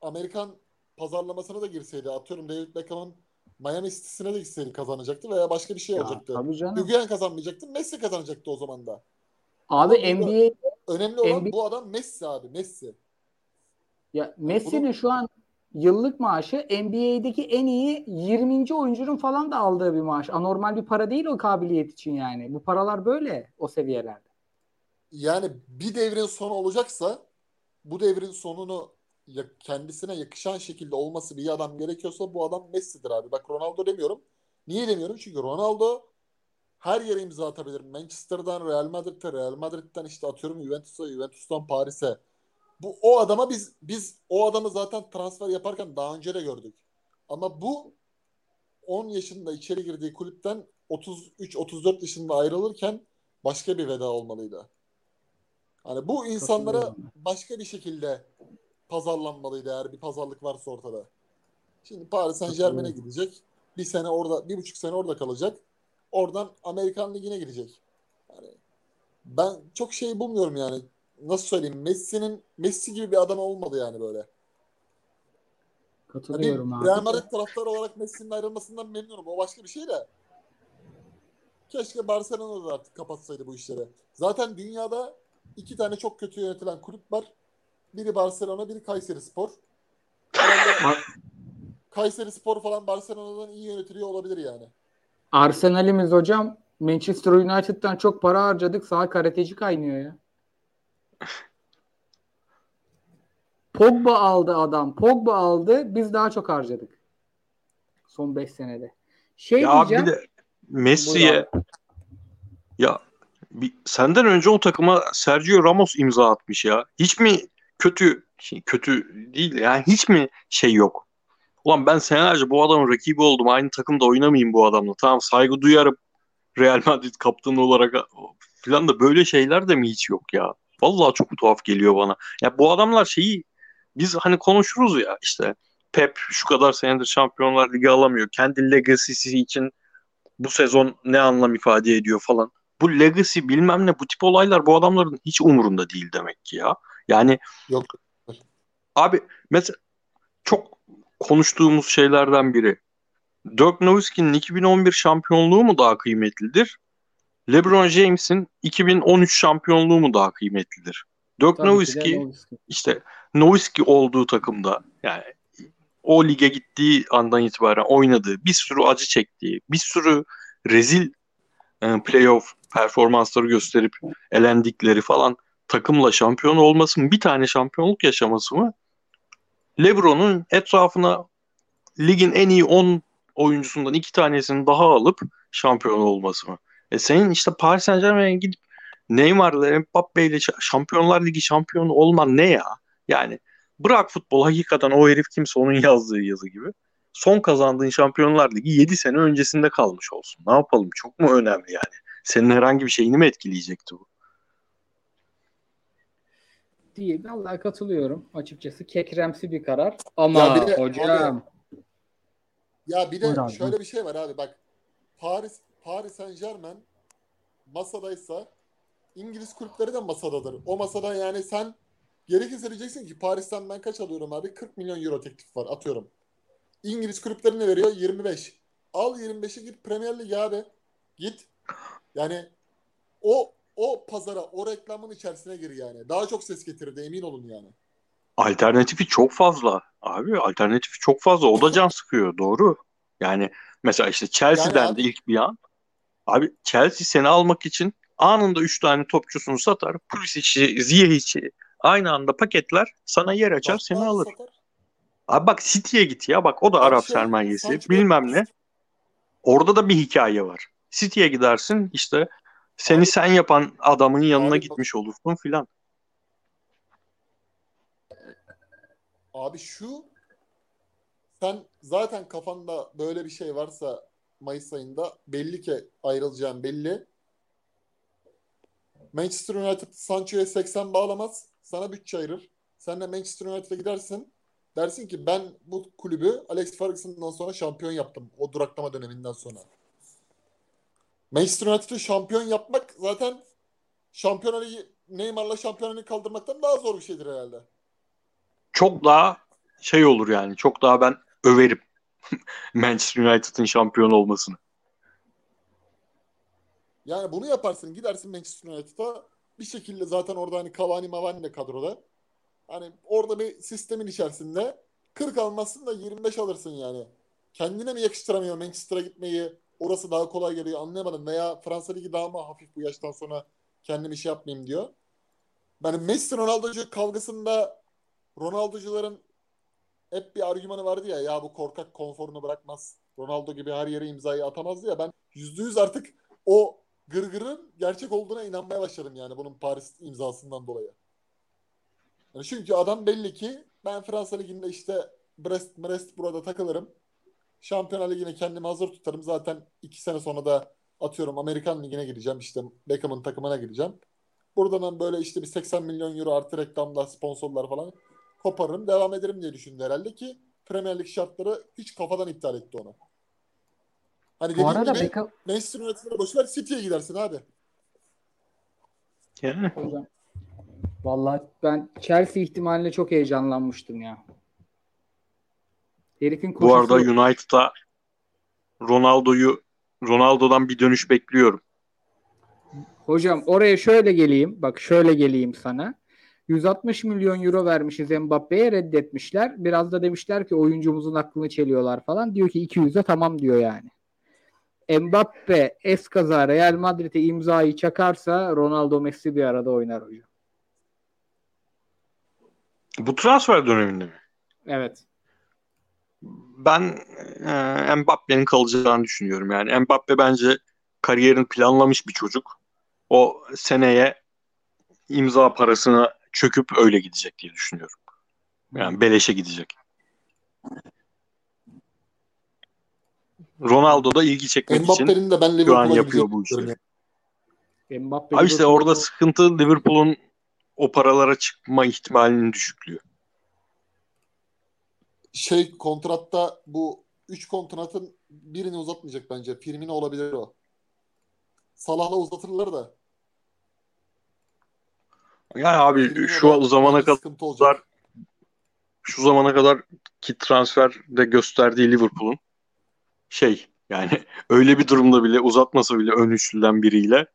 [SPEAKER 2] Amerikan pazarlamasına da girseydi atıyorum David Beckham'ın Miami City'sine de gitseydi kazanacaktı veya başka bir şey
[SPEAKER 1] Ya,
[SPEAKER 2] olacaktı.
[SPEAKER 1] tabii canım.
[SPEAKER 2] Higuain kazanmayacaktı. Messi kazanacaktı o zaman da.
[SPEAKER 1] Abi
[SPEAKER 2] Ama burada-
[SPEAKER 1] NBA
[SPEAKER 2] Önemli olan
[SPEAKER 1] NBA
[SPEAKER 2] bu adam Messi abi. Messi.
[SPEAKER 1] ya Messi'nin şu an yıllık maaşı NBA'deki en iyi 20. oyuncunun falan da aldığı bir maaş. Anormal bir para değil o kabiliyet için yani. Bu paralar böyle o seviyelerde.
[SPEAKER 2] Yani bir devrin sonu olacaksa bu devrin sonunu kendisine yakışan şekilde olması bir adam gerekiyorsa bu adam Messi'dir abi. Bak Ronaldo demiyorum. Niye demiyorum? Çünkü Ronaldo her yere imza atabilir. Manchester'dan Real Madrid'e, Real Madrid'den işte atıyorum Juventus'a, Juventus'tan Paris'e. Bu o adama biz biz o adamı zaten transfer yaparken daha önce de gördük. Ama bu 10 yaşında içeri girdiği kulüpten 33-34 yaşında ayrılırken başka bir veda olmalıydı. Hani bu insanlara başka bir şekilde pazarlanmalıydı eğer bir pazarlık varsa ortada. Şimdi Paris Saint Germain'e gidecek. Bir sene orada, bir buçuk sene orada kalacak. Oradan Amerikan Ligi'ne gidecek. Yani ben çok şey bulmuyorum yani. Nasıl söyleyeyim? Messi'nin Messi gibi bir adam olmadı yani böyle.
[SPEAKER 1] Katılıyorum abi.
[SPEAKER 2] Real Madrid taraftarı olarak Messi'nin ayrılmasından memnunum. O başka bir şey de. Keşke Barcelona da artık kapatsaydı bu işleri. Zaten dünyada iki tane çok kötü yönetilen kulüp var. Biri Barcelona, biri Kayseri Spor. Kayseri Spor falan Barcelona'dan iyi yönetiliyor olabilir yani.
[SPEAKER 1] Arsenal'imiz hocam Manchester United'dan çok para harcadık. Sağ karateci kaynıyor ya. Pogba aldı adam. Pogba aldı. Biz daha çok harcadık. Son 5 senede. Şey
[SPEAKER 3] Ya
[SPEAKER 1] diyeceğim.
[SPEAKER 3] bir de Messi'ye ya bir, senden önce o takıma Sergio Ramos imza atmış ya. Hiç mi kötü şey, kötü değil yani hiç mi şey yok? Ulan ben senelerce bu adamın rakibi oldum. Aynı takımda oynamayayım bu adamla. Tamam saygı duyarım. Real Madrid kaptanı olarak falan da böyle şeyler de mi hiç yok ya? Vallahi çok tuhaf geliyor bana. Ya bu adamlar şeyi biz hani konuşuruz ya işte Pep şu kadar senedir Şampiyonlar Ligi alamıyor. Kendi legacy'si için bu sezon ne anlam ifade ediyor falan. Bu legacy bilmem ne bu tip olaylar bu adamların hiç umurunda değil demek ki ya. Yani
[SPEAKER 2] Yok.
[SPEAKER 3] abi mesela çok konuştuğumuz şeylerden biri. Dirk Nowitzki'nin 2011 şampiyonluğu mu daha kıymetlidir? LeBron James'in 2013 şampiyonluğu mu daha kıymetlidir? Dirk Nowitzki. işte Nowitzki olduğu takımda yani o lige gittiği andan itibaren oynadığı, bir sürü acı çektiği, bir sürü rezil e, playoff performansları gösterip elendikleri falan takımla şampiyon olması mı, bir tane şampiyonluk yaşaması mı? LeBron'un etrafına ligin en iyi 10 oyuncusundan iki tanesini daha alıp şampiyon olması mı? E senin işte Paris Saint Germain'e gidip Neymar'la Mbappe'yle Şampiyonlar Ligi şampiyonu olman ne ya? Yani bırak futbol hakikaten o herif kimse onun yazdığı yazı gibi. Son kazandığın Şampiyonlar Ligi 7 sene öncesinde kalmış olsun. Ne yapalım? Çok mu önemli yani? Senin herhangi bir şeyini mi etkileyecekti bu?
[SPEAKER 1] Değil. Vallahi katılıyorum. Açıkçası kekremsi bir karar. Ama
[SPEAKER 2] Ya bir de-
[SPEAKER 1] hocam
[SPEAKER 2] Ya bir de
[SPEAKER 1] Buyur abi,
[SPEAKER 2] şöyle
[SPEAKER 1] buyur.
[SPEAKER 2] bir şey var abi bak. Paris Paris Saint Germain masadaysa İngiliz kulüpleri de masadadır. O masada yani sen gerekirse diyeceksin ki Paris'ten ben kaç alıyorum abi? 40 milyon euro teklif var atıyorum. İngiliz kulüpleri ne veriyor? 25. Al 25'i git Premier Lig abi. Git. Yani o o pazara, o reklamın içerisine gir yani. Daha çok ses getirirdi emin olun yani.
[SPEAKER 3] Alternatifi çok fazla. Abi alternatifi çok fazla. O da can sıkıyor. Doğru. Yani mesela işte Chelsea'den
[SPEAKER 2] Yani
[SPEAKER 3] de
[SPEAKER 2] abi-
[SPEAKER 3] ilk bir an. Abi Chelsea seni almak için anında 3 tane topçusunu satar. Pulisic'i, Ziyech'i aynı anda paketler. Sana yer açar seni alır.
[SPEAKER 2] satar.
[SPEAKER 3] Abi bak City'ye git ya. Bak o da Arap
[SPEAKER 2] şey,
[SPEAKER 3] sermayesi. Bilmem ne. Orada da bir hikaye var. City'ye gidersin işte seni sen yapan adamın yanına
[SPEAKER 2] Abi
[SPEAKER 3] gitmiş olursun filan.
[SPEAKER 2] Abi şu sen zaten kafanda böyle bir şey varsa Mayıs ayında belli ki ayrılacağın belli. Manchester United Sancho'ya 80 bağlamaz. Sana bütçe ayırır. Sen de Manchester United'a gidersin. Dersin ki ben bu kulübü Alex Ferguson'dan sonra şampiyon yaptım. O duraklama döneminden sonra. Manchester United'ı şampiyon yapmak zaten Şampiyonlar Ligi Neymar'la Şampiyonlar Ligi kaldırmaktan daha zor bir şeydir herhalde.
[SPEAKER 3] Çok daha şey olur yani. Çok daha ben överim Manchester United'ın şampiyon olmasını.
[SPEAKER 2] Yani bunu yaparsın gidersin Manchester United'a bir şekilde zaten orada hani Cavani Mavani de kadroda. Hani orada bir sistemin içerisinde 40 almazsın da 25 alırsın yani. Kendine mi yakıştıramıyor Manchester'a gitmeyi? Orası daha kolay geliyor anlayamadım. Veya Fransa Ligi daha mı hafif bu yaştan sonra kendim iş yapmayayım diyor. Yani Messi Ronaldo'cu kavgasında Ronaldo'cuların hep bir argümanı vardı ya ya bu korkak konforunu bırakmaz. Ronaldo gibi her yere imzayı atamazdı ya ben %100 artık o gırgırın gerçek olduğuna inanmaya başladım yani bunun Paris imzasından dolayı. Yani çünkü adam belli ki ben Fransa Ligi'nde işte Brest, Brest burada takılırım. Şampiyonlar Ligi'ne kendimi hazır tutarım. Zaten iki sene sonra da atıyorum Amerikan Ligi'ne gireceğim. işte Beckham'ın takımına gireceğim. Buradan böyle işte bir 80 milyon euro artı reklamlar, sponsorlar falan koparırım. Devam ederim diye düşündü herhalde ki Premier Lig şartları hiç kafadan iptal etti onu. Hani
[SPEAKER 1] Bu
[SPEAKER 2] dediğim
[SPEAKER 1] arada
[SPEAKER 2] gibi
[SPEAKER 1] Beckham
[SPEAKER 2] Manchester United'a boşver City'ye gidersin abi.
[SPEAKER 3] Yani
[SPEAKER 1] hocam. Vallahi ben Chelsea ihtimaline çok heyecanlanmıştım ya. Herifin
[SPEAKER 3] bu
[SPEAKER 1] koşusu
[SPEAKER 3] arada United'a Ronaldo'yu Ronaldo'dan bir dönüş bekliyorum.
[SPEAKER 1] Hocam oraya şöyle geleyim. Bak şöyle geleyim sana. 160 milyon euro vermişiz Mbappe'ye reddetmişler. Biraz da demişler ki oyuncumuzun aklını çeliyorlar falan. Diyor ki 200'e tamam diyor yani. Mbappe eskaza Real Madrid'e imzayı çakarsa Ronaldo Messi bir arada oynar hocam.
[SPEAKER 3] Bu transfer döneminde mi?
[SPEAKER 1] Evet.
[SPEAKER 3] Ben e, Mbappe'nin kalacağını düşünüyorum. Yani Mbappe bence kariyerini planlamış bir çocuk. O seneye imza parasına çöküp öyle gidecek diye düşünüyorum. Yani beleşe gidecek. Ronaldo da ilgi çekmek için
[SPEAKER 2] Mbappe'nin de ben
[SPEAKER 3] şu an yapıyor bu işleri.
[SPEAKER 1] Mbappe
[SPEAKER 3] Abi işte orada sıkıntı Liverpool'un o paralara çıkma ihtimalinin düşüklüğü.
[SPEAKER 2] Şey kontratta bu 3 kontratın birini uzatmayacak bence. Firmino olabilir o. Salah'la uzatırlar da.
[SPEAKER 3] Yani abi
[SPEAKER 2] Firmino
[SPEAKER 3] şu zamana kadar şu zamana kadar ki transferde gösterdiği Liverpool'un şey yani öyle bir durumda bile uzatmasa bile ön üçlüden biriyle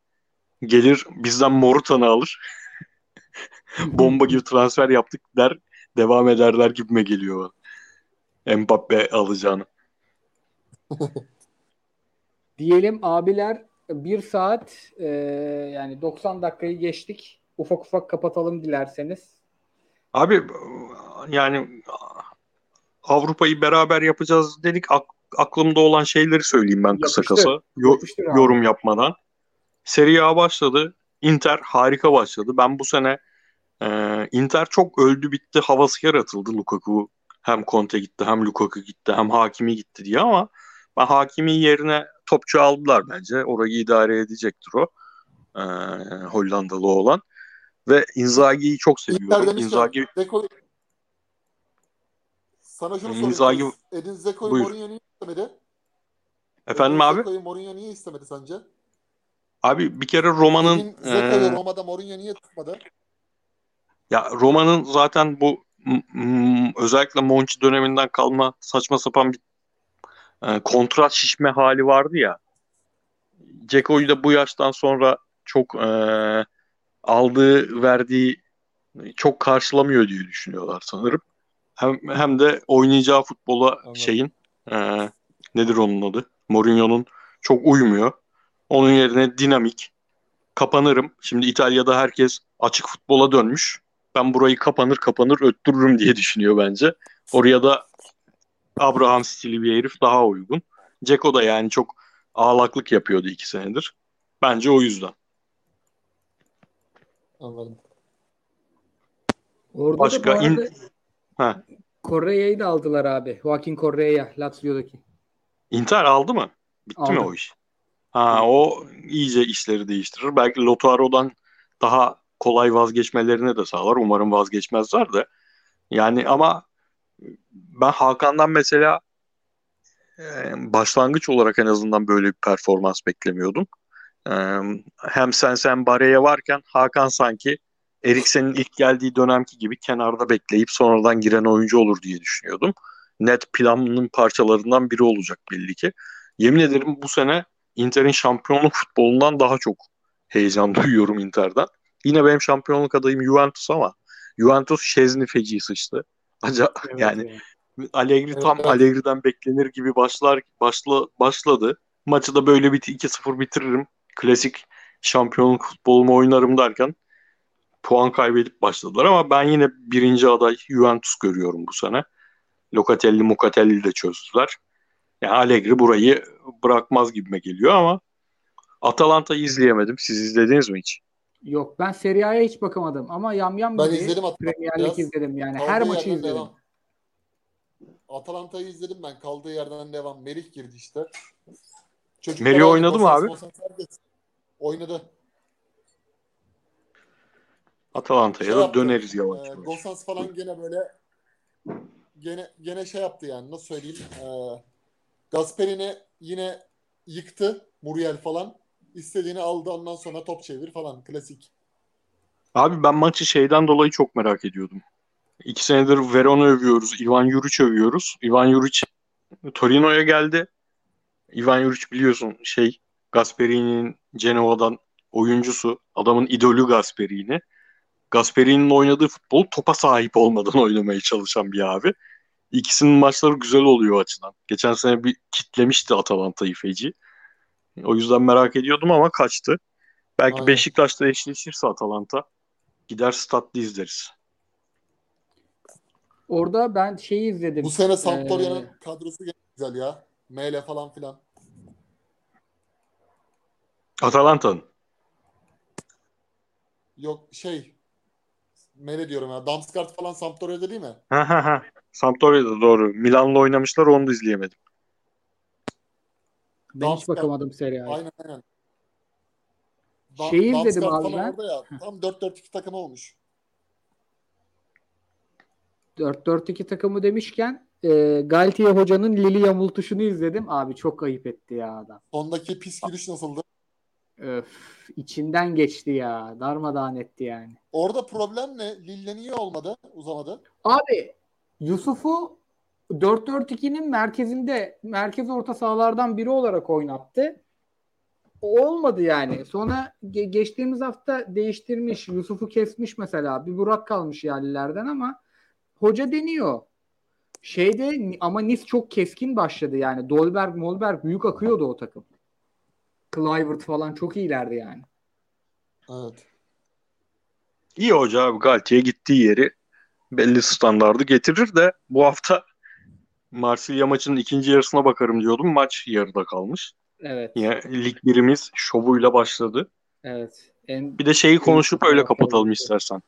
[SPEAKER 3] gelir bizden Morutan'ı alır. Bomba gibi transfer yaptık der devam ederler gibime geliyor. bana. Mbappe alacağını.
[SPEAKER 1] Diyelim abiler bir saat e, yani 90 dakikayı geçtik. Ufak ufak kapatalım dilerseniz.
[SPEAKER 3] Abi yani Avrupa'yı beraber yapacağız dedik. Ak- aklımda olan şeyleri söyleyeyim ben kısa kısa. Yo-
[SPEAKER 1] Yapıştır abi.
[SPEAKER 3] yorum yapmadan. Serie A başladı. Inter harika başladı. Ben bu sene e, Inter çok öldü bitti havası yaratıldı Lukaku. Hem Conte gitti hem Lukaku gitti hem Hakimi gitti diye ama ben Hakimi yerine topçu aldılar bence. Orayı idare edecektir o. E, Hollandalı olan. Ve Inzaghi'yi çok seviyorum. Inzaghi
[SPEAKER 2] Zeko sana şunu
[SPEAKER 3] Inzaghi-
[SPEAKER 2] sorayım. Edin Zeko'yu. Mourinho niye istemedi?
[SPEAKER 3] efendim
[SPEAKER 2] Edin
[SPEAKER 3] abi?
[SPEAKER 2] Zeko'yu Mourinho niye istemedi sence?
[SPEAKER 3] Abi bir kere Roma'nın
[SPEAKER 2] Zeko'yu
[SPEAKER 3] e,
[SPEAKER 2] Roma'da Mourinho niye tutmadı?
[SPEAKER 3] Ya Roma'nın zaten bu özellikle Monchi döneminden kalma saçma sapan bir e, kontrat şişme hali vardı ya. Ceko'yu da bu yaştan sonra çok e, aldığı verdiği çok karşılamıyor diye düşünüyorlar sanırım. Hem, hem de oynayacağı futbola
[SPEAKER 2] Anladım.
[SPEAKER 3] şeyin e, nedir onun adı? Mourinho'nun çok uymuyor. Onun yerine dinamik kapanırım. Şimdi İtalya'da herkes açık futbola dönmüş. Ben burayı kapanır kapanır öttürürüm diye düşünüyor bence. Oraya da Abraham stili bir herif daha uygun. Ceko da yani çok ağlaklık yapıyordu iki senedir. Bence o yüzden.
[SPEAKER 2] Anladım.
[SPEAKER 1] Orada
[SPEAKER 3] Başka
[SPEAKER 1] da
[SPEAKER 3] in- Ha.
[SPEAKER 1] Correa'yı da aldılar abi. Joaquin Correa Lazio'daki.
[SPEAKER 3] Inter aldı mı? Bitti mi
[SPEAKER 1] Aldı.
[SPEAKER 3] o iş? Ha o iyice işleri değiştirir. Belki Lotaro'dan daha kolay vazgeçmelerine de sağlar. Umarım vazgeçmezler de. Yani ama ben Hakan'dan mesela e, başlangıç olarak en azından böyle bir performans beklemiyordum. E, hem sen sen Bareye varken Hakan sanki Eriksen'in ilk geldiği dönemki gibi kenarda bekleyip sonradan giren oyuncu olur diye düşünüyordum. Net planının parçalarından biri olacak belli ki. Yemin ederim bu sene Inter'in şampiyonluk futbolundan daha çok heyecan duyuyorum Inter'den. Yine benim şampiyonluk adayım Juventus ama Juventus Şezni feci sıçtı. Acaba
[SPEAKER 1] Evet,
[SPEAKER 3] yani Allegri
[SPEAKER 2] Evet,
[SPEAKER 3] tam
[SPEAKER 2] evet.
[SPEAKER 3] Allegri'den beklenir gibi başlar başla, başladı. Maçı da böyle bir 2-0 bitiririm. Klasik şampiyonluk futbolumu oynarım derken puan kaybedip başladılar ama ben yine birinci aday Juventus görüyorum bu sene. Locatelli Mukatelli de çözdüler. Yani Allegri burayı bırakmaz gibime geliyor ama Atalanta'yı izleyemedim. Siz izlediniz mi hiç?
[SPEAKER 1] Yok ben Serie A'ya hiç bakamadım ama yam yam
[SPEAKER 2] Ben
[SPEAKER 1] gibi
[SPEAKER 2] izledim
[SPEAKER 1] Premier Lig izledim yani.
[SPEAKER 2] Kaldığı
[SPEAKER 1] Her maçı izledim.
[SPEAKER 2] devam. Atalanta'yı izledim ben. Kaldığı yerden devam. Merih girdi işte. Çocuklar
[SPEAKER 3] Merih oynadı mı abi?
[SPEAKER 2] Oynadı.
[SPEAKER 3] Atalanta'ya
[SPEAKER 2] Şey
[SPEAKER 3] da
[SPEAKER 2] yaptı,
[SPEAKER 3] döneriz yavaş
[SPEAKER 2] Ee,
[SPEAKER 3] yavaş.
[SPEAKER 2] Gosens falan gene böyle gene gene şey yaptı yani nasıl söyleyeyim ee, Gasperini yine yıktı Muriel falan istediğini aldı ondan sonra top çevir falan klasik.
[SPEAKER 3] Abi ben maçı şeyden dolayı çok merak ediyordum. İki senedir Verona övüyoruz, Ivan Juric övüyoruz. Ivan Juric Torino'ya geldi. Ivan Juric biliyorsun şey Gasperini'nin Genoa'dan oyuncusu. Adamın idolü Gasperini. Gasperini'nin oynadığı futbol topa sahip olmadan oynamaya çalışan bir abi. İkisinin maçları güzel oluyor o açıdan. Geçen sene bir kitlemişti Atalanta'yı feci. O yüzden merak ediyordum ama kaçtı. Belki
[SPEAKER 2] Aynen.
[SPEAKER 3] Beşiktaş'ta eşleşirse Atalanta gider statlı izleriz.
[SPEAKER 1] Orada ben şeyi izledim.
[SPEAKER 2] Bu sene Sampdoria'nın
[SPEAKER 1] Ee,
[SPEAKER 2] kadrosu güzel ya. Mele falan filan.
[SPEAKER 3] Atalanta'nın.
[SPEAKER 2] Yok şey Mele diyorum ya. Damsgaard falan Sampdoria'da değil mi?
[SPEAKER 3] Ha ha ha. Sampdoria'da doğru. Milan'la oynamışlar onu da izleyemedim.
[SPEAKER 1] Ben hiç bakamadım Serie A'ya.
[SPEAKER 2] Aynen aynen. Da-
[SPEAKER 1] Şeyi izledim
[SPEAKER 2] Damsgaard
[SPEAKER 1] abi ben.
[SPEAKER 2] orada ya. Tam 4-4-2 takım olmuş.
[SPEAKER 1] 4-4-2 takımı demişken e, Galtier hocanın Lili yamultuşunu izledim. Abi çok ayıp etti ya adam.
[SPEAKER 2] Sondaki pis giriş nasıldı?
[SPEAKER 1] Öf, içinden geçti ya. Darmadağın etti yani.
[SPEAKER 2] Orada problem ne? Lille niye olmadı? Uzamadı.
[SPEAKER 1] Abi Yusuf'u 4-4-2'nin merkezinde merkez orta sahalardan biri olarak oynattı. O olmadı yani. Sonra ge- geçtiğimiz hafta değiştirmiş. Yusuf'u kesmiş mesela. Bir Burak kalmış yerlilerden ama hoca deniyor. Şeyde ama Nis çok keskin başladı yani. Dolberg, Molberg büyük akıyordu o takım. Clivert falan çok iyilerdi yani.
[SPEAKER 2] Evet.
[SPEAKER 3] İyi hoca abi Galtier gittiği yeri belli standardı getirir de bu hafta Marsilya maçının ikinci yarısına bakarım diyordum. Maç yarıda kalmış.
[SPEAKER 1] Evet.
[SPEAKER 3] Yine lig birimiz şovuyla başladı.
[SPEAKER 1] Evet. En
[SPEAKER 3] Bir de şeyi konuşup öyle kapatalım istersen.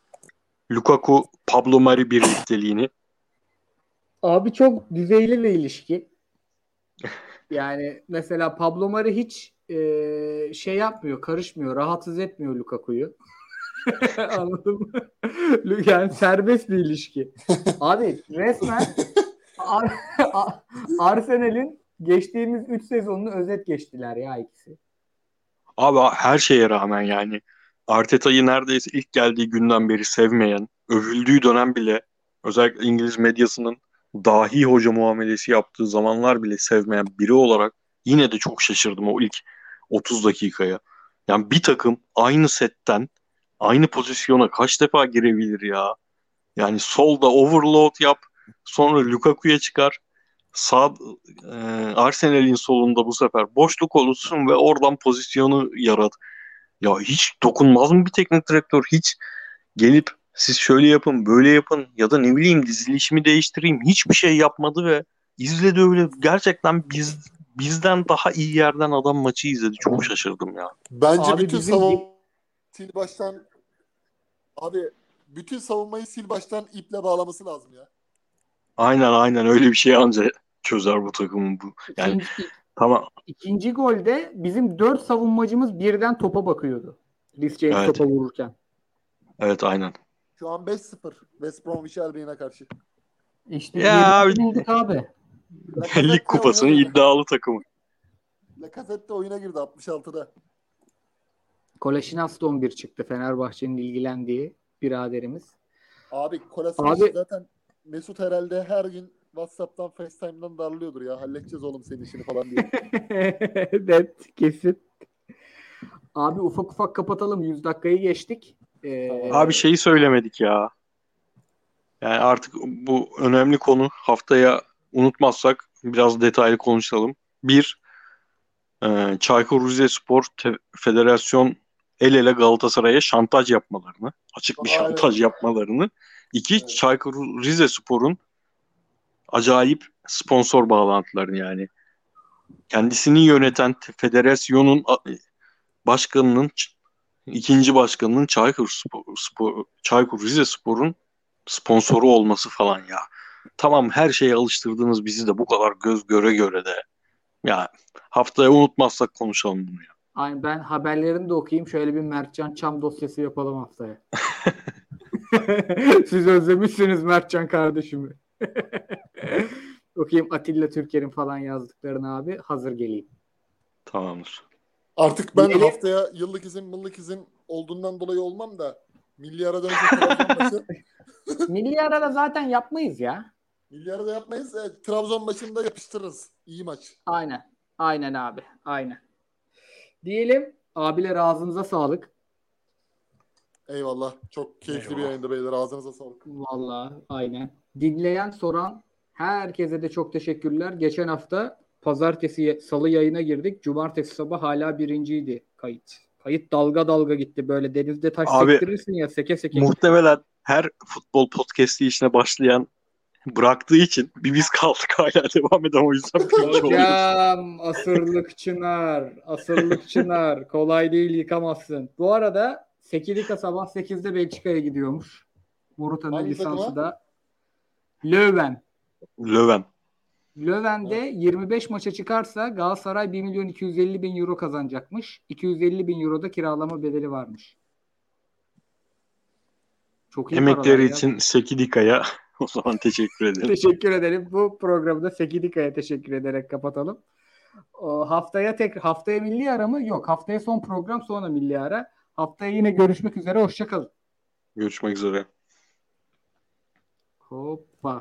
[SPEAKER 3] Lukaku Pablo Mari birlikteliğini.
[SPEAKER 1] Abi çok düzeyli bir ilişki. Yani mesela Pablo Mari hiç e, şey yapmıyor, karışmıyor, rahatsız etmiyor Lukaku'yu. Anladın mı? Yani serbest bir ilişki. Abi resmen Ar- Ar- Arsenal'in geçtiğimiz 3 sezonunu özet geçtiler ya ikisi.
[SPEAKER 3] Abi her şeye rağmen yani Arteta'yı neredeyse ilk geldiği günden beri sevmeyen, övüldüğü dönem bile özellikle İngiliz medyasının dahi hoca muamelesi yaptığı zamanlar bile sevmeyen biri olarak yine de çok şaşırdım o ilk 30 dakikaya. Yani bir takım aynı setten aynı pozisyona kaç defa girebilir ya? Yani solda overload yap, sonra Lukaku'ya çıkar. Sağ e, Arsenal'in solunda bu sefer boşluk olursun ve oradan pozisyonu yarat. Ya hiç dokunmaz mı bir teknik direktör? Hiç gelip siz şöyle yapın, böyle yapın ya da ne bileyim dizilişimi değiştireyim. Hiçbir şey yapmadı ve izledi öyle. Gerçekten biz bizden daha iyi yerden adam maçı izledi. Çok şaşırdım ya.
[SPEAKER 2] Bence
[SPEAKER 1] Abi
[SPEAKER 2] bütün
[SPEAKER 1] bizim-
[SPEAKER 2] savunma sil baştan abi bütün savunmayı sil baştan iple bağlaması lazım ya.
[SPEAKER 3] Aynen aynen öyle bir şey anca çözer bu takımın bu. Yani
[SPEAKER 1] İkinci,
[SPEAKER 3] tamam
[SPEAKER 1] ikinci golde bizim dört savunmacımız birden topa bakıyordu. Rhys James
[SPEAKER 3] Evet.
[SPEAKER 1] topa vururken.
[SPEAKER 3] evet aynen.
[SPEAKER 2] Şu an 5-0 West Bromwich Albion'a karşı.
[SPEAKER 1] İşte
[SPEAKER 3] Ya abi-
[SPEAKER 1] bulduk abi.
[SPEAKER 3] Lig kupasının iddialı takımı.
[SPEAKER 2] Lacazette de oyuna girdi 66'da.
[SPEAKER 1] Koleşinas da 11 çıktı Fenerbahçe'nin ilgilendiği biraderimiz.
[SPEAKER 2] Abi Kolasinac
[SPEAKER 1] Abi-
[SPEAKER 2] zaten Mesut herhalde her gün WhatsApp'tan FaceTime'dan darlıyordur ya. Halledeceğiz oğlum senin işini falan diye.
[SPEAKER 1] Net kesin. Abi ufak ufak kapatalım. 100 dakikayı geçtik. Ee,
[SPEAKER 3] Abi şeyi söylemedik ya. Yani artık bu önemli konu haftaya unutmazsak biraz detaylı konuşalım. Bir, e, Çaykur Rizespor Te- Federasyon el ele Galatasaray'a şantaj yapmalarını, açık bir
[SPEAKER 2] evet.
[SPEAKER 3] şantaj yapmalarını. İki,
[SPEAKER 2] Evet.
[SPEAKER 3] Çaykur Rizespor'un acayip sponsor bağlantılarını yani. Kendisini yöneten te- federasyonun başkanının ikinci başkanının Çaykur Spor, Spor Çaykur Rizespor'un sponsoru olması falan ya. Tamam her şeye alıştırdınız bizi de bu kadar göz göre göre de. Ya haftaya unutmazsak konuşalım bunu ya.
[SPEAKER 1] Aynen ben haberlerini de okuyayım. Şöyle bir Mertcan Çam dosyası yapalım haftaya. Siz özlemişsiniz Mertcan kardeşimi. okuyayım Atilla Türker'in falan yazdıklarını abi. Hazır geleyim.
[SPEAKER 3] Tamamdır.
[SPEAKER 2] Artık ben
[SPEAKER 1] Yeni-
[SPEAKER 2] haftaya yıllık izin mıllık izin olduğundan dolayı olmam da Trabzon maçı
[SPEAKER 1] Milli arada zaten yapmayız ya.
[SPEAKER 2] milli arada yapmayız. Evet, Trabzon maçında yapıştırırız. İyi maç.
[SPEAKER 1] Aynen. Aynen abi. Aynen. Diyelim abiler ağzınıza sağlık.
[SPEAKER 2] Eyvallah. Çok keyifli bir
[SPEAKER 3] Eyvallah.
[SPEAKER 2] yayında beyler. Ağzınıza sağlık.
[SPEAKER 1] Vallahi aynen. Dinleyen, soran herkese de çok teşekkürler. Geçen hafta pazartesi, salı yayına girdik. Cumartesi sabah hala birinciydi kayıt. Kayıt dalga dalga gitti. Böyle denizde taş
[SPEAKER 3] Abi,
[SPEAKER 1] sektirirsin ya seke seke.
[SPEAKER 3] Muhtemelen her futbol podcast'i işine başlayan bıraktığı için bir biz kaldık hala devam eden o yüzden birinci oluyoruz.
[SPEAKER 1] Hocam asırlık çınar. Asırlık çınar. Kolay değil yıkamazsın. Bu arada Sekidika sabah 8'de Belçika'ya gidiyormuş. Morutan'ın
[SPEAKER 2] Hangi
[SPEAKER 1] lisansı da. Löwen.
[SPEAKER 3] Löwen.
[SPEAKER 1] Löwen'de 25 maça çıkarsa Galatasaray 1 milyon 250 bin euro kazanacakmış. 250 bin euro da kiralama bedeli varmış. Çok iyi
[SPEAKER 3] Emekleri
[SPEAKER 1] ya.
[SPEAKER 3] için Sekidika'ya o zaman teşekkür ederim.
[SPEAKER 1] Teşekkür ederim. Bu programı da Sekidika'ya teşekkür ederek kapatalım. O, haftaya tek haftaya milli ara mı? Yok. Haftaya son program sonra milli ara. Haftaya yine görüşmek üzere. Hoşçakalın.
[SPEAKER 3] Görüşmek üzere.
[SPEAKER 1] Hoppa.